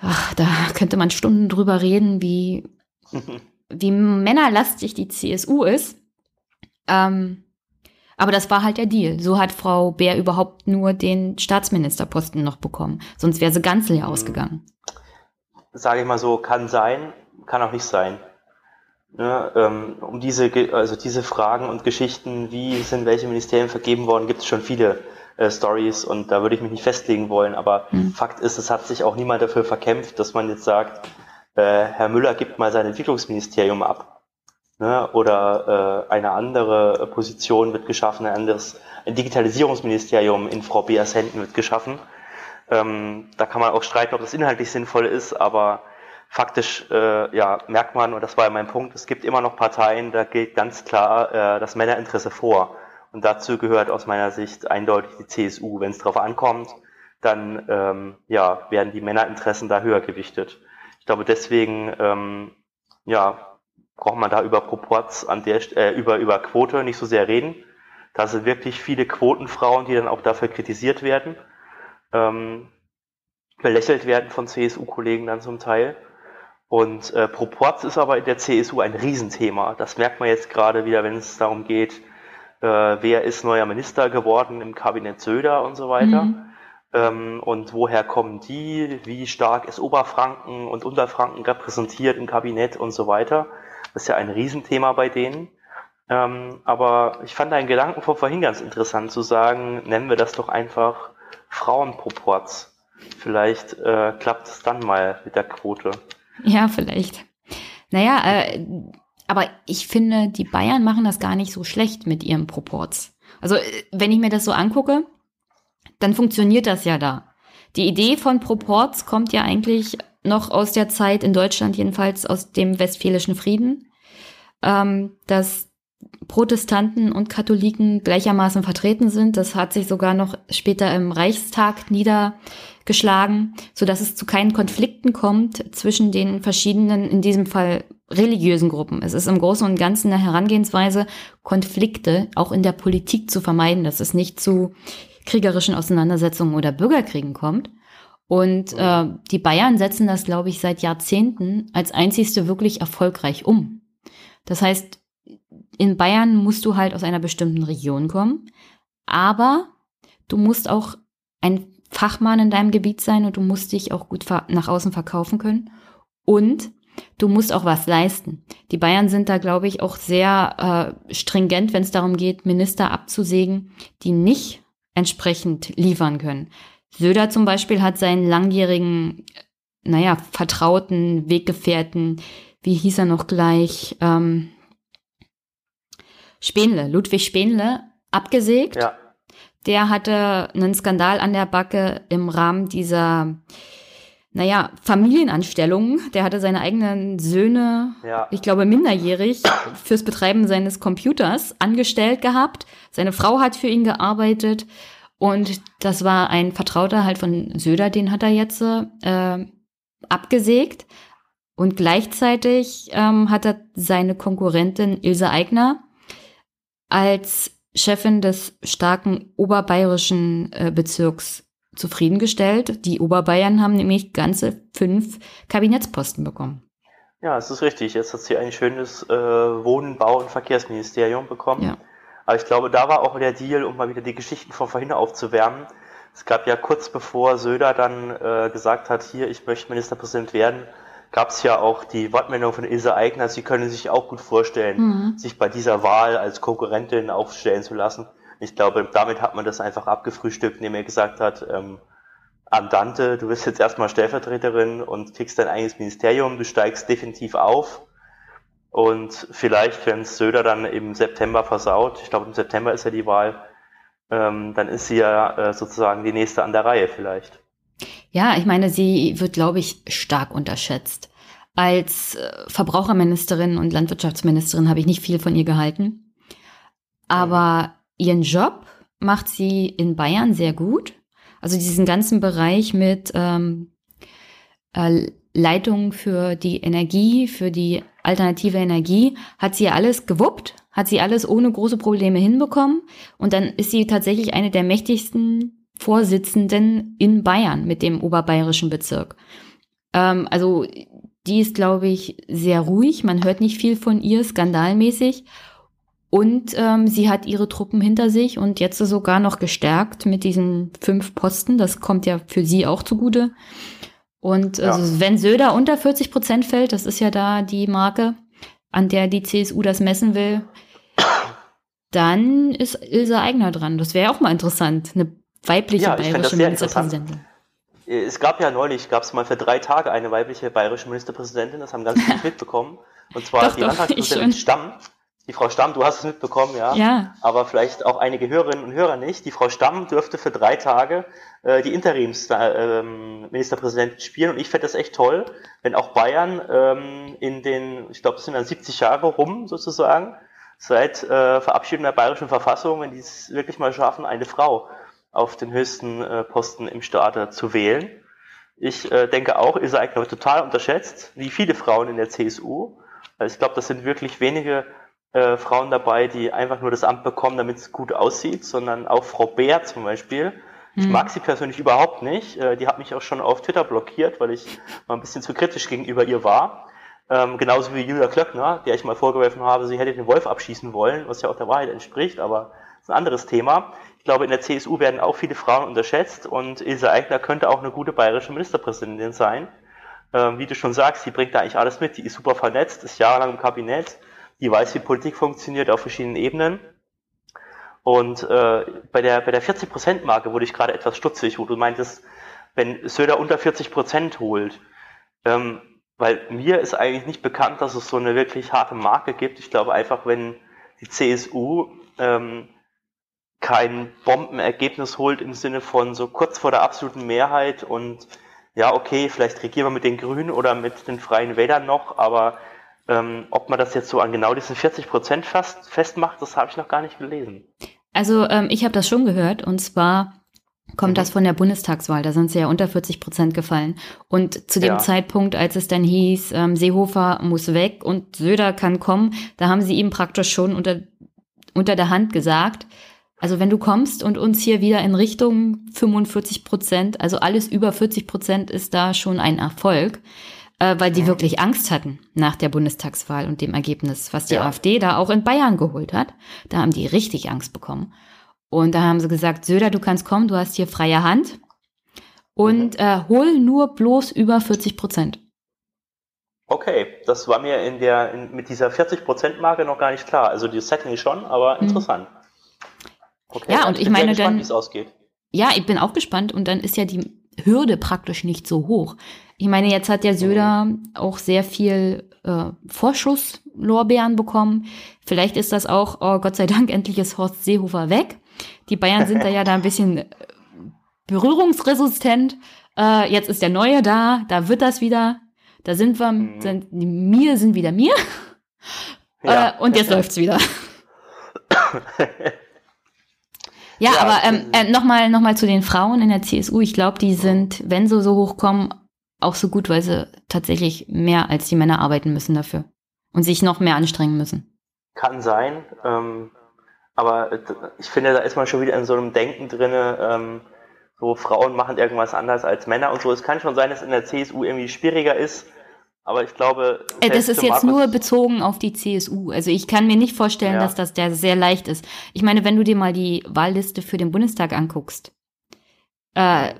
ach, da könnte man Stunden drüber reden, wie, [laughs] wie männerlastig die CSU ist. Ähm, aber das war halt der Deal. So hat Frau Bär überhaupt nur den Staatsministerposten noch bekommen. Sonst wäre sie ganz leer mhm. ausgegangen. Sage ich mal so, kann sein, kann auch nicht sein. Ja, ähm, um diese, also diese Fragen und Geschichten, wie sind welche Ministerien vergeben worden, gibt es schon viele äh, Stories und da würde ich mich nicht festlegen wollen. Aber mhm. Fakt ist, es hat sich auch niemand dafür verkämpft, dass man jetzt sagt, äh, Herr Müller gibt mal sein Entwicklungsministerium ab ne, oder äh, eine andere Position wird geschaffen, ein anderes ein Digitalisierungsministerium in Frau Beers Händen wird geschaffen. Ähm, da kann man auch streiten, ob das inhaltlich sinnvoll ist, aber faktisch äh, ja, merkt man, und das war ja mein Punkt, es gibt immer noch Parteien, da gilt ganz klar äh, das Männerinteresse vor. Und dazu gehört aus meiner Sicht eindeutig die CSU. Wenn es darauf ankommt, dann ähm, ja, werden die Männerinteressen da höher gewichtet. Ich glaube, deswegen ähm, ja, braucht man da über Proports an der äh, über über Quote nicht so sehr reden. Da sind wirklich viele Quotenfrauen, die dann auch dafür kritisiert werden, ähm, belächelt werden von CSU-Kollegen dann zum Teil. Und äh, Proports ist aber in der CSU ein Riesenthema. Das merkt man jetzt gerade wieder, wenn es darum geht, äh, wer ist neuer Minister geworden im Kabinett Söder und so weiter. Mhm. Ähm, und woher kommen die? Wie stark ist Oberfranken und Unterfranken repräsentiert im Kabinett und so weiter? Das ist ja ein Riesenthema bei denen. Ähm, aber ich fand deinen Gedanken von vorhin ganz interessant zu sagen, nennen wir das doch einfach Frauenproports. Vielleicht äh, klappt es dann mal mit der Quote. Ja, vielleicht. Naja, äh, aber ich finde, die Bayern machen das gar nicht so schlecht mit ihrem Proports. Also, äh, wenn ich mir das so angucke, dann funktioniert das ja da. Die Idee von Proports kommt ja eigentlich noch aus der Zeit in Deutschland, jedenfalls aus dem Westfälischen Frieden, ähm, dass Protestanten und Katholiken gleichermaßen vertreten sind. Das hat sich sogar noch später im Reichstag niedergeschlagen, so dass es zu keinen Konflikten kommt zwischen den verschiedenen, in diesem Fall religiösen Gruppen. Es ist im Großen und Ganzen eine Herangehensweise, Konflikte auch in der Politik zu vermeiden, dass es nicht zu kriegerischen Auseinandersetzungen oder Bürgerkriegen kommt. Und äh, die Bayern setzen das, glaube ich, seit Jahrzehnten als einzigste wirklich erfolgreich um. Das heißt, in Bayern musst du halt aus einer bestimmten Region kommen. Aber du musst auch ein Fachmann in deinem Gebiet sein und du musst dich auch gut nach außen verkaufen können. Und du musst auch was leisten. Die Bayern sind da, glaube ich, auch sehr äh, stringent, wenn es darum geht, Minister abzusägen, die nicht entsprechend liefern können. Söder zum Beispiel hat seinen langjährigen, naja, vertrauten Weggefährten, wie hieß er noch gleich, ähm, Spenle, Ludwig Spenle, abgesägt. Ja. Der hatte einen Skandal an der Backe im Rahmen dieser, naja, Familienanstellungen. Der hatte seine eigenen Söhne, ja. ich glaube minderjährig, fürs Betreiben seines Computers angestellt gehabt. Seine Frau hat für ihn gearbeitet. Und das war ein Vertrauter halt von Söder, den hat er jetzt äh, abgesägt. Und gleichzeitig ähm, hat er seine Konkurrentin Ilse Aigner als Chefin des starken oberbayerischen äh, Bezirks zufriedengestellt. Die Oberbayern haben nämlich ganze fünf Kabinettsposten bekommen. Ja, es ist richtig. Jetzt hat sie ein schönes äh, Wohnen, Bau und Verkehrsministerium bekommen. Ja. Aber ich glaube, da war auch der Deal, um mal wieder die Geschichten von vorhin aufzuwärmen. Es gab ja kurz bevor Söder dann äh, gesagt hat, hier, ich möchte Ministerpräsident werden, gab es ja auch die Wortmeldung von Ilse Aigner, sie können sich auch gut vorstellen, mhm. sich bei dieser Wahl als Konkurrentin aufstellen zu lassen. Ich glaube, damit hat man das einfach abgefrühstückt, indem er gesagt hat, ähm, Andante, du bist jetzt erstmal Stellvertreterin und kriegst dein eigenes Ministerium, du steigst definitiv auf. Und vielleicht, wenn Söder dann im September versaut, ich glaube im September ist ja die Wahl, ähm, dann ist sie ja äh, sozusagen die nächste an der Reihe vielleicht. Ja, ich meine, sie wird, glaube ich, stark unterschätzt. Als äh, Verbraucherministerin und Landwirtschaftsministerin habe ich nicht viel von ihr gehalten. Aber ihren Job macht sie in Bayern sehr gut. Also diesen ganzen Bereich mit ähm, äh, Leitung für die Energie, für die alternative Energie, hat sie alles gewuppt, hat sie alles ohne große Probleme hinbekommen. Und dann ist sie tatsächlich eine der mächtigsten Vorsitzenden in Bayern mit dem oberbayerischen Bezirk. Ähm, also die ist, glaube ich, sehr ruhig. Man hört nicht viel von ihr, skandalmäßig. Und ähm, sie hat ihre Truppen hinter sich und jetzt sogar noch gestärkt mit diesen fünf Posten. Das kommt ja für sie auch zugute. Und ja. also, wenn Söder unter 40 Prozent fällt, das ist ja da die Marke, an der die CSU das messen will, dann ist Ilse Eigner dran. Das wäre auch mal interessant. Eine weibliche ja, bayerische Ministerpräsidentin. Es gab ja neulich, gab es mal für drei Tage eine weibliche bayerische Ministerpräsidentin, das haben ganz viele [laughs] mitbekommen. Und zwar doch, die Landtagspräsidentin Stamm. Die Frau Stamm, du hast es mitbekommen, ja. Ja. Aber vielleicht auch einige Hörerinnen und Hörer nicht. Die Frau Stamm dürfte für drei Tage äh, die Interimsministerpräsidentin äh, spielen. Und ich fände das echt toll, wenn auch Bayern ähm, in den, ich glaube, es sind dann 70 Jahre rum sozusagen, seit äh, Verabschiedung der bayerischen Verfassung, wenn die es wirklich mal schaffen, eine Frau auf den höchsten äh, Posten im Staat zu wählen. Ich äh, denke auch, Aigner wird total unterschätzt, wie viele Frauen in der CSU. Also ich glaube, das sind wirklich wenige äh, Frauen dabei, die einfach nur das Amt bekommen, damit es gut aussieht, sondern auch Frau Bär zum Beispiel. Ich mhm. mag sie persönlich überhaupt nicht. Äh, die hat mich auch schon auf Twitter blockiert, weil ich mal ein bisschen zu kritisch gegenüber ihr war. Ähm, genauso wie Julia Klöckner, der ich mal vorgeworfen habe, sie hätte den Wolf abschießen wollen, was ja auch der Wahrheit entspricht, aber das ist ein anderes Thema. Ich glaube, in der CSU werden auch viele Frauen unterschätzt und Ilse Aigner könnte auch eine gute bayerische Ministerpräsidentin sein. Ähm, wie du schon sagst, sie bringt da eigentlich alles mit. Die ist super vernetzt, ist jahrelang im Kabinett, die weiß, wie Politik funktioniert auf verschiedenen Ebenen. Und äh, bei der, bei der 40%-Marke wurde ich gerade etwas stutzig, wo du meintest, wenn Söder unter 40% holt, ähm, weil mir ist eigentlich nicht bekannt, dass es so eine wirklich harte Marke gibt. Ich glaube einfach, wenn die CSU ähm, kein Bombenergebnis holt im Sinne von so kurz vor der absoluten Mehrheit und ja, okay, vielleicht regieren wir mit den Grünen oder mit den Freien Wählern noch, aber ähm, ob man das jetzt so an genau diesen 40 Prozent fast festmacht, das habe ich noch gar nicht gelesen. Also ähm, ich habe das schon gehört und zwar kommt mhm. das von der Bundestagswahl, da sind sie ja unter 40 Prozent gefallen. Und zu dem ja. Zeitpunkt, als es dann hieß, ähm, Seehofer muss weg und Söder kann kommen, da haben sie ihm praktisch schon unter, unter der Hand gesagt, also wenn du kommst und uns hier wieder in Richtung 45 Prozent, also alles über 40 Prozent ist da schon ein Erfolg, äh, weil die wirklich Angst hatten nach der Bundestagswahl und dem Ergebnis, was die ja. AfD da auch in Bayern geholt hat. Da haben die richtig Angst bekommen. Und da haben sie gesagt, Söder, du kannst kommen, du hast hier freie Hand und mhm. äh, hol nur bloß über 40 Prozent. Okay, das war mir in der, in, mit dieser 40%-Marke noch gar nicht klar. Also die Setting schon, aber mhm. interessant. Okay, ja, und ich, ich meine gespannt, dann. Wie es ausgeht. Ja, ich bin auch gespannt und dann ist ja die Hürde praktisch nicht so hoch. Ich meine, jetzt hat der Söder auch sehr viel äh, Vorschusslorbeeren bekommen. Vielleicht ist das auch, oh Gott sei Dank, [laughs] endlich ist Horst Seehofer weg. Die Bayern sind da ja da ein bisschen äh, berührungsresistent. Äh, jetzt ist der Neue da, da wird das wieder. Da sind wir, mhm. sind, die mir sind wieder mir. [laughs] Ja. Äh, und jetzt [laughs] läuft's wieder. ja, ja, aber ähm, äh, nochmal noch mal zu den Frauen in der CSU. Ich glaube, die sind, wenn sie so hochkommen, auch so gut, weil sie tatsächlich mehr als die Männer arbeiten müssen dafür und sich noch mehr anstrengen müssen. Kann sein, ähm, aber ich finde, da ist man schon wieder in so einem Denken drin, ähm, so Frauen machen irgendwas anders als Männer und so. Es kann schon sein, dass in der CSU irgendwie schwieriger ist, aber ich glaube. Äh, das ist jetzt nur bezogen auf die CSU. Also ich kann mir nicht vorstellen, ja. dass das der sehr leicht ist. Ich meine, wenn du dir mal die Wahlliste für den Bundestag anguckst, äh,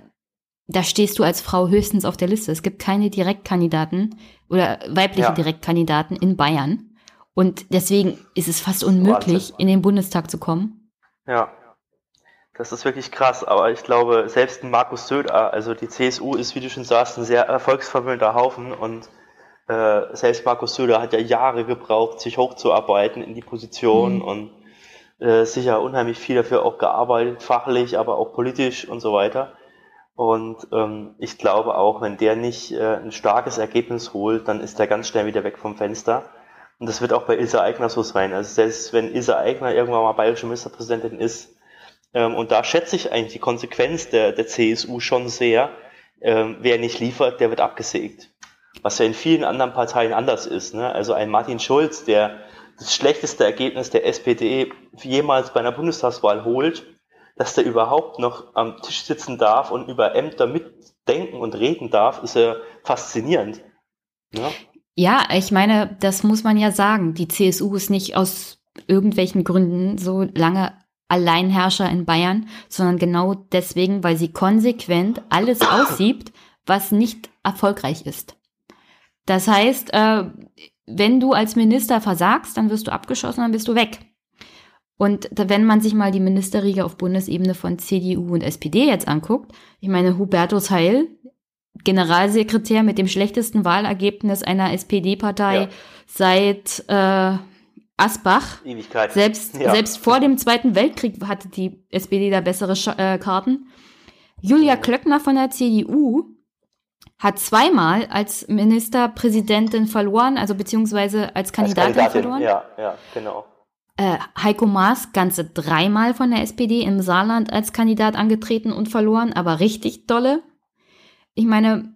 da stehst du als Frau höchstens auf der Liste. Es gibt keine Direktkandidaten oder weibliche ja. Direktkandidaten in Bayern. Und deswegen ist es fast unmöglich, in den Bundestag zu kommen. Ja, das ist wirklich krass. Aber ich glaube, selbst Markus Söder, also die CSU ist, wie du schon sagst, ein sehr erfolgsverwöhnter Haufen und äh, selbst Markus Söder hat ja Jahre gebraucht, sich hochzuarbeiten in die Position mhm. und äh, sicher unheimlich viel dafür auch gearbeitet, fachlich, aber auch politisch und so weiter. Und ähm, ich glaube auch, wenn der nicht äh, ein starkes Ergebnis holt, dann ist er ganz schnell wieder weg vom Fenster. Und das wird auch bei Ilse Aigner so sein. Also selbst wenn Ilse Aigner irgendwann mal bayerische Ministerpräsidentin ist, ähm, und da schätze ich eigentlich die Konsequenz der, der CSU schon sehr, ähm, wer nicht liefert, der wird abgesägt was ja in vielen anderen Parteien anders ist. Ne? Also ein Martin Schulz, der das schlechteste Ergebnis der SPD jemals bei einer Bundestagswahl holt, dass der überhaupt noch am Tisch sitzen darf und über Ämter mitdenken und reden darf, ist ja faszinierend. Ne? Ja, ich meine, das muss man ja sagen. Die CSU ist nicht aus irgendwelchen Gründen so lange Alleinherrscher in Bayern, sondern genau deswegen, weil sie konsequent alles [coughs] aussiebt, was nicht erfolgreich ist. Das heißt, äh, wenn du als Minister versagst, dann wirst du abgeschossen, dann bist du weg. Und wenn man sich mal die Ministerriege auf Bundesebene von CDU und SPD jetzt anguckt, ich meine, Hubertus Heil, Generalsekretär mit dem schlechtesten Wahlergebnis einer SPD-Partei ja. seit äh, Asbach. Ewigkeit. Selbst, ja. selbst vor dem Zweiten Weltkrieg hatte die SPD da bessere Sch äh, Karten. Julia Klöckner von der CDU hat zweimal als Ministerpräsidentin verloren, also beziehungsweise als Kandidatin, als Kandidatin verloren. Ja, ja, genau. Äh, Heiko Maas ganze dreimal von der SPD im Saarland als Kandidat angetreten und verloren, aber richtig dolle. Ich meine,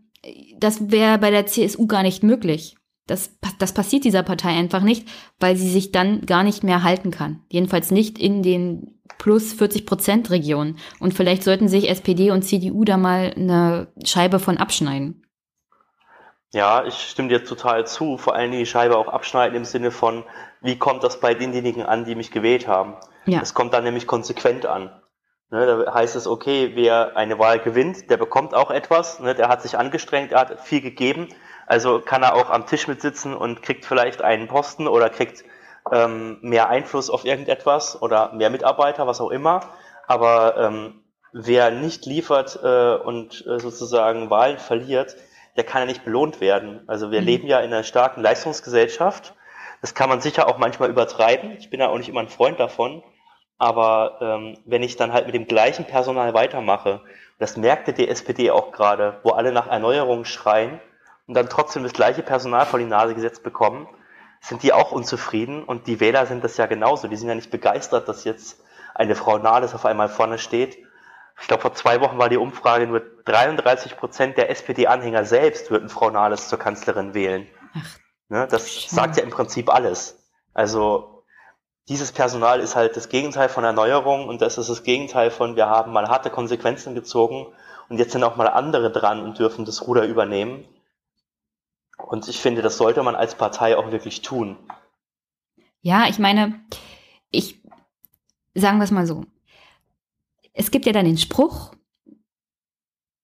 das wäre bei der CSU gar nicht möglich. Das, das passiert dieser Partei einfach nicht, weil sie sich dann gar nicht mehr halten kann. Jedenfalls nicht in den plus 40 Prozent Regionen. Und vielleicht sollten sich SPD und CDU da mal eine Scheibe von abschneiden. Ja, ich stimme dir total zu. Vor allem die Scheibe auch abschneiden im Sinne von, wie kommt das bei denjenigen an, die mich gewählt haben? Ja. Das kommt dann nämlich konsequent an. Ne, da heißt es, okay, wer eine Wahl gewinnt, der bekommt auch etwas, ne, der hat sich angestrengt, er hat viel gegeben also kann er auch am Tisch mitsitzen und kriegt vielleicht einen Posten oder kriegt ähm, mehr Einfluss auf irgendetwas oder mehr Mitarbeiter, was auch immer. Aber ähm, wer nicht liefert äh, und äh, sozusagen Wahlen verliert, der kann ja nicht belohnt werden. Also wir mhm. leben ja in einer starken Leistungsgesellschaft. Das kann man sicher auch manchmal übertreiben. Ich bin ja auch nicht immer ein Freund davon. Aber ähm, wenn ich dann halt mit dem gleichen Personal weitermache, das merkte die SPD auch gerade, wo alle nach Erneuerung schreien, und dann trotzdem das gleiche Personal vor die Nase gesetzt bekommen, sind die auch unzufrieden und die Wähler sind das ja genauso. Die sind ja nicht begeistert, dass jetzt eine Frau Nahles auf einmal vorne steht. Ich glaube, vor zwei Wochen war die Umfrage, nur 33 Prozent der SPD-Anhänger selbst würden Frau Nahles zur Kanzlerin wählen. Ach, ne, das schön. sagt ja im Prinzip alles. Also dieses Personal ist halt das Gegenteil von Erneuerung und das ist das Gegenteil von, wir haben mal harte Konsequenzen gezogen und jetzt sind auch mal andere dran und dürfen das Ruder übernehmen. Und ich finde, das sollte man als Partei auch wirklich tun. Ja, ich meine, ich sagen wir es mal so. Es gibt ja dann den Spruch,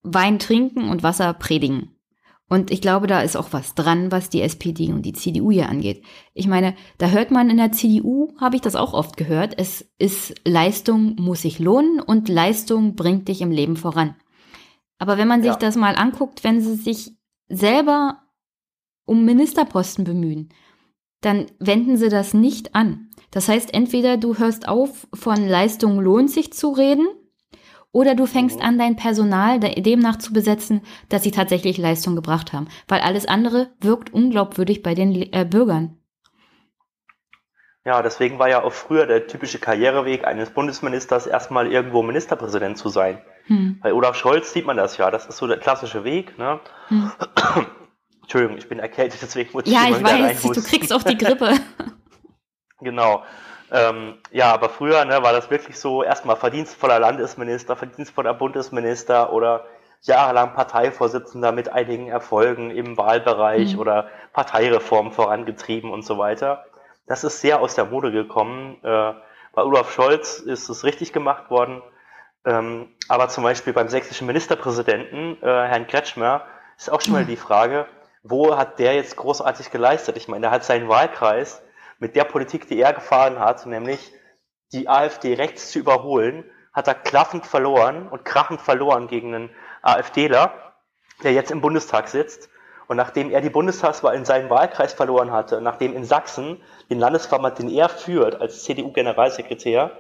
Wein trinken und Wasser predigen. Und ich glaube, da ist auch was dran, was die SPD und die CDU hier angeht. Ich meine, da hört man in der CDU, habe ich das auch oft gehört, es ist Leistung muss sich lohnen und Leistung bringt dich im Leben voran. Aber wenn man sich ja. das mal anguckt, wenn sie sich selber um Ministerposten bemühen, dann wenden sie das nicht an. Das heißt, entweder du hörst auf, von Leistung lohnt sich zu reden, oder du fängst mhm. an, dein Personal demnach zu besetzen, dass sie tatsächlich Leistung gebracht haben. Weil alles andere wirkt unglaubwürdig bei den äh, Bürgern. Ja, deswegen war ja auch früher der typische Karriereweg eines Bundesministers erstmal irgendwo Ministerpräsident zu sein. Hm. Bei Olaf Scholz sieht man das ja. Das ist so der klassische Weg. Ne? Hm. [clears throat] Entschuldigung, ich bin erkältet, deswegen muss ich Ja, ich weiß, du kriegst auch die Grippe. [laughs] genau. Ähm, ja, aber früher ne, war das wirklich so, erstmal verdienstvoller Landesminister, verdienstvoller Bundesminister oder jahrelang Parteivorsitzender mit einigen Erfolgen im Wahlbereich mhm. oder Parteireformen vorangetrieben und so weiter. Das ist sehr aus der Mode gekommen. Äh, bei Olaf Scholz ist es richtig gemacht worden. Ähm, aber zum Beispiel beim sächsischen Ministerpräsidenten, äh, Herrn Kretschmer, ist auch schon mal mhm. die Frage, wo hat der jetzt großartig geleistet? Ich meine, er hat seinen Wahlkreis mit der Politik, die er gefahren hat, nämlich die AfD rechts zu überholen, hat er klaffend verloren und krachend verloren gegen einen AfDler, der jetzt im Bundestag sitzt. Und nachdem er die Bundestagswahl in seinem Wahlkreis verloren hatte, nachdem in Sachsen den Landesverband, den er führt als CDU-Generalsekretär,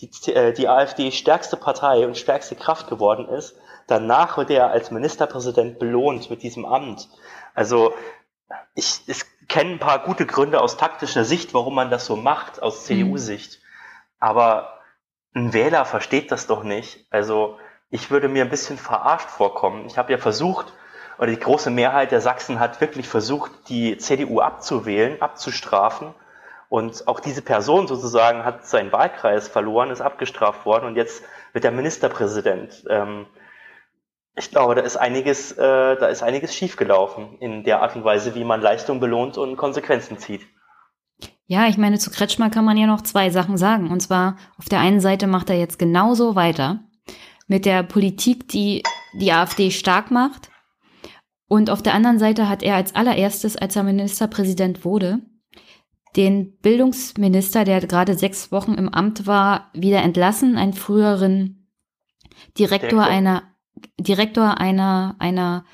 die, äh, die AfD stärkste Partei und stärkste Kraft geworden ist, danach wird er als Ministerpräsident belohnt mit diesem Amt. Also ich, es kenne ein paar gute Gründe aus taktischer Sicht, warum man das so macht, aus mhm. CDU-Sicht. Aber ein Wähler versteht das doch nicht. Also ich würde mir ein bisschen verarscht vorkommen. Ich habe ja versucht, oder die große Mehrheit der Sachsen hat wirklich versucht, die CDU abzuwählen, abzustrafen. Und auch diese Person sozusagen hat seinen Wahlkreis verloren, ist abgestraft worden und jetzt wird der Ministerpräsident. Ähm, ich glaube, da ist einiges, äh, da ist einiges schiefgelaufen in der Art und Weise, wie man Leistung belohnt und Konsequenzen zieht. Ja, ich meine, zu Kretschmer kann man ja noch zwei Sachen sagen. Und zwar, auf der einen Seite macht er jetzt genauso weiter mit der Politik, die die AfD stark macht. Und auf der anderen Seite hat er als allererstes, als er Ministerpräsident wurde, den Bildungsminister, der gerade sechs Wochen im Amt war, wieder entlassen, einen früheren Direktor, Direktor. einer Direktor einer, einer,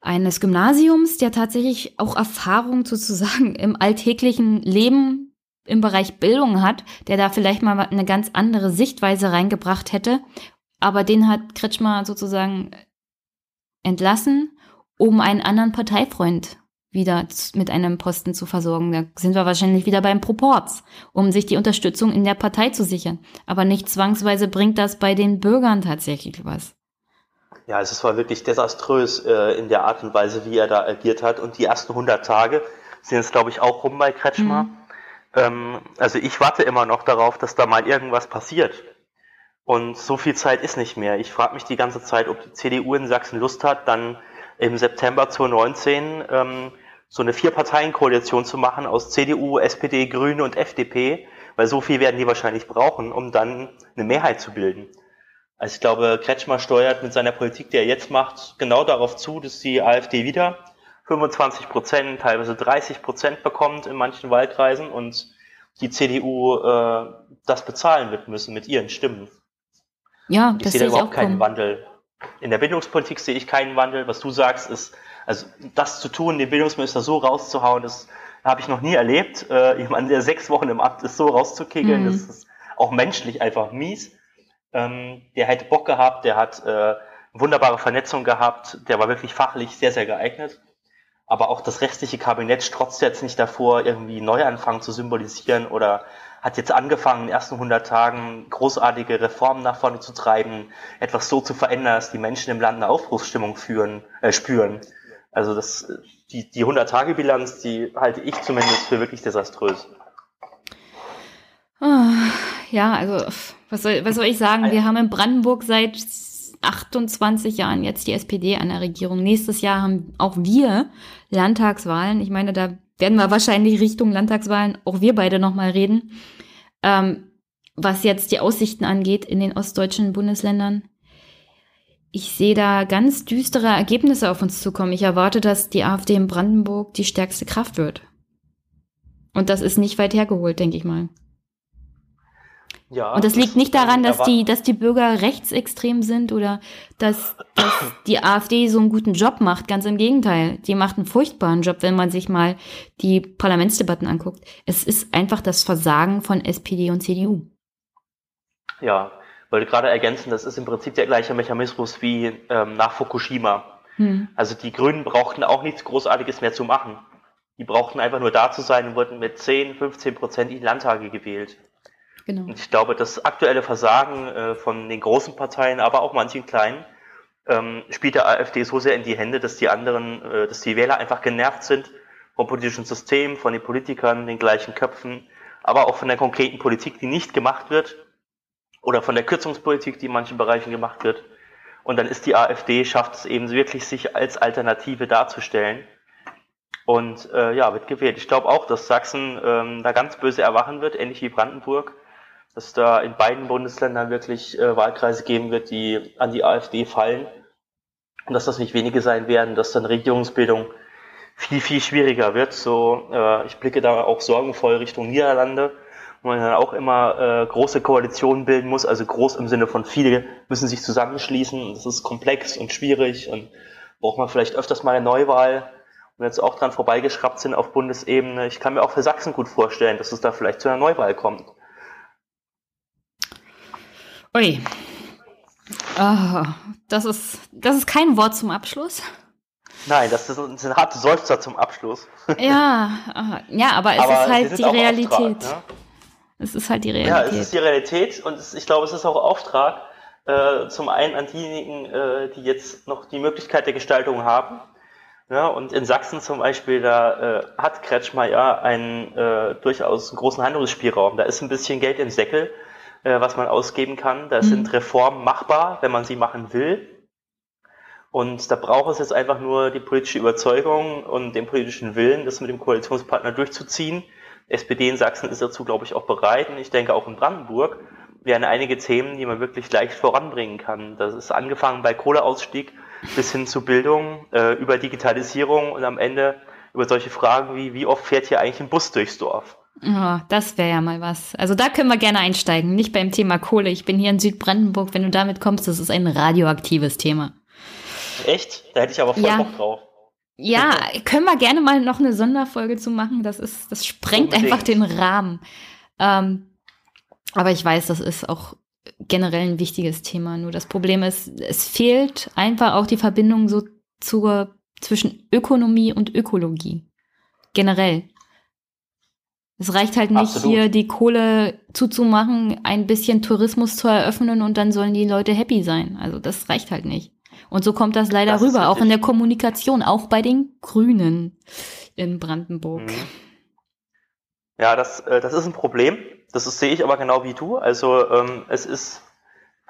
eines Gymnasiums, der tatsächlich auch Erfahrung sozusagen [laughs] im alltäglichen Leben im Bereich Bildung hat, der da vielleicht mal eine ganz andere Sichtweise reingebracht hätte. Aber den hat Kretschmer sozusagen entlassen, um einen anderen Parteifreund wieder mit einem Posten zu versorgen. Da sind wir wahrscheinlich wieder beim Proports, um sich die Unterstützung in der Partei zu sichern. Aber nicht zwangsweise bringt das bei den Bürgern tatsächlich was. Ja, also es war wirklich desaströs äh, in der Art und Weise, wie er da agiert hat. Und die ersten 100 Tage sind jetzt, glaube ich, auch rum bei Kretschmer. Mhm. Ähm, also ich warte immer noch darauf, dass da mal irgendwas passiert. Und so viel Zeit ist nicht mehr. Ich frage mich die ganze Zeit, ob die CDU in Sachsen Lust hat, dann im September 2019 ähm, so eine Vier-Parteien-Koalition zu machen aus CDU, SPD, Grüne und FDP, weil so viel werden die wahrscheinlich brauchen, um dann eine Mehrheit zu bilden. Also ich glaube, Kretschmer steuert mit seiner Politik, die er jetzt macht, genau darauf zu, dass die AfD wieder 25 Prozent, teilweise 30 Prozent bekommt in manchen Wahlkreisen und die CDU äh, das bezahlen wird müssen mit ihren Stimmen. Ja, ich das sehe da überhaupt keinen kommen. Wandel. In der Bildungspolitik sehe ich keinen Wandel. Was du sagst, ist, also das zu tun, den Bildungsminister so rauszuhauen, das habe ich noch nie erlebt. Äh, jemand, der sechs Wochen im Amt ist, so rauszukegeln, mhm. das ist auch menschlich einfach mies. Ähm, der hätte Bock gehabt, der hat äh, wunderbare Vernetzung gehabt, der war wirklich fachlich sehr, sehr geeignet. Aber auch das restliche Kabinett strotzt jetzt nicht davor, irgendwie Neuanfang zu symbolisieren oder hat jetzt angefangen, in den ersten 100 Tagen großartige Reformen nach vorne zu treiben, etwas so zu verändern, dass die Menschen im Land eine Aufbruchsstimmung führen, äh, spüren. Also das, die, die 100-Tage-Bilanz, die halte ich zumindest für wirklich desaströs. Oh, ja, also was soll, was soll ich sagen? Wir haben in Brandenburg seit 28 Jahren jetzt die SPD an der Regierung. Nächstes Jahr haben auch wir Landtagswahlen. Ich meine, da werden wir wahrscheinlich Richtung Landtagswahlen auch wir beide nochmal reden. Ähm, was jetzt die Aussichten angeht in den ostdeutschen Bundesländern. Ich sehe da ganz düstere Ergebnisse auf uns zukommen. Ich erwarte, dass die AfD in Brandenburg die stärkste Kraft wird. Und das ist nicht weit hergeholt, denke ich mal. Ja, und das, das liegt nicht daran, dass die, dass die Bürger rechtsextrem sind oder dass, dass [coughs] die AfD so einen guten Job macht. Ganz im Gegenteil. Die macht einen furchtbaren Job, wenn man sich mal die Parlamentsdebatten anguckt. Es ist einfach das Versagen von SPD und CDU. Ja, wollte gerade ergänzen, das ist im Prinzip der gleiche Mechanismus wie ähm, nach Fukushima. Hm. Also die Grünen brauchten auch nichts Großartiges mehr zu machen. Die brauchten einfach nur da zu sein und wurden mit 10, 15 Prozent in Landtage gewählt. Genau. Und ich glaube, das aktuelle Versagen äh, von den großen Parteien, aber auch manchen kleinen, ähm, spielt der AfD so sehr in die Hände, dass die anderen, äh, dass die Wähler einfach genervt sind vom politischen System, von den Politikern, den gleichen Köpfen, aber auch von der konkreten Politik, die nicht gemacht wird oder von der Kürzungspolitik, die in manchen Bereichen gemacht wird. Und dann ist die AfD, schafft es eben wirklich, sich als Alternative darzustellen. Und äh, ja, wird gewählt. Ich glaube auch, dass Sachsen ähm, da ganz böse erwachen wird, ähnlich wie Brandenburg dass da in beiden Bundesländern wirklich äh, Wahlkreise geben wird, die an die AfD fallen. Und dass das nicht wenige sein werden, dass dann Regierungsbildung viel, viel schwieriger wird. So, äh, ich blicke da auch sorgenvoll Richtung Niederlande, wo man dann auch immer äh, große Koalitionen bilden muss, also groß im Sinne von viele müssen sich zusammenschließen. Das ist komplex und schwierig und braucht man vielleicht öfters mal eine Neuwahl und jetzt auch dran vorbeigeschraubt sind auf Bundesebene. Ich kann mir auch für Sachsen gut vorstellen, dass es da vielleicht zu einer Neuwahl kommt. Ui. Oh, das, ist, das ist kein Wort zum Abschluss. Nein, das ist ein, ein harter Seufzer zum Abschluss. Ja, [laughs] ja aber es aber ist halt die Realität. Ne? Es ist halt die Realität. Ja, es ist die Realität und es, ich glaube, es ist auch Auftrag, äh, zum einen an diejenigen, äh, die jetzt noch die Möglichkeit der Gestaltung haben. Ja, und in Sachsen zum Beispiel, da äh, hat Kretschmer ja einen äh, durchaus großen Handlungsspielraum. Da ist ein bisschen Geld im Säckel äh, was man ausgeben kann. Da mhm. sind Reformen machbar, wenn man sie machen will. Und da braucht es jetzt einfach nur die politische Überzeugung und den politischen Willen, das mit dem Koalitionspartner durchzuziehen. SPD in Sachsen ist dazu, glaube ich, auch bereit. Und ich denke auch in Brandenburg wären einige Themen, die man wirklich leicht voranbringen kann. Das ist angefangen bei Kohleausstieg bis hin zu Bildung, äh, über Digitalisierung und am Ende über solche Fragen wie, wie oft fährt hier eigentlich ein Bus durchs Dorf? Oh, das wäre ja mal was. Also da können wir gerne einsteigen. Nicht beim Thema Kohle. Ich bin hier in Südbrandenburg. Wenn du damit kommst, das ist ein radioaktives Thema. Echt? Da hätte ich aber voll ja. Bock drauf. Ja, können wir gerne mal noch eine Sonderfolge zu machen. Das ist, das sprengt Unbedingt. einfach den Rahmen. Ähm, aber ich weiß, das ist auch generell ein wichtiges Thema. Nur das Problem ist, es fehlt einfach auch die Verbindung so zur, zwischen Ökonomie und Ökologie. Generell. Es reicht halt nicht, Absolut. hier die Kohle zuzumachen, ein bisschen Tourismus zu eröffnen und dann sollen die Leute happy sein. Also das reicht halt nicht. Und so kommt das leider das rüber, auch in der Kommunikation, auch bei den Grünen in Brandenburg. Mhm. Ja, das, äh, das ist ein Problem. Das ist, sehe ich aber genau wie du. Also ähm, es ist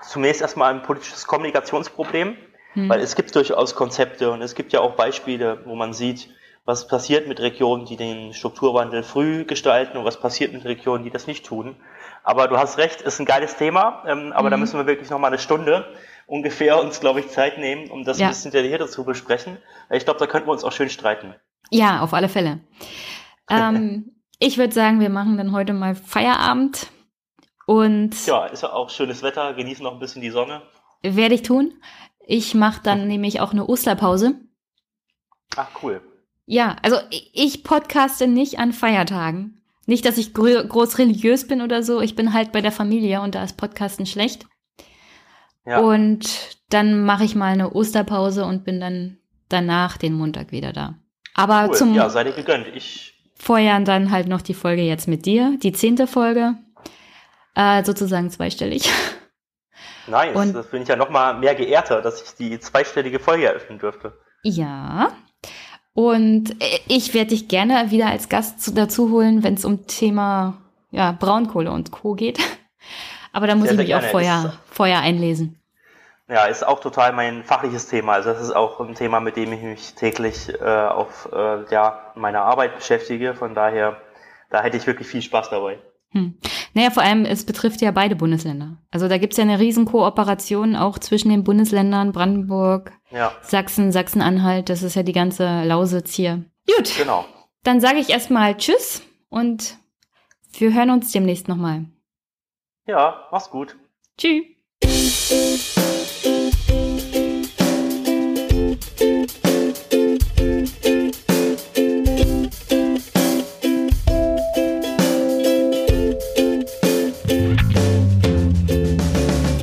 zunächst erstmal ein politisches Kommunikationsproblem, hm. weil es gibt durchaus Konzepte und es gibt ja auch Beispiele, wo man sieht, was passiert mit Regionen, die den Strukturwandel früh gestalten und was passiert mit Regionen, die das nicht tun. Aber du hast recht, ist ein geiles Thema, ähm, aber mhm. da müssen wir wirklich noch mal eine Stunde ungefähr uns, glaube ich, Zeit nehmen, um das ja. ein bisschen detaillierter zu besprechen. Ich glaube, da könnten wir uns auch schön streiten. Ja, auf alle Fälle. [laughs] ähm, ich würde sagen, wir machen dann heute mal Feierabend und. Ja, ist ja auch schönes Wetter, genießen noch ein bisschen die Sonne. Werde ich tun. Ich mache dann [laughs] nämlich auch eine Osterpause. Ach, cool. Ja, also ich podcaste nicht an Feiertagen. Nicht, dass ich groß religiös bin oder so. Ich bin halt bei der Familie und da ist Podcasten schlecht. Ja. Und dann mache ich mal eine Osterpause und bin dann danach den Montag wieder da. Aber cool. zum ja, sei dir gegönnt. Ich Vorjahr dann halt noch die Folge jetzt mit dir, die zehnte Folge, äh, sozusagen zweistellig. Nice, und, das bin ich ja noch mal mehr geehrter, dass ich die zweistellige Folge eröffnen dürfte. Ja, und ich werde dich gerne wieder als Gast zu, dazu holen, wenn es um Thema ja, Braunkohle und Co. geht. [laughs] Aber da muss sehr, ich mich gerne. auch vorher, vorher einlesen. Ja, ist auch total mein fachliches Thema. Also das ist auch ein Thema, mit dem ich mich täglich äh, auf äh, ja, meiner Arbeit beschäftige. Von daher, da hätte ich wirklich viel Spaß dabei. Hm. Naja, vor allem, es betrifft ja beide Bundesländer. Also da gibt es ja eine Riesenkooperation auch zwischen den Bundesländern Brandenburg, Ja, Sachsen, Sachsen-Anhalt. Das ist ja die ganze Lausitz hier. Gut, genau. dann sage ich erstmal Tschüss und wir hören uns demnächst nochmal. Ja, mach's gut. Tschüss.